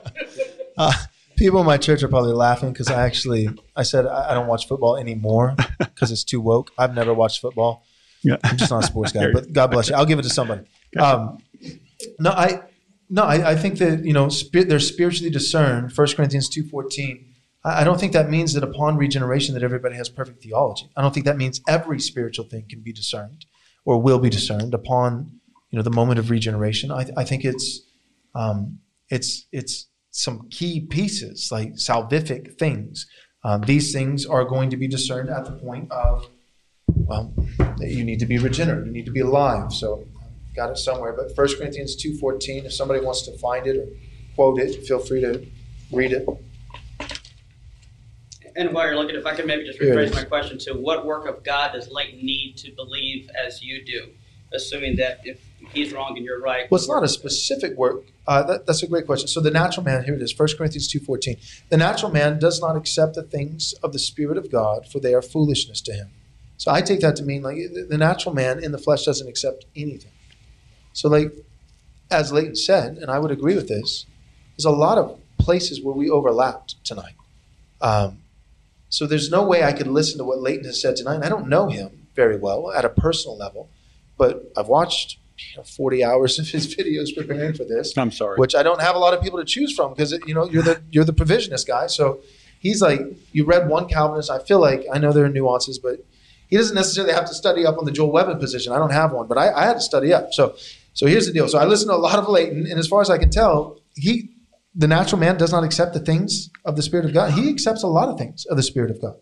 Uh, People in my church are probably laughing because I actually I said I I don't watch football anymore because it's too woke. I've never watched football. Yeah. I'm just not a sports guy, but God bless you. I'll give it to somebody. Um, no, I no, I, I think that you know spirit, they're spiritually discerned. 1 Corinthians two fourteen. I I don't think that means that upon regeneration that everybody has perfect theology. I don't think that means every spiritual thing can be discerned or will be discerned upon you know the moment of regeneration. I, I think it's um, it's it's some key pieces like salvific things. Um, these things are going to be discerned at the point of well, you need to be regenerate, you need to be alive. So I've got it somewhere. But 1 Corinthians two fourteen. If somebody wants to find it or quote it, feel free to read it. And while you're looking, if I could maybe just rephrase my question to what work of God does Leighton need to believe as you do? Assuming that if he's wrong and you're right. Well, it's not a specific work. Uh, that, that's a great question. So the natural man, here it is, 1 Corinthians 2.14. The natural man does not accept the things of the Spirit of God, for they are foolishness to him. So I take that to mean like the- natural man in the flesh doesn't accept anything. So like, as Leighton said, and I would agree with this, there's a lot of places where we overlapped tonight. Um, so there's no way I could listen to what Leighton has said tonight. I don't know him very well at a personal level, but I've watched you know, 40 hours of his videos preparing for this, I'm sorry. which I don't have a lot of people to choose from because you know you're the you're the provisionist guy. So he's like, you read one Calvinist. I feel like I know there are nuances, but he doesn't necessarily have to study up on the Joel Webbon position. I don't have one, but I, I had to study up. So so here's the deal. So I listen to a lot of Leighton, and as far as I can tell, he the natural man does not accept the things of the Spirit of God. He accepts a lot of things of the Spirit of God.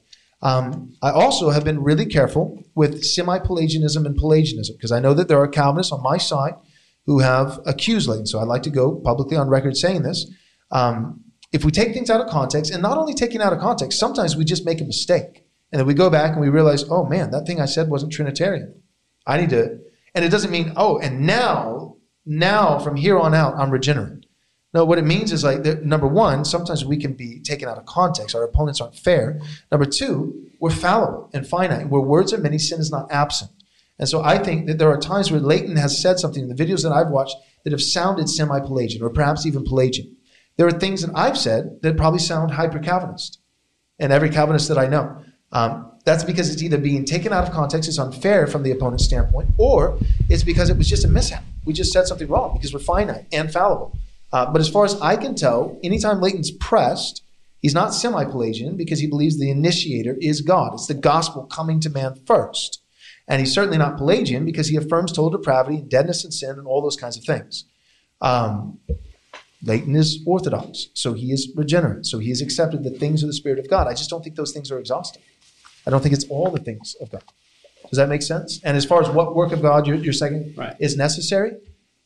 Um, I also have been really careful with semi Pelagianism and Pelagianism because I know that there are Calvinists on my side who have accused Leighton. So I'd like to go publicly on record saying this. Um, if we take things out of context, and not only taking out of context, sometimes we just make a mistake. And then we go back and we realize, oh man, that thing I said wasn't Trinitarian. I need to, and it doesn't mean, oh, and now, now from here on out, I'm regenerate. No, what it means is like, number one, sometimes we can be taken out of context. Our opponents aren't fair. Number two, we're fallible and finite. Where words are many, sin is not absent. And so I think that there are times where Leighton has said something in the videos that I've watched that have sounded semi Pelagian or perhaps even Pelagian. There are things that I've said that probably sound hyper Calvinist, and every Calvinist that I know. Um, that's because it's either being taken out of context, it's unfair from the opponent's standpoint, or it's because it was just a mishap. We just said something wrong because we're finite and fallible. Uh, but as far as I can tell, anytime Leighton's pressed, he's not semi Pelagian because he believes the initiator is God. It's the gospel coming to man first. And he's certainly not Pelagian because he affirms total depravity, deadness and sin, and all those kinds of things. Um, Leighton is Orthodox, so he is regenerate, so he has accepted the things of the Spirit of God. I just don't think those things are exhaustive. I don't think it's all the things of God. Does that make sense? And as far as what work of God your, your second Right. is necessary,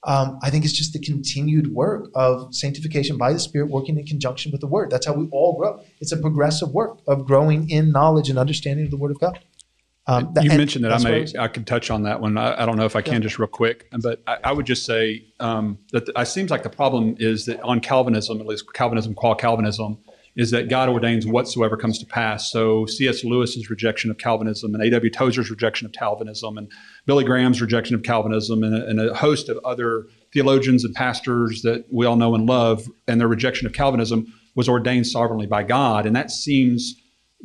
um, I think it's just the continued work of sanctification by the Spirit working in conjunction with the Word. That's how we all grow. It's a progressive work of growing in knowledge and understanding of the Word of God. Um, that- you mentioned that I may I could touch on that one. I, I don't know if I can Yeah. just real quick, but I, I would just say um, that the, it seems like the problem is that on Calvinism, at least Calvinism, qual Calvinism, is that God ordains whatsoever comes to pass. So C.S. Lewis's rejection of Calvinism and A.W. Tozer's rejection of Calvinism and Billy Graham's rejection of Calvinism and a, and a host of other theologians and pastors that we all know and love and their rejection of Calvinism was ordained sovereignly by God. And that seems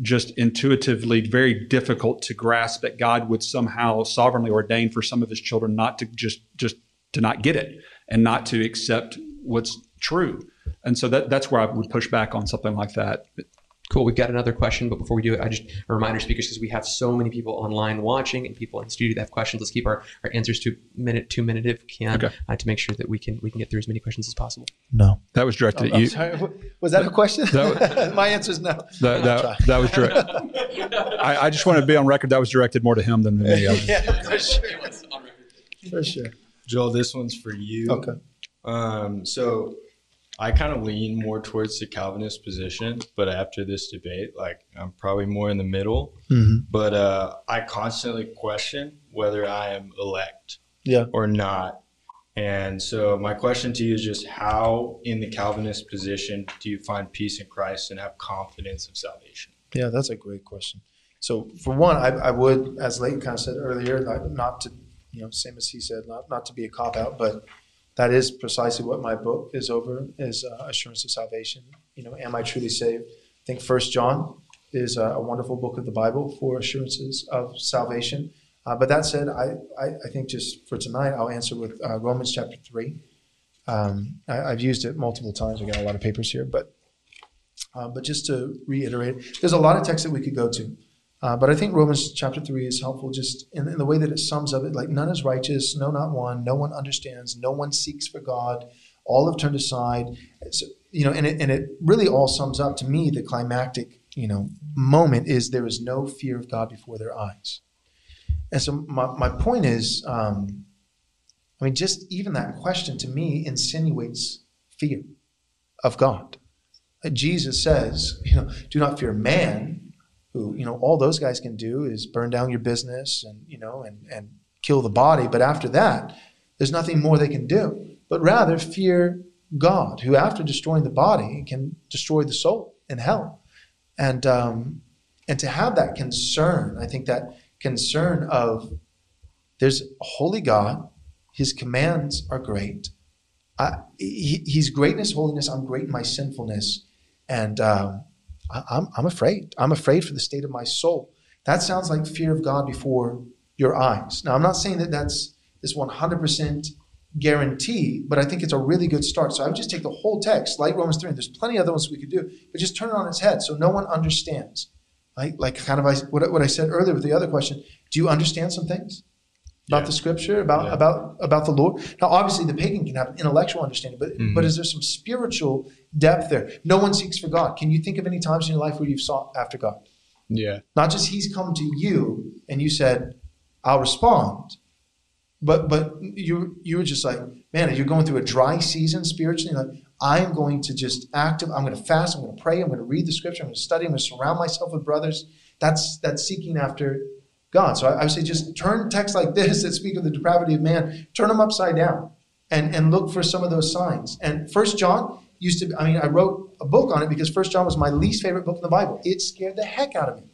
just intuitively very difficult to grasp that God would somehow sovereignly ordain for some of his children not to just just to not get it and not to accept what's true. And so that that's where I would push back on something like that. Cool. We've got another question, but before we do it, I just a reminder, speakers, because we have so many people online watching and people in the studio that have questions. Let's keep our, our answers to minute, two minute if we can, Okay. uh, to make sure that we can we can get through as many questions as possible. no. That was directed Oh, at I'm you. sorry. Was that a question? That My answer is no. That, that, that was direct. I, I just want to be on record. That was directed more to him than to me. Was- yeah, for sure. For sure. Joel, this one's for you. Okay. Um, so I kind of lean more towards the Calvinist position, but after this debate, like I'm probably more in the middle. Mhm. But uh, I constantly question whether I am elect Yeah. or not. And so my question to you is just how, in the Calvinist position, do you find peace in Christ and have confidence of salvation? Yeah, that's a great question. So, for one, I, I would, as Leighton kind of said earlier, not, not to, you know, same as he said, not, not to be a cop out, but that is precisely what my book is over: is uh, assurance of salvation. You know, am I truly saved? I think First John is a, a wonderful book of the Bible for assurances of salvation. Uh, but that said, I, I, I, think just for tonight, I'll answer with uh, Romans chapter 3. Um, I, have used it multiple times. I got a lot of papers here, but uh, but just to reiterate, there's a lot of text that we could go to. Uh, but I think Romans chapter 3 is helpful just in, in, the way that it sums up it like, none is righteous, no, not one, no one understands, no one seeks for God, all have turned aside. So, you know, and it, and it really all sums up to me the climactic, you know, moment is there is no fear of God before their eyes. And so my, my point is, um, I mean, just even that question to me insinuates fear of God. Jesus says, you know, do not fear man, who, you know, all those guys can do is burn down your business and, you know, and, and kill the body. But after that, there's nothing more they can do. But rather fear God, who after destroying the body can destroy the soul in hell. And um, and to have that concern, I think that concern of there's a holy God, his commands are great. I, he, he's greatness, holiness, I'm great in my sinfulness. And um, I'm, I'm afraid. I'm afraid for the state of my soul. That sounds like fear of God before your eyes. Now, I'm not saying that that's this 100% guarantee, but I think it's a really good start. So I would just take the whole text, like Romans 3, and there's plenty of other ones we could do, but just turn it on its head so no one understands. Like, like kind of I, what, what I said earlier with the other question. Do you understand some things? About yeah. the scripture, about yeah. about about the Lord. Now, obviously, the pagan can have an intellectual understanding, but mm-hmm. but is there some spiritual depth there? No one seeks for God. Can you think of any times in your life where you've sought after God? Yeah. Not just He's come to you and you said, "I'll respond," but but you you were just like, man, you're going through a dry season spiritually. Like, I'm going to just active. I'm going to fast. I'm going to pray. I'm going to read the scripture. I'm going to study. I'm going to surround myself with brothers. That's that's seeking after God. So I, would say just turn texts like this that speak of the depravity of man, turn them upside down, and and look for some of those signs. And First John used to. I mean, I wrote a book on it because First John was my least favorite book in the Bible. It scared the heck out of me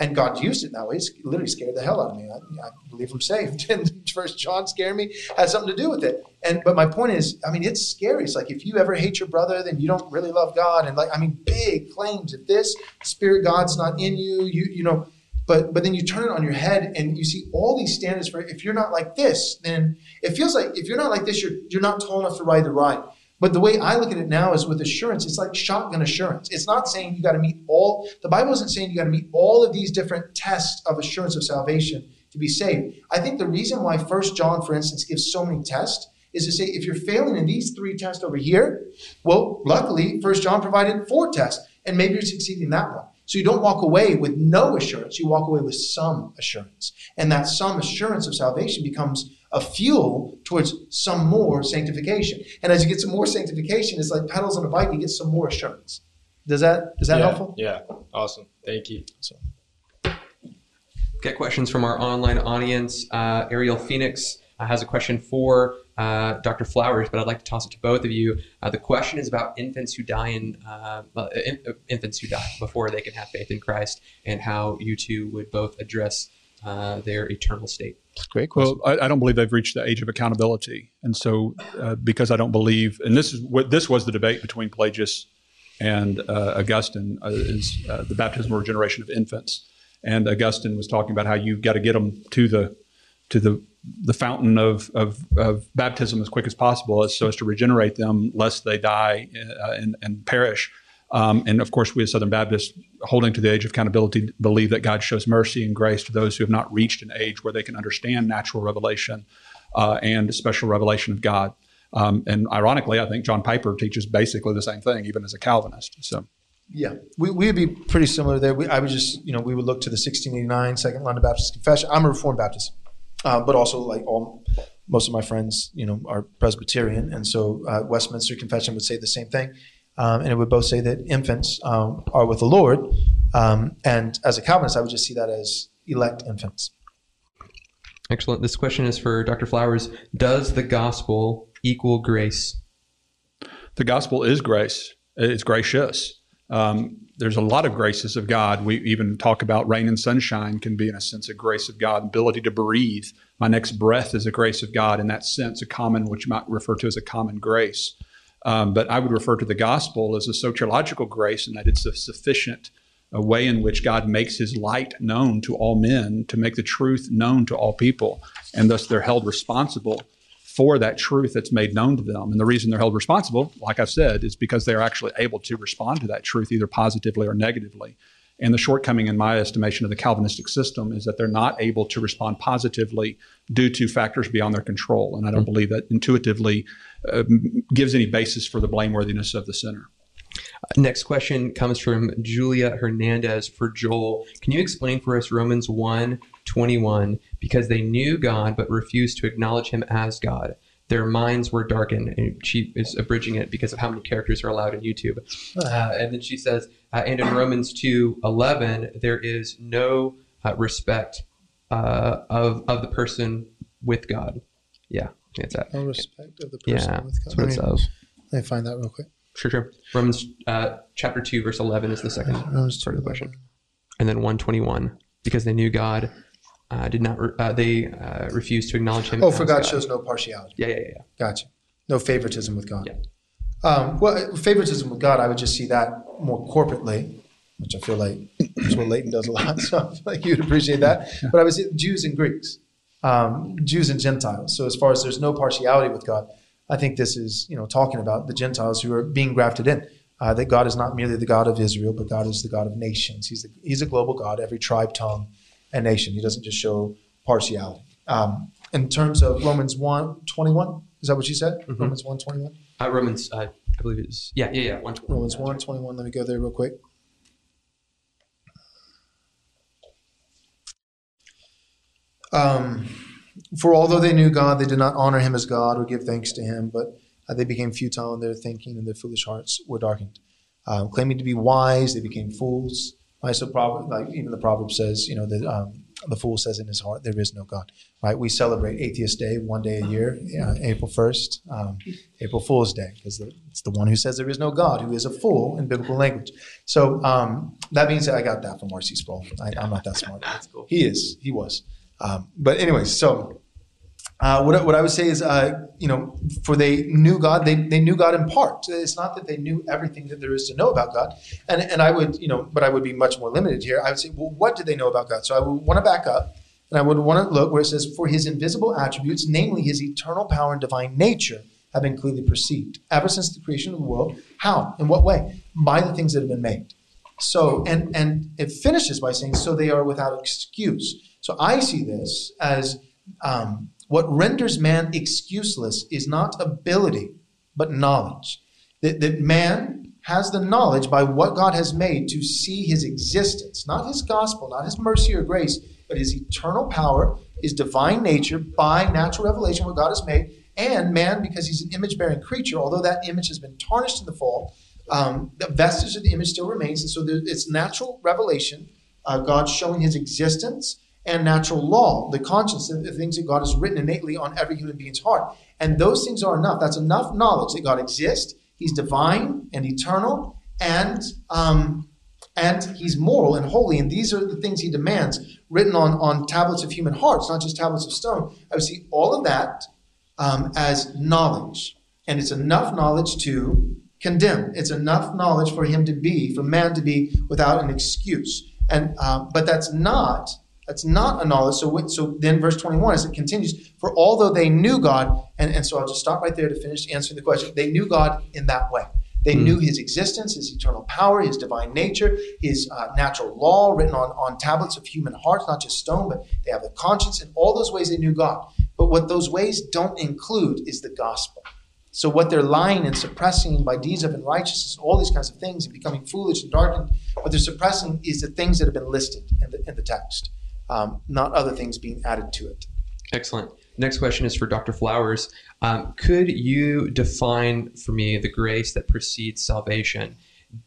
and God used it that way. It literally scared the hell out of me. I, I believe I'm saved. And First John scared me has something to do with it. And but my point is, I mean, it's scary. It's like if you ever hate your brother, then you don't really love God. And like, I mean, big claims. If this spirit God's not in you, you you know. But but then you turn it on your head and you see all these standards for if you're not like this, then it feels like if you're not like this, you're you're not tall enough to ride the ride. But the way I look at it now is with assurance, it's like shotgun assurance. It's not saying you got to meet all, the Bible isn't saying you got to meet all of these different tests of assurance of salvation to be saved. I think the reason why First John, for instance, gives so many tests is to say if you're failing in these three tests over here, well, luckily, First John provided four tests, and maybe you're succeeding that one. So you don't walk away with no assurance, you walk away with some assurance. And that some assurance of salvation becomes a fuel towards some more sanctification. And as you get some more sanctification, it's like pedals on a bike, you get some more assurance. Does that is that yeah, helpful? Yeah. Awesome. Thank you. So. Get questions from our online audience. Uh, Ariel Phoenix uh, has a question for uh, Dr. Flowers, but I'd like to toss it to both of you. Uh, the question is about infants who die in, uh, in, infants who die before they can have faith in Christ, and how you two would both address uh, their eternal state. Great question. Well, I, I, don't believe they've reached the age of accountability, and so uh, because I don't believe, and this is what this was the debate between Pelagius and uh, Augustine uh, is uh, the baptismal regeneration of infants, and Augustine was talking about how you've got to get them to the to the the fountain of, of, of baptism as quick as possible, so as to regenerate them, lest they die uh, and, and perish. Um, and of course, we as Southern Baptists, holding to the age of accountability, believe that God shows mercy and grace to those who have not reached an age where they can understand natural revelation uh, and special revelation of God. Um, and ironically, I think John Piper teaches basically the same thing, even as a Calvinist. So. Yeah, we would be pretty similar there. We, I would just, you know, we would look to the 1689 Second London Baptist Confession. I'm a Reformed Baptist, uh, but also like all most of my friends, you know, are Presbyterian, and so uh, Westminster Confession would say the same thing um, and it would both say that infants um, are with the Lord. Um, and as a Calvinist, I would just see that as elect infants. Excellent. This question is for Dr. Flowers. Does the gospel equal grace? The gospel is grace. It's gracious. Um, there's a lot of graces of God. We even talk about rain and sunshine can be, in a sense, a grace of God, ability to breathe, my next breath is a grace of God in that sense, a common, which you might refer to as a common grace. Um, but I would refer to the gospel as a soteriological grace in that it's a sufficient a way in which God makes his light known to all men, to make the truth known to all people. And thus they're held responsible for that truth that's made known to them. And the reason they're held responsible, like I've said, is because they're actually able to respond to that truth either positively or negatively. And the shortcoming, in my estimation, of the Calvinistic system is that they're not able to respond positively due to factors beyond their control. And I don't mm-hmm. believe that intuitively uh, gives any basis for the blameworthiness of the sinner. Next question comes from Julia Hernandez for Joel. Can you explain for us Romans 1 21? Because they knew God but refused to acknowledge him as God. Their minds were darkened. And she is abridging it because of how many characters are allowed in YouTube. Uh, and then she says, uh, and in Romans 2 11, there is no uh, respect uh, of, of the person with God. Yeah, that's that. No respect of the person yeah, with God. That's what it says. Let me find that real quick. Sure, sure. Romans uh, chapter 2, verse 11 is the second Romans part of the question. And then 121, because they knew God, uh, did not, re- uh, they uh, refused to acknowledge him. Oh, for God, God, shows no partiality. Yeah, yeah, yeah. Gotcha. No favoritism with God. Yeah. Um, well, favoritism with God, I would just see that more corporately, which I feel like is what Leighton does a lot. So I feel like you'd appreciate that. But I would say Jews and Greeks, um, Jews and Gentiles. So as far as there's no partiality with God, I think this is, you know, talking about the Gentiles who are being grafted in. Uh, that God is not merely the God of Israel, but God is the God of nations. He's, the, he's a global God, every tribe, tongue, and nation. He doesn't just show partiality. Um, in terms of Romans 1 21, is that what you said? Mm-hmm. Romans 1 21? Uh, Romans, uh, I believe it is. Yeah, yeah, yeah. 1, Romans 1 21. Let me go there real quick. Um, for although they knew God, they did not honor him as God or give thanks to him, but uh, they became futile in their thinking and their foolish hearts were darkened. Um, claiming to be wise, they became fools. Right, so proverb, like even the proverb says, you know, that um, the fool says in his heart, there is no God. Right? We celebrate Atheist Day one day a year, yeah, April 1st, um, April Fool's Day, because it's the one who says there is no God who is a fool in biblical language. So um, that means that I got that from R.C. Sproul. I, am not that smart. That's cool. He is. He was. Um, but anyways, so uh, what, what I would say is, uh, you know, for they knew God, they, they knew God in part. It's not that they knew everything that there is to know about God. And, and I would, you know, but I would be much more limited here. I would say, well, what did they know about God? So I would want to back up and I would want to look where it says, for his invisible attributes, namely his eternal power and divine nature, have been clearly perceived ever since the creation of the world. How? In what way? By the things that have been made. So, and, and it finishes by saying, so they are without excuse. So I see this as um, what renders man excuseless is not ability, but knowledge. That, that man has the knowledge by what God has made to see his existence, not his gospel, not his mercy or grace, but his eternal power, his divine nature by natural revelation, what God has made, and man, because he's an image bearing creature, although that image has been tarnished in the fall, um, the vestige of the image still remains. And so there, it's natural revelation, uh, God showing his existence and natural law, the conscience, the things that God has written innately on every human being's heart. And those things are enough. That's enough knowledge that God exists, He's divine and eternal, and um, and He's moral and holy. And these are the things He demands, written on, on tablets of human hearts, not just tablets of stone. I would see all of that um, as knowledge. And it's enough knowledge to condemn. It's enough knowledge for him to be, for man to be without an excuse. And uh, but that's not that's not a knowledge. So, so then verse 21 as it continues, for although they knew God, and, and so I'll just stop right there to finish answering the question. They knew God in that way. They mm. knew his existence, his eternal power, his divine nature, his uh, natural law written on, on tablets of human hearts, not just stone, but they have a conscience. In all those ways, they knew God. But what those ways don't include is the gospel. So what they're lying and suppressing by deeds of unrighteousness, all these kinds of things, and becoming foolish and darkened, what they're suppressing is the things that have been listed in the, in the text um, not other things being added to it. Excellent. Next question is for Dr. Flowers. Um, could you define for me the grace that precedes salvation?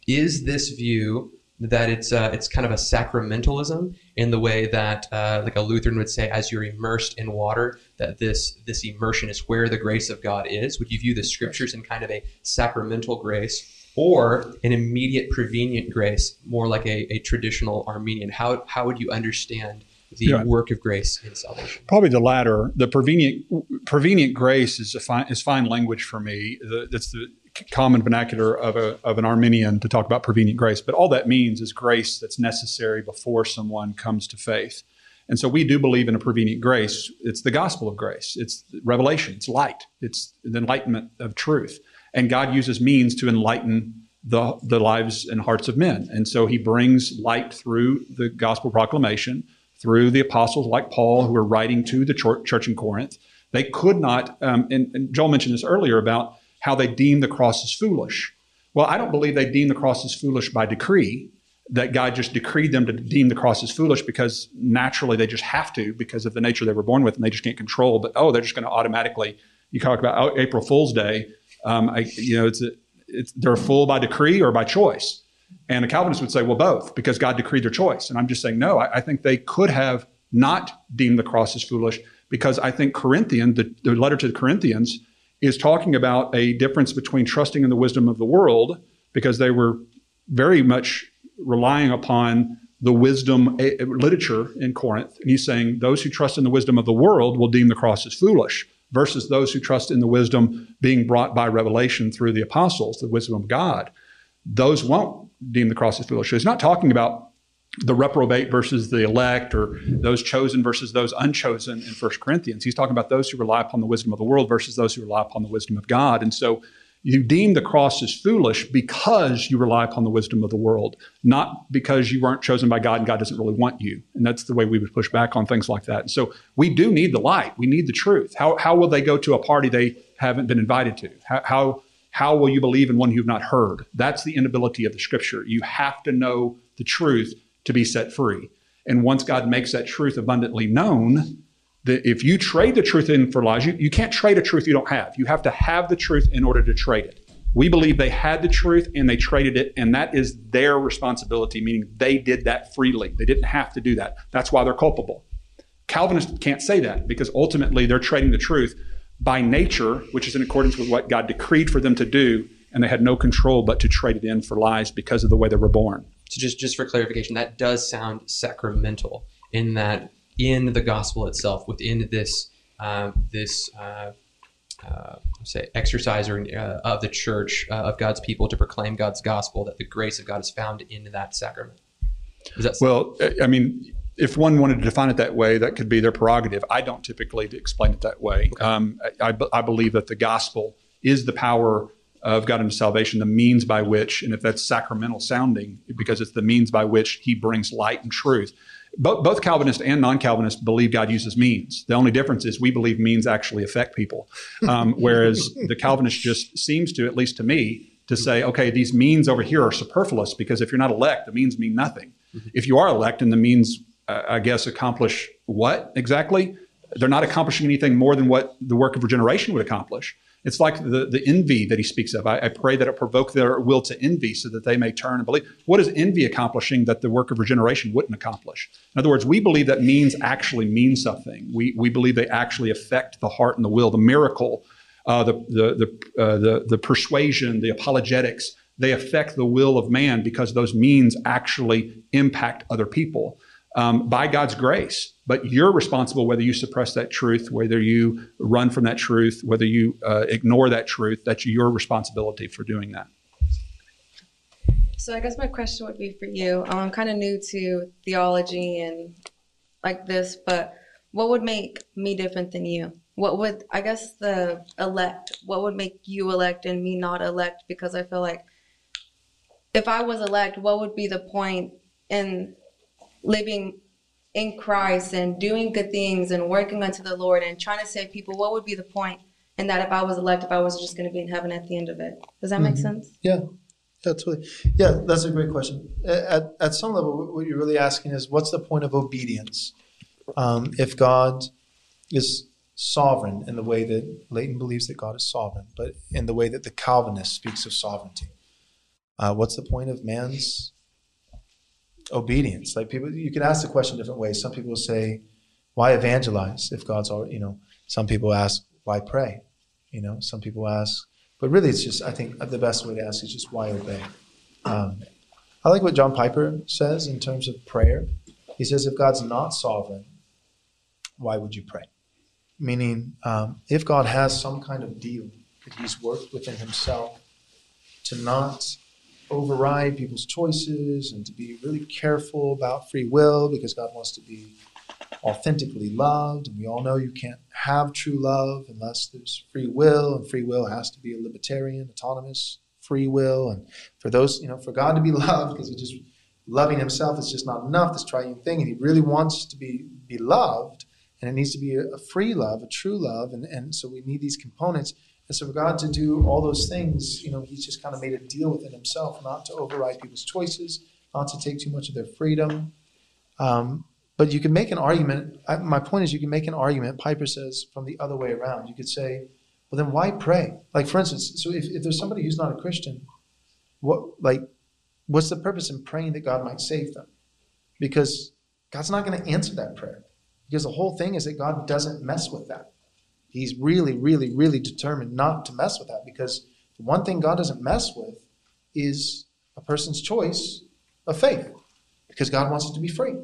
Is this view that it's uh, it's kind of a sacramentalism in the way that uh, like a Lutheran would say, as you're immersed in water, that this this immersion is where the grace of God is? Would you view the scriptures in kind of a sacramental grace? or an immediate prevenient grace, more like a, a traditional Arminian? How, how would you understand the work of grace in salvation? Probably the latter. The prevenient prevenient grace is a fine is fine language for me. The, that's the common vernacular of a of an Arminian to talk about prevenient grace. But all that means is grace that's necessary before someone comes to faith. And so we do believe in a prevenient grace. It's the gospel of grace. It's revelation. It's light. It's the enlightenment of truth. And God uses means to enlighten the, the lives and hearts of men. And so he brings light through the gospel proclamation, through the apostles like Paul, who are writing to the church in Corinth. They could not, um, and, and Joel mentioned this earlier about how they deem the cross as foolish. Well, I don't believe they deem the cross as foolish by decree, that God just decreed them to deem the cross as foolish because naturally they just have to because of the nature they were born with and they just can't control. But oh, they're just going to automatically. You talk about oh, April Fool's Day. Um, I, you know, it's, a, it's they're a fool by decree or by choice. And a Calvinist would say, well, both, because God decreed their choice. And I'm just saying, no, I, I think they could have not deemed the cross as foolish because I think Corinthian, the, the letter to the Corinthians, is talking about a difference between trusting in the wisdom of the world because they were very much relying upon the wisdom eh, literature in Corinth. And he's saying those who trust in the wisdom of the world will deem the cross as foolish versus those who trust in the wisdom being brought by revelation through the apostles, the wisdom of God. Those won't deem the cross as foolish. So he's not talking about the reprobate versus the elect or those chosen versus those unchosen in First Corinthians. He's talking about those who rely upon the wisdom of the world versus those who rely upon the wisdom of God. And so you deem the cross as foolish because you rely upon the wisdom of the world, not because you weren't chosen by God and God doesn't really want you. And that's the way we would push back on things like that. And so we do need the light. We need the truth. How, how will they go to a party they haven't been invited to? How, how, how will you believe in one you've not heard? That's the inability of the scripture. You have to know the truth to be set free. And once God makes that truth abundantly known, that if you trade the truth in for lies, you, you can't trade a truth you don't have. You have to have the truth in order to trade it. We believe they had the truth and they traded it, and that is their responsibility, meaning they did that freely. They didn't have to do that. That's why they're culpable. Calvinists can't say that because ultimately they're trading the truth by nature, which is in accordance with what God decreed for them to do, and they had no control but to trade it in for lies because of the way they were born. So just just for clarification, that does sound sacramental in that in the gospel itself, within this uh, this uh, uh, say exercise or, uh, of the church uh, of God's people to proclaim God's gospel, that the grace of God is found in that sacrament. Is that Well, I mean, if one wanted to define it that way, that could be their prerogative. I don't typically explain it that way. Um, I, I, believe that the gospel is the power of God into salvation, the means by which, and if that's sacramental sounding, because it's the means by which He brings light and truth. Both, both Calvinists and non-Calvinists believe God uses means. The only difference is we believe means actually affect people, um, whereas the Calvinist just seems to, at least to me, to say, okay, these means over here are superfluous because if you're not elect, the means mean nothing. If you are elect and the means, I guess, accomplish what exactly? They're not accomplishing anything more than what the work of regeneration would accomplish. It's like the, the envy that he speaks of. I, I pray that it provoke their will to envy so that they may turn and believe. What is envy accomplishing that the work of regeneration wouldn't accomplish? In other words, we believe that means actually mean something. We, we believe they actually affect the heart and the will. The miracle, uh, the, the, the, uh, the, the persuasion, the apologetics, they affect the will of man because those means actually impact other people um, by God's grace. But you're responsible whether you suppress that truth, whether you run from that truth, whether you uh, ignore that truth. That's your responsibility for doing that. So I guess my question would be for you. Um, I'm kind of new to theology and like this, but what would make me different than you? What would I guess the elect? What would make you elect and me not elect? Because I feel like if I was elect, what would be the point in living in Christ and doing good things and working unto the Lord and trying to save people? What would be the point in that if I was elect, if I was just going to be in heaven at the end of it? Does that make Mhm. sense? Yeah, that's really, yeah, that's a great question. At, at some level, what you're really asking is what's the point of obedience um, if God is sovereign in the way that Leighton believes that God is sovereign, but in the way that the Calvinist speaks of sovereignty? Uh, what's the point of man's obedience? Like people, you can ask the question different ways. Some people say, "Why evangelize if God's already?" You know, some people ask, "Why pray?" You know, some people ask, but really, it's just I think the best way to ask is just why obey. Um, I like what John Piper says in terms of prayer. He says, if God's not sovereign, why would you pray? Meaning, um, if God has some kind of deal that He's worked within Himself to not override people's choices and to be really careful about free will because God wants to be authentically loved. And we all know you can't have true love unless there's free will, and free will has to be a libertarian, autonomous free will. And for those, you know, for God to be loved, because He just loving Himself is just not enough, this triune thing, and He really wants to be be loved, and it needs to be a, free love, a true love, and, and so we need these components. And so for God to do all those things, you know, He's just kind of made a deal within Himself not to override people's choices, not to take too much of their freedom. Um, but you can make an argument. I, my point is, you can make an argument. Piper says from the other way around. You could say, well, then why pray? Like, for instance, so if, if there's somebody who's not a Christian, what, like, what's the purpose in praying that God might save them? Because God's not going to answer that prayer. Because the whole thing is that God doesn't mess with that. He's really, really, really determined not to mess with that. Because the one thing God doesn't mess with is a person's choice of faith. Because God wants it to be free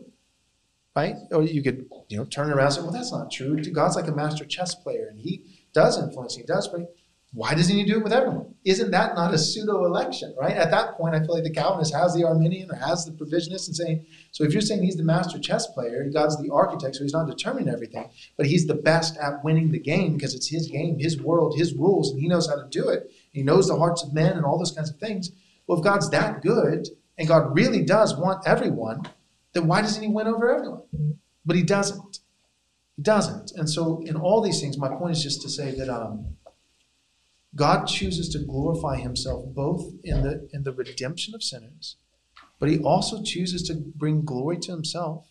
right? Or you could, you know, turn around and say, well, that's not true. God's like a master chess player, and he does influence, he does bring. Why doesn't he do it with everyone? Isn't that not a pseudo election, right? At that point, I feel like the Calvinist has the Arminian or has the provisionist and saying, so if you're saying he's the master chess player, God's the architect, so he's not determining everything, but he's the best at winning the game because it's his game, his world, his rules, and he knows how to do it. He knows the hearts of men and all those kinds of things. Well, if God's that good and God really does want everyone, then why doesn't he win over everyone? But he doesn't. He doesn't. And so, in all these things, my point is just to say that um, God chooses to glorify himself both in the, in the redemption of sinners, but he also chooses to bring glory to himself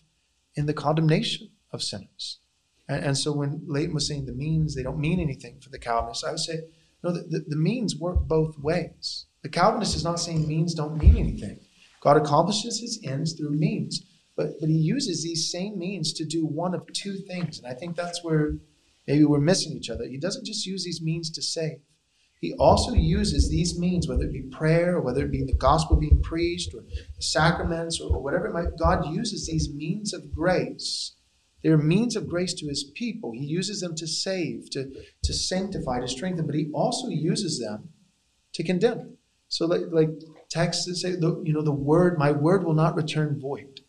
in the condemnation of sinners. And, and so, when Leighton was saying the means, they don't mean anything for the Calvinists, I would say, no, the, the, the means work both ways. The Calvinist is not saying means don't mean anything. God accomplishes his ends through means. But, but he uses these same means to do one of two things. And I think that's where maybe we're missing each other. He doesn't just use these means to save, he also uses these means, whether it be prayer or whether it be the gospel being preached or the sacraments or, or whatever it might God uses these means of grace. They're means of grace to his people. He uses them to save, to, to sanctify, to strengthen, but he also uses them to condemn. So like, like texts that say, you know, the word, my word will not return void.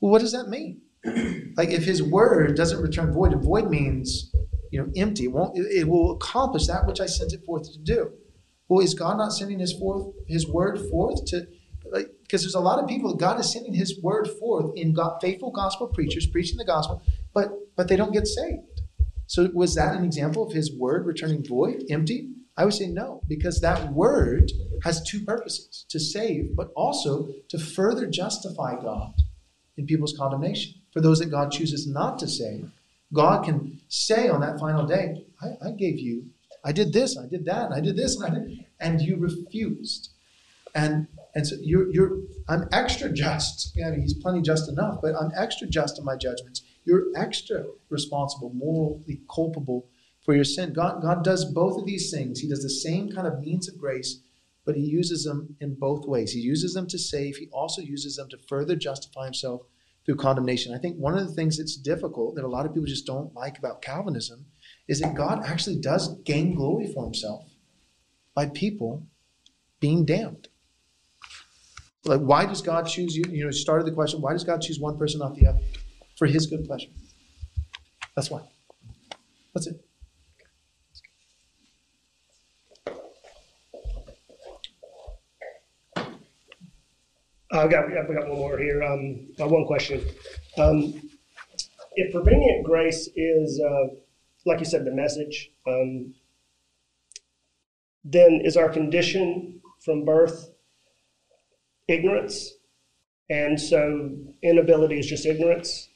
Well, what does that mean? like if his word doesn't return void, and void means you know empty. It won't it will accomplish that which I sent it forth to do. Well, is God not sending his forth his word forth to like because there's a lot of people God is sending his word forth in God, faithful gospel preachers preaching the gospel, but but they don't get saved. So was that an example of his word returning void, empty? I would say no, because that word has two purposes to save, but also to further justify God in people's condemnation. For those that God chooses not to save, God can say on that final day, I, I gave you, I did this, I did that, and I did this, and I did, and you refused. And and so you're you're I'm extra just. I mean, he's plenty just enough, but I'm extra just in my judgments. You're extra responsible, morally culpable for your sin. God, God does both of these things. He does the same kind of means of grace, but he uses them in both ways. He uses them to save, he also uses them to further justify himself through condemnation. I think one of the things that's difficult that a lot of people just don't like about Calvinism is that God actually does gain glory for himself by people being damned. Like, why does God choose you? You know, he started the question, why does God choose one person, not the other? For his good pleasure. That's why. That's it. I've got, I've got one more here. Um, one question. Um, if prevenient grace is, uh, like you said, the message, um, then is our condition from birth ignorance? And so inability is just ignorance?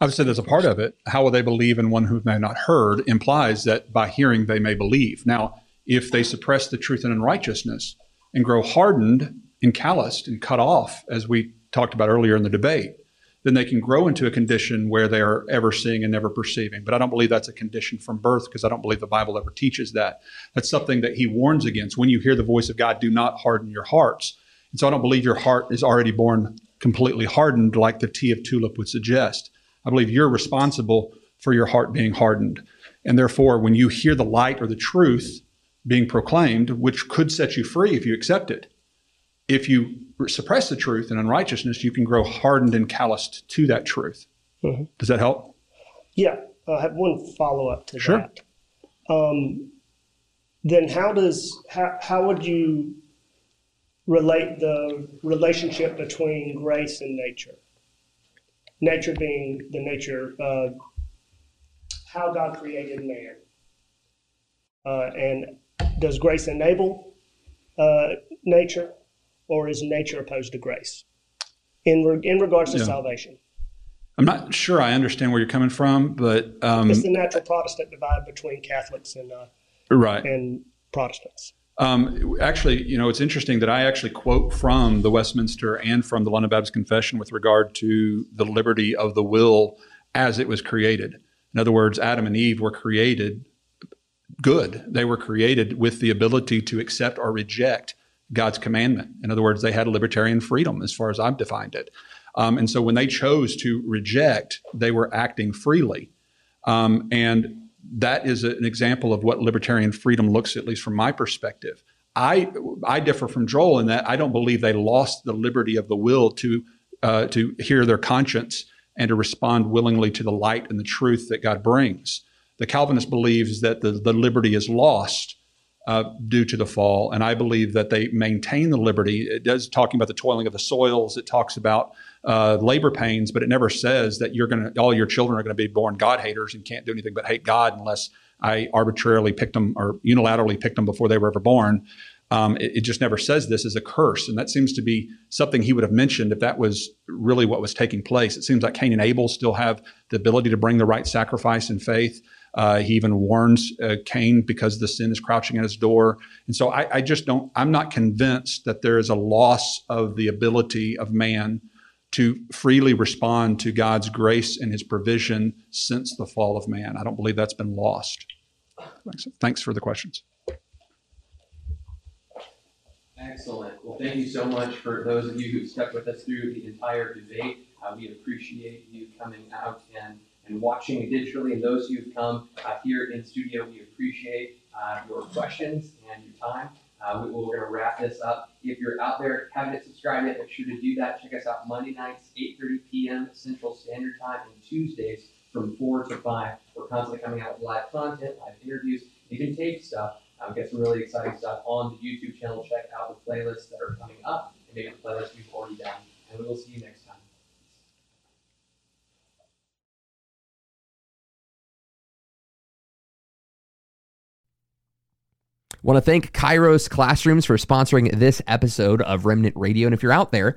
I would say there's a part of it. How will they believe in one who may not heard implies that by hearing they may believe. Now, if they suppress the truth and unrighteousness and grow hardened and calloused and cut off, as we talked about earlier in the debate, then they can grow into a condition where they are ever seeing and never perceiving. But I don't believe that's a condition from birth because I don't believe the Bible ever teaches that. That's something that he warns against. When you hear the voice of God, do not harden your hearts. And so I don't believe your heart is already born completely hardened, like the T of TULIP would suggest. I believe you're responsible for your heart being hardened. And therefore, when you hear the light or the truth being proclaimed, which could set you free if you accept it, if you suppress the truth and unrighteousness, you can grow hardened and calloused to that truth. Mm-hmm. Does that help? Yeah, I have one follow up to Sure. that. Um, then how does how, how would you relate the relationship between grace and nature? Nature being the nature, of how God created man, uh, and does grace enable uh, nature, or is nature opposed to grace in re- in regards to Yeah. salvation? I'm not sure I understand where you're coming from, but um, it's the natural Protestant divide between Catholics and uh, right. and Protestants. Um, actually, you know, it's interesting that I actually quote from the Westminster and from the London Baptist Confession with regard to the liberty of the will as it was created. In other words, Adam and Eve were created good. They were created with the ability to accept or reject God's commandment. In other words, they had a libertarian freedom as far as I've defined it. Um, and so when they chose to reject, they were acting freely. Um, and that is an example of what libertarian freedom looks, at least from my perspective. I, I differ from Joel in that I don't believe they lost the liberty of the will to, uh, to hear their conscience and to respond willingly to the light and the truth that God brings. The Calvinist believes that the, the liberty is lost uh, due to the fall, and I believe that they maintain the liberty. It does talking about the toiling of the soils. It talks about uh, labor pains, but it never says that you're going to all your children are going to be born God haters and can't do anything but hate God unless I arbitrarily picked them or unilaterally picked them before they were ever born. Um, it, it just never says this is a curse, and that seems to be something he would have mentioned if that was really what was taking place. It seems like Cain and Abel still have the ability to bring the right sacrifice in faith. Uh, he even warns uh, Cain because the sin is crouching at his door. And so I, I just don't, I'm not convinced that there is a loss of the ability of man to freely respond to God's grace and his provision since the fall of man. I don't believe that's been lost. Thanks, thanks for the questions. Excellent. Well, thank you so much for those of you who stuck with us through the entire debate. Uh, we appreciate you coming out and, and watching digitally. And those who've come uh, here in studio, we appreciate uh, your questions and your time. Uh, we, we're going to wrap this up. If you're out there, haven't subscribed yet, make sure to do that. Check us out Monday nights, 8.30 p.m. Central Standard Time, and Tuesdays from 4 to 5. We're constantly coming out with live content, live interviews, even tape stuff. Um, get some really exciting stuff on the YouTube channel. Check out the playlists that are coming up and maybe the playlists we've already done. And we will see you next Want to thank Kairos Classrooms for sponsoring this episode of Remnant Radio. And if you're out there,